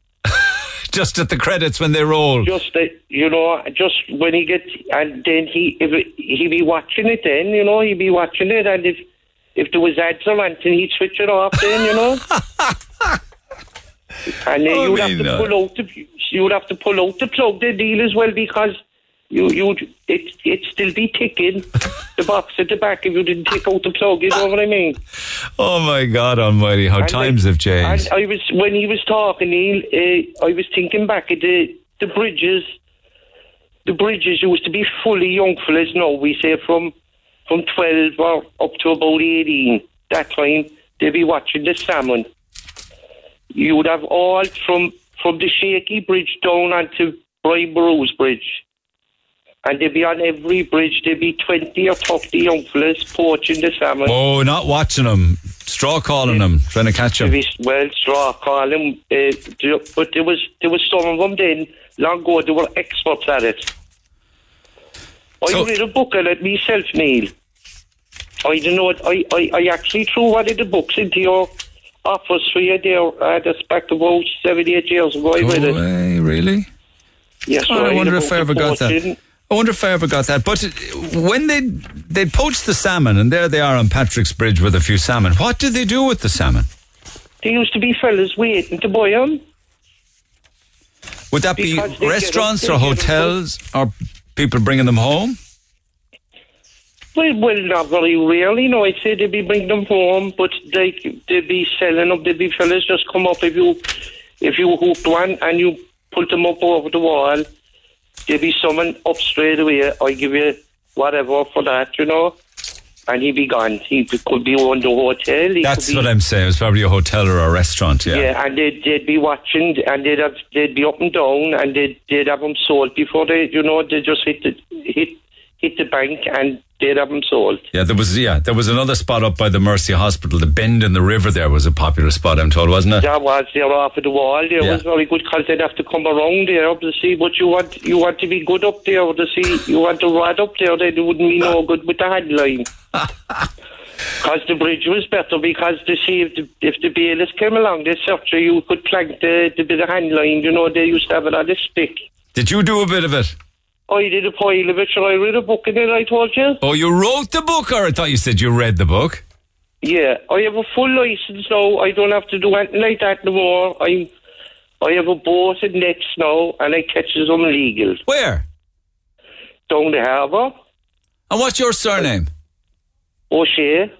Just at the credits when they roll. Just that, you know, just when he gets, and then he, if it, he'd be watching it then, you know, he'd be watching it, and if if there was ads or anything, he'd switch it off then, you know. and then I you'd have to uh, pull out the, you'd have to pull out the plug the deal as well because you you it it still be ticking the box at the back if you didn't take out the plug. You know what I mean? Oh my God Almighty! How And times I- have changed. And I was when he was talking, Neil. Uh, I was thinking back at the the bridges. The bridges used to be fully young fellas. Now we say from from twelve or up to about eighteen. That time they'd be watching the salmon. You would have all from from the Shaky Bridge down onto Brian Boru's Bridge. And they'd be on every bridge, there'd be 20 or 30 young fellas poaching the salmon. Oh, not watching them, stroke hauling them, trying to catch them. Well, stroke hauling, uh, but there was there was some of them then long ago. They were experts at it. I read a book on it myself, Neil. I don't know. I, I, I actually threw one of the books into your office for you there. I had this back about seven, eight years ago. I read it. really? Yes, Oh, I read wonder if I ever got that. I wonder if I ever got that. But when they they poached the salmon, and there they are on Patrick's Bridge with a few salmon. What did they do with the salmon? There used to be fellas waiting to buy them. Would that be Because they get restaurants them- or they hotels or people bringing them home? Well, well, not very rarely. No, I'd say they'd be bringing them home, but they they'd be selling them. They'd be fellas just come up if you if you hooked one and you put them up over the wall. There'd be someone up straight away. I give you whatever for that, you know. And he'd be gone. He could be on the hotel. He That's could be, what I'm saying. It's probably a hotel or a restaurant. Yeah. Yeah, and they'd, they'd be watching, and they'd have, they'd be up and down, and they'd they'd have them sold before they, you know, they just hit the hit hit the bank, and they'd have them sold. Yeah, there was yeah, there was another spot up by the Mercy Hospital. The bend in the river there was a popular spot. I'm told, wasn't it? That was there off of the wall. There Yeah. was very good because they'd have to come around there up to see. But you want you want to be good up there to see. You want to ride up there. Then it wouldn't be no good with the handline. Because the bridge was better because to see if the, if the bailiffs came along, they search you, you could plank the, the bit of handline. You know, they used to have it on a stick. Did you do a bit of it? Oh, I did a pile of it, so I read a book in it, I told you. Oh, you wrote the book, or I thought you said you read the book. Yeah, I have a full license now. I don't have to do anything like that no more. I I have a boat and nets now, and I catches them legal. Where? Down the harbour. And what's your surname? O'Shea.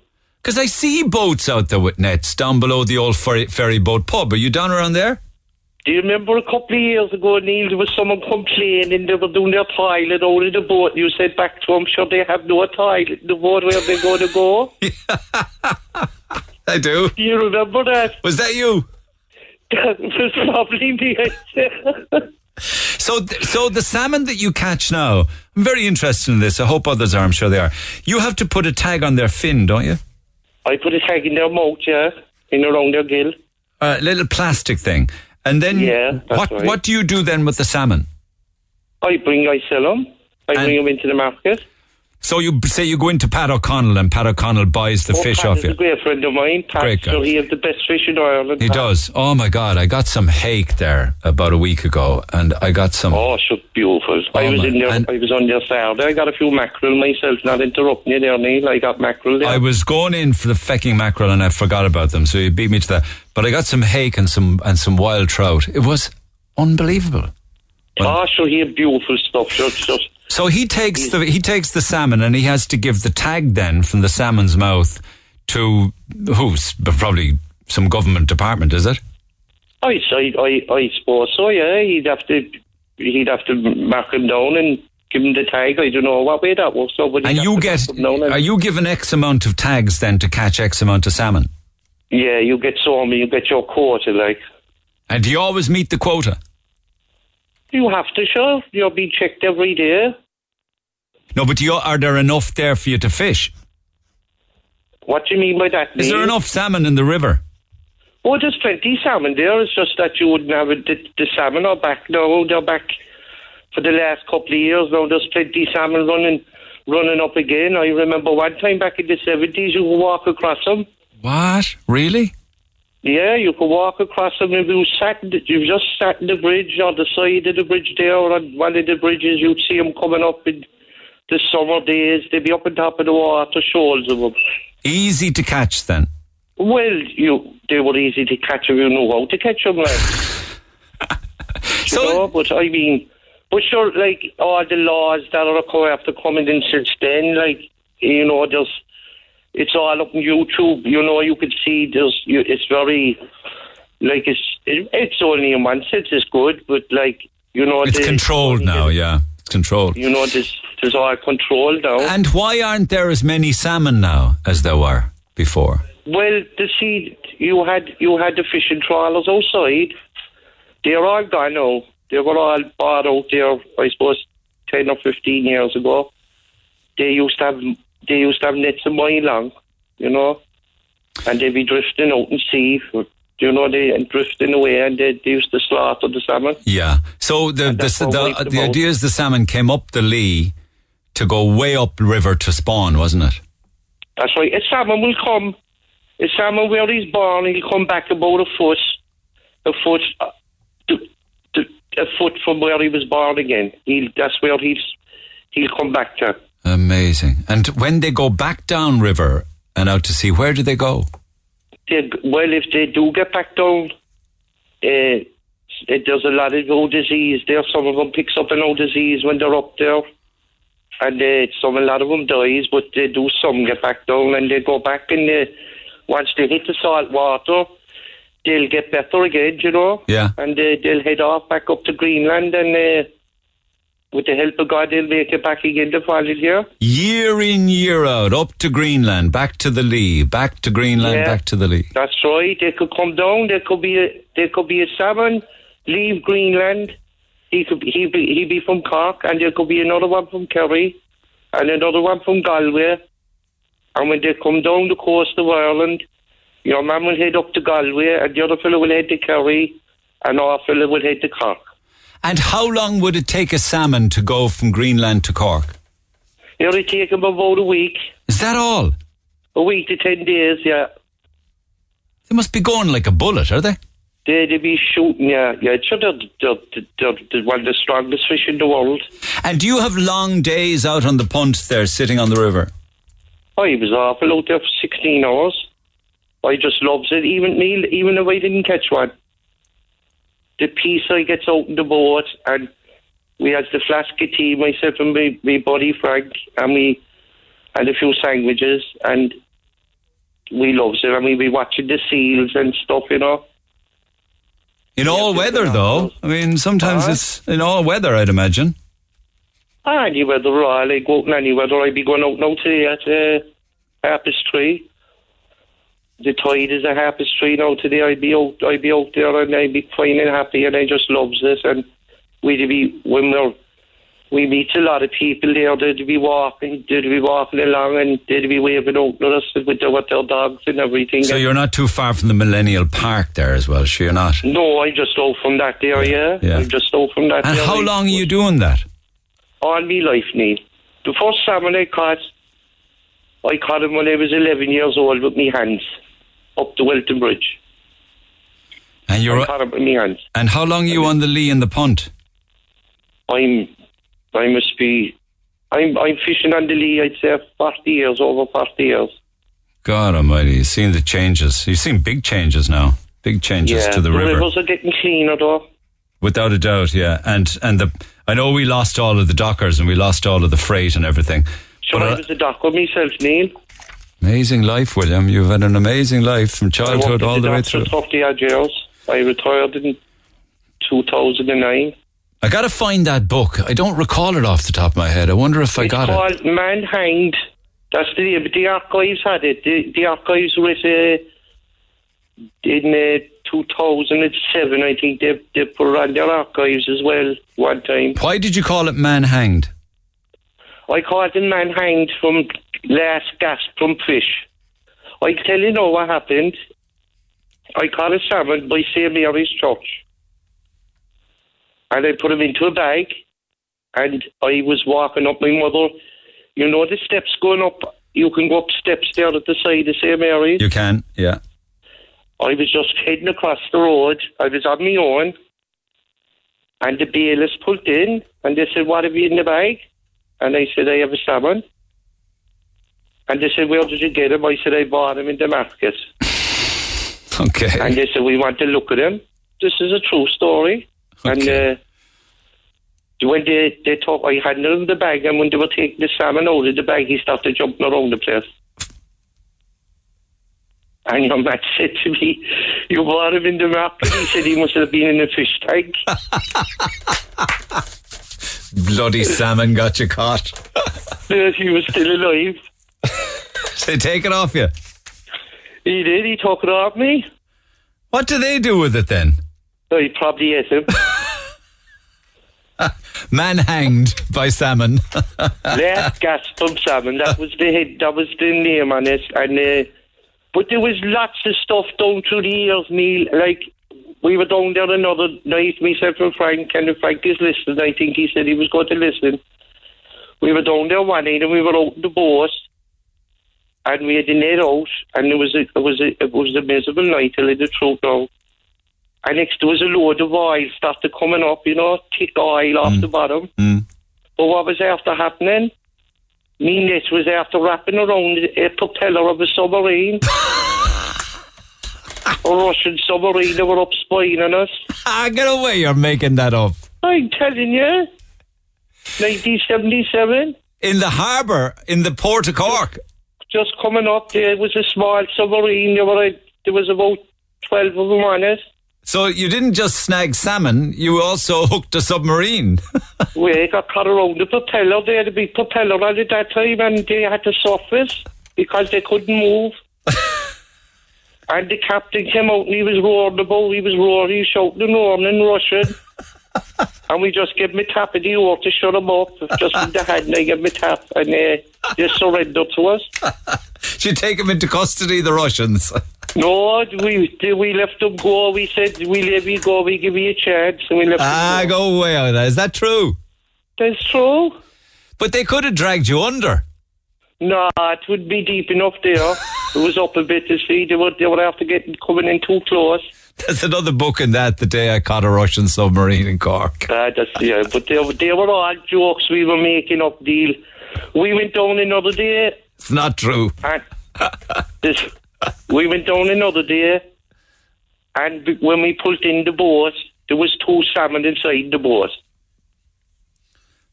Because I see boats out there with nets down below the old ferry, ferry boat pub. Are you down around there? Do you remember a couple of years ago, Neil, there was someone complaining they were doing their toilet out in the boat. You said back to them, sure they have no toilet in the boat where they're going to go. I do. Do you remember that? Was that you? That was probably me. So, th- so the salmon that you catch now, I'm very interested in this. I hope others are. I'm sure they are. You have to put a tag on their fin, don't you? I put a tag in their mouth, yeah, in around their gill. Uh, a little plastic thing, and then Yeah, what? right. What do you do then with the salmon? I bring, I sell them. I bring them into the market. So you say you go into Pat O'Connell, and Pat O'Connell buys the Oh, fish Pat off you. a great friend of mine. Pat, Great guy. so he has the best fish in Ireland. He Pat. does. Oh my God! I got some hake there about a week ago, and I got some. Oh, so beautiful. I Oh, was man. in there. And- I was on there Saturday. I got a few mackerel myself. Not interrupting you there, Neil. I got mackerel there. I was going in for the fecking mackerel, and I forgot about them. So you beat me to that. But I got some hake and some and some wild trout. It was unbelievable. oh, so he had beautiful stuff. So, so, So he takes the he takes the salmon, and he has to give the tag then from the salmon's mouth to who's probably some government department, is it? I, I, I, I suppose so. Yeah, he'd have to, he'd have to mark him down and give him the tag. I don't know what way that works. So, And you get mark him down and- are you given X amount of tags then to catch X amount of salmon? Yeah, you get so many. You get your quota, like. And do you always meet the quota? You have to, show. You're being checked every day. No, but you, are there enough there for you to fish? What do you mean by that? Is there enough salmon in the river? Oh, there's plenty salmon there. It's just that you wouldn't have it. The, the salmon are back now. They're back for the last couple of years now. There's plenty salmon running, running up again. I remember one time back in the seventies, you could walk across them. What? Really? Yeah, you could walk across them if you sat. in the- You just sat in the bridge on the side of the bridge there, or on one of the bridges. You'd see them coming up in the summer days. They'd be up on top of the water, shoals of them. Easy to catch then. Well, you they were easy to catch if you know how to catch them, like. so, you know, but I mean, but sure, like all the laws that are coming after coming in since then, like you know, there's it's all up on YouTube. You know, you could see there's you, it's very like it's it, it's only in one sense it's good, but like you know, It's controlled now, yeah. It's controlled. You know, there's there's all control now. And why aren't there as many salmon now as there were before? Well, the see, you had you had the fishing trawlers outside. They're all gone now. They were all bought out there. I suppose ten or fifteen years ago. They used to have they er used to have nets a mile long, you know, and they'd be drifting out in sea. You er know, they and drifting away, er, and they, they used to slaughter the salmon. Yeah. So the the, what the, the, idea is the salmon came up the Lee to go way up river to spawn, wasn't it? That's right. A salmon will come a salmon where he's born, he'll come back about a foot, a foot, uh, to, to, a foot from where he was born again. He'll, that's where he's, he'll come back to. Amazing. And when they go back down river and out to sea, where do they go? They, well, if they do get back down, uh, it, there's a lot of old disease there. Some of them picks up an old disease when they're up there. And uh, some, a lot of them dies, but they do some get back down and they go back and they, once they hit the salt water, they'll get better again, you know? Yeah. And uh, they'll head off back up to Greenland and uh, with the help of God, they'll make it back again the following year. Year in, year out, up to Greenland, back to the Lee, back to Greenland, Yeah. back to the Lee. That's right. They could come down. There could be a there could be a salmon leave Greenland. He could he be he be from Cork, and there could be another one from Kerry, and another one from Galway. And when they come down the coast of Ireland, your man will head up to Galway, and the other fellow will head to Kerry, and our fellow will head to Cork. And how long would it take a salmon to go from Greenland to Cork? It'll take them about a week. Is that all? A week to ten days, yeah. They must be going like a bullet, are they? They they be shooting, yeah, yeah. Sure, they're, they're, they're, they're one of the strongest fish in the world. And do you have long days out on the punt there, sitting on the river? I was awful out there for 16 hours. I just loves it. Even me, even if I didn't catch one. The peace I gets out in the boat and we had the flask of tea, myself and my, my buddy Frank, and we had a few sandwiches and we loves it. I mean, we watching the seals and stuff, you know. In all weather, though. I mean, sometimes Huh? it's in all weather, I'd imagine. Any weather, I like go out in any weather. I'd be going out now today at uh. The tide is a Harpers Tree now today. I'd be out, I'd be out there and I'd be fine and happy, and I just loves this. And we'd be when we're we meet a lot of people there. They'd be walking, they'd be walking along, and they'd be waving out at us with their, with their dogs and everything. So you're not too far from the Millennial Park there as well, sure you're not. no, I just out from that there, yeah. Yeah. I'm just out from that. And there, how long are you doing that? all my life, Neil. The first salmon I caught, I caught him when I was 11 years old with me hands up the Welton Bridge. And you're caught him with me hands. and how long are you on the lee in the punt? I'm, I must be, I'm, I'm fishing on the Lee, I'd say 40 years, over 40 years. God Almighty, you've seen the changes. You've seen big changes now. Big changes yeah, to the, river, rivers are getting cleaner though. without a doubt. Yeah, and and the I know we lost all of the dockers and we lost all of the freight and everything. Sure, But, I was a docker myself, Neil. Amazing life, William. You've had an amazing life from childhood all the way through. 30 odd years. I retired in 2009. I got to find that book. I don't recall it off the top of my head. I wonder if I it's got it. called Man Hanged. That's the the archives had it. The, the archives was uh, in uh, 2007, I think they, they put it on their archives as well one time. Why did you call it man hanged? I called it man hanged from last gasp from fish. I tell you now what happened. I caught a salmon by St. Mary's Church. And I put him into a bag. And I was walking up my mother. You know the steps going up. You can go up steps there at the side of St. Mary's. You can, yeah. I was just heading across the road. I was on my own. And the bailiffs pulled in and they said, What have you in the bag? And I said, I have a salmon. And they said, Where did you get him? I said, I bought him in the market. Okay. And they said, We want to look at him. This is a true story. And uh, when they, they talk, I handed him in the bag, and when they were taking the salmon out of the bag, he started jumping around the place. And your man said to me, You bought him in the market. He said he must have been in a fish tank. Bloody salmon got you caught. He was still alive. They take it off you. He did. He took it off me. What do they do with it then? Oh, he probably ate him. Man hanged by salmon. Last gas from salmon. That was the head. That was the name on it. And uh, but there was lots of stuff down through the years, Neil. Like we were down there another night, myself and Frank, and Frank is listening. I think he said he was going to listen. We were down there one night, and we were out in the boat, and we had a net out, and it was a, it was a, it was a miserable night. I let the truth now. And next there was a load of oil started coming up, you know, thick oil off the bottom. Mm. But what was after happening? Me net was after wrapping around a propeller of a submarine. a Russian submarine that were up spying on us. Ah, get away! You're making that up. I'm telling you. 1977. In the harbour, in the port of Cork. Just coming up, there was a small submarine. There, were, there was about 12 of them on it. So you didn't just snag salmon; you also hooked a submarine. we got caught around the propeller. They had a big propeller at that time, and they had to surface because they couldn't move. and the captain came out and he was roaring about. He was roaring, he was shouting and roaring in Russian. And we just give a tap in the oar to shut him up. Just in the hand, I gave him a tap, and uh, they surrendered to us. Did you take him into custody, the Russians? No, we we left them go. We said we let you go. We give you a chance, and we left. ah, them go. go away with that. Is that true? That's true. But they could have dragged you under. No, it would be deep enough there. it was up a bit to see. They were they were after getting coming in too close. There's another book in that. The day I caught a Russian submarine in Cork. Uh, that's yeah, but they, were- they were all jokes we were making up. Deal. We went down another day. It's not true. This, we went down another day, and when we pulled in the boat, there was two salmon inside the boat.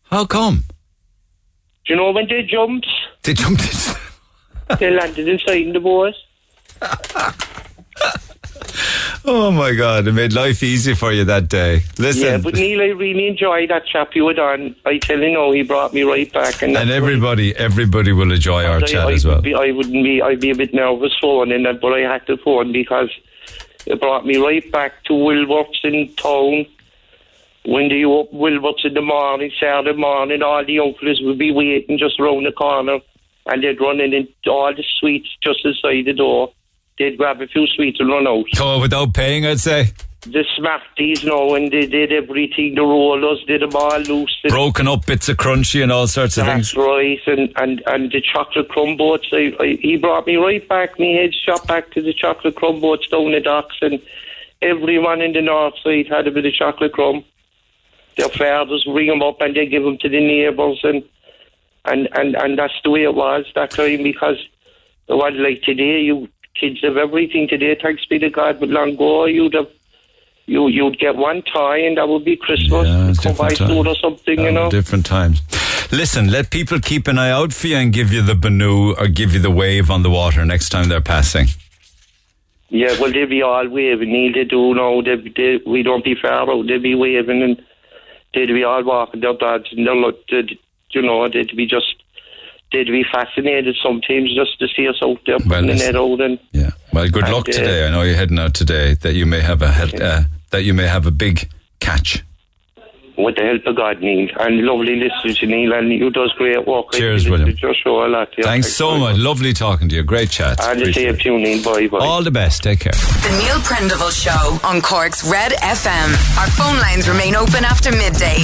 How come? Do you know when they jumped? They jumped. They landed inside the boat. Oh my God! It made life easy for you that day. Listen, Yeah, but Neil, I really enjoyed that chap you had on. I tell you now, he brought me right back. And, and everybody, everybody will enjoy our I, chat I as well. Be, I wouldn't be. I'd be a bit nervous phoning that, but I had to phone because it brought me right back to Woolworths in town. When they up Woolworths in the morning, Saturday morning, all the young fellas would be waiting just round the corner, and they'd run in and all the sweets just inside the door. They'd grab a few sweets and run out. Oh, without paying, I'd say. The Smarties, know, and they did everything. The rollers did them all loose. Broken up bits of crunchy and all sorts of that's things. right, and, and, and the chocolate crumb boats. I, I, he brought me right back. Me head shot back to the chocolate crumb boats down the docks, and everyone in the north side had a bit of chocolate crumb. Their fathers ring them up and they give them to the neighbours, and and, and, and that's the way it was that time because it was like today. You kids have everything today. Thanks be to God. But long ago, you'd have. You, you'd get one toy and that would be Christmas. Yeah, Come by food or something, you Um, know. Different times. Listen, let people keep an eye out for you and give you the Banu or give you the wave on the water next time they're passing. Yeah, well, they'd be all waving. Neil, they do now. They, they, we don't be far out. They'd be waving and they'd be all walking their dogs and they'll look, you know, they'd be just, they'd be fascinated sometimes just to see us out there putting the net out and Yeah. Well, good And, luck uh, today. I know you're heading out today. That you may have a he- uh, that you may have a big catch. With the help of God, Neil. And lovely listening to Neil and you does great work. Cheers, I William. your show a lot. Yeah, Thanks so much. Lovely talking to you. Great chat. And the Appreciate same to you, Neil. Bye, bye. All the best. Take care. The Neil Prendeville Show on Cork's Red FM. Our phone lines remain open after midday.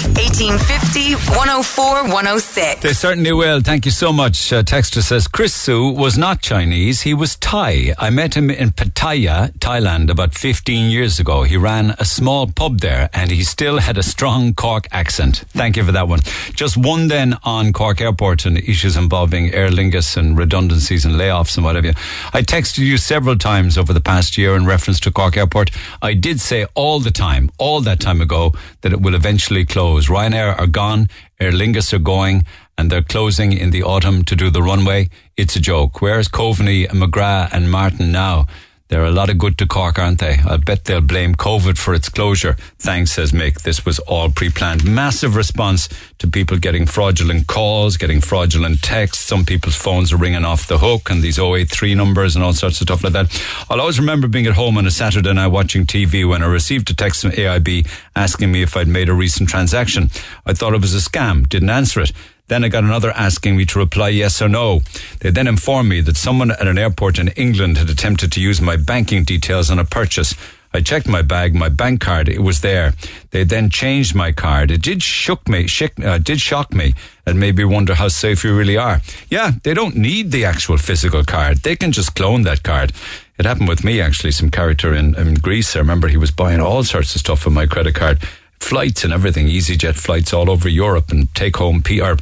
1850 104 106. They certainly will. Thank you so much. Uh, Texter says Chris Su was not Chinese. He was Thai. I met him in Pattaya, Thailand, about 15 years ago. He ran a small pub there and he still had a strong Cork accent. Thank you for that one. Just one then on Cork Airport and issues involving Aer Lingus and redundancies and layoffs and whatever. I texted you several times over the past year in reference to Cork Airport. I did say all the time, all that time ago, that it will eventually close. Ryanair are gone. Aer Lingus are going and they're closing in the autumn to do the runway. It's a joke. Where's Coveney and McGrath and Martin now? They're a lot of good to Cork, aren't they? I bet they'll blame COVID for its closure. Thanks, says Mick. This was all pre-planned. Massive response to people getting fraudulent calls, getting fraudulent texts. Some people's phones are ringing off the hook and these 083 numbers and all sorts of stuff like that. I'll always remember being at home on a Saturday night watching TV when I received a text from AIB asking me if I'd made a recent transaction. I thought it was a scam, didn't answer it. Then I got another asking me to reply yes or no. They then informed me that someone at an airport in England had attempted to use my banking details on a purchase. I checked my bag, my bank card, it was there. They then changed my card. It did shook me, shook, uh, did shock me, and made me wonder how safe you really are. Yeah, they don't need the actual physical card. They can just clone that card. It happened with me actually. Some character in, in Greece. I remember he was buying all sorts of stuff with my credit card, flights and everything, EasyJet flights all over Europe, and take home PR,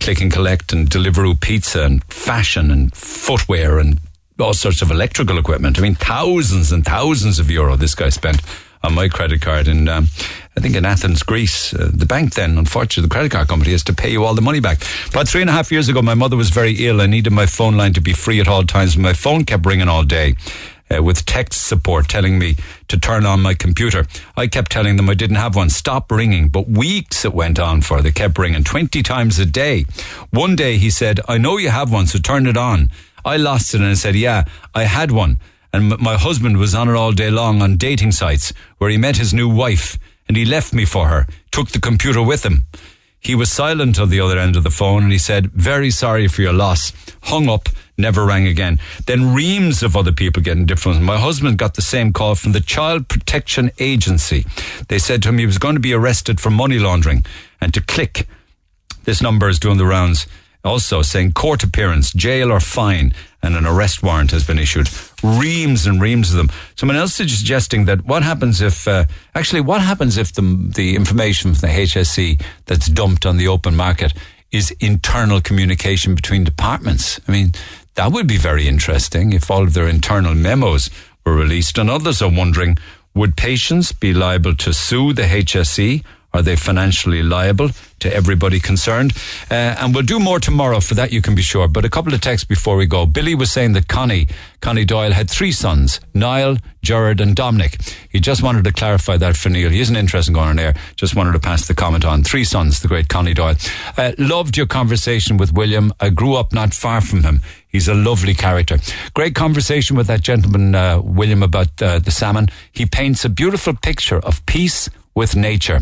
click and collect, and Deliveroo pizza, and fashion, and footwear, and all sorts of electrical equipment. I mean, thousands and thousands of euro this guy spent on my credit card. And um, I think in Athens, Greece, uh, the bank then, unfortunately, the credit card company has to pay you all the money back. About three and a half years ago, my mother was very ill. I needed my phone line to be free at all times. My phone kept ringing all day. Uh, with text support telling me to turn on my computer. I kept telling them I didn't have one. Stop ringing. But weeks it went on for. They kept ringing 20 times a day. One day he said, I know you have one, so turn it on. I lost it and I said, yeah, I had one. And my husband was on it all day long on dating sites where he met his new wife and he left me for her, took the computer with him. He was silent on the other end of the phone and he said, very sorry for your loss. Hung up, never rang again. Then reams of other people getting different. My husband got the same call from the Child Protection Agency. They said to him he was going to be arrested for money laundering and to click. This number is doing the rounds also saying court appearance, jail or fine, and an arrest warrant has been issued. Reams and reams of them. Someone else is suggesting that what happens if, uh, actually, what happens if the, the information from the HSE that's dumped on the open market is internal communication between departments? I mean, that would be very interesting if all of their internal memos were released. And others are wondering, would patients be liable to sue the HSE are they financially liable to everybody concerned? Uh, and we'll do more tomorrow. For that, you can be sure. But a couple of texts before we go. Billy was saying that Connie, Connie Doyle had three sons, Niall, Gerard, and Dominic. He just wanted to clarify that for Neil. He isn't interested in going on air. Just wanted to pass the comment on. Three sons, the great Connie Doyle. Uh, loved your conversation with William. I grew up not far from him. He's a lovely character. Great conversation with that gentleman, uh, William, about uh, the salmon. He paints a beautiful picture of peace with nature.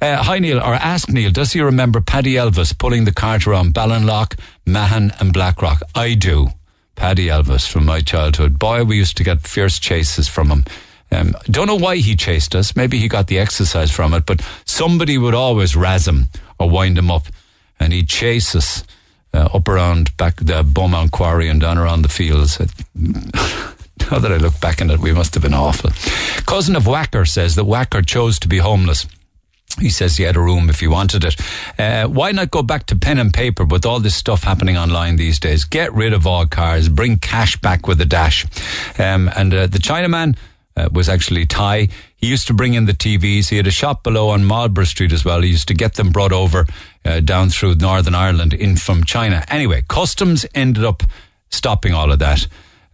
Uh, hi Neil, or ask Neil, does he remember Paddy Elvis pulling the cart around Ballinlough, Mahon and Blackrock? I do. Paddy Elvis from my childhood. Boy, we used to get fierce chases from him. Um, don't know why he chased us. Maybe he got the exercise from it, but somebody would always razz him or wind him up, and he'd chase us uh, up around back the Beaumont Quarry and down around the fields. now that I look back on it, we must have been awful. Cousin of Wacker says that Wacker chose to be homeless. He says he had a room if he wanted it. Uh, why not go back to pen and paper with all this stuff happening online these days? Get rid of all cars, bring cash back with a dash. Um, and uh, the Chinaman uh, was actually Thai. He used to bring in the TVs. He had a shop below on Marlborough Street as well. He used to get them brought over uh, down through Northern Ireland in from China. Anyway, customs ended up stopping all of that.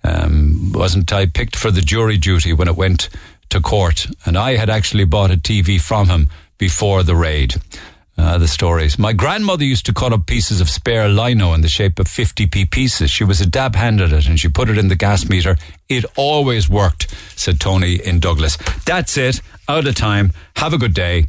Um, wasn't I picked for the jury duty when it went to court? And I had actually bought a TV from him before the raid. Uh, the stories. My grandmother used to cut up pieces of spare lino in the shape of 50p pieces. She was a dab hand at it and she put it in the gas meter. It always worked, said Tony in Douglas. That's it. Out of time. Have a good day.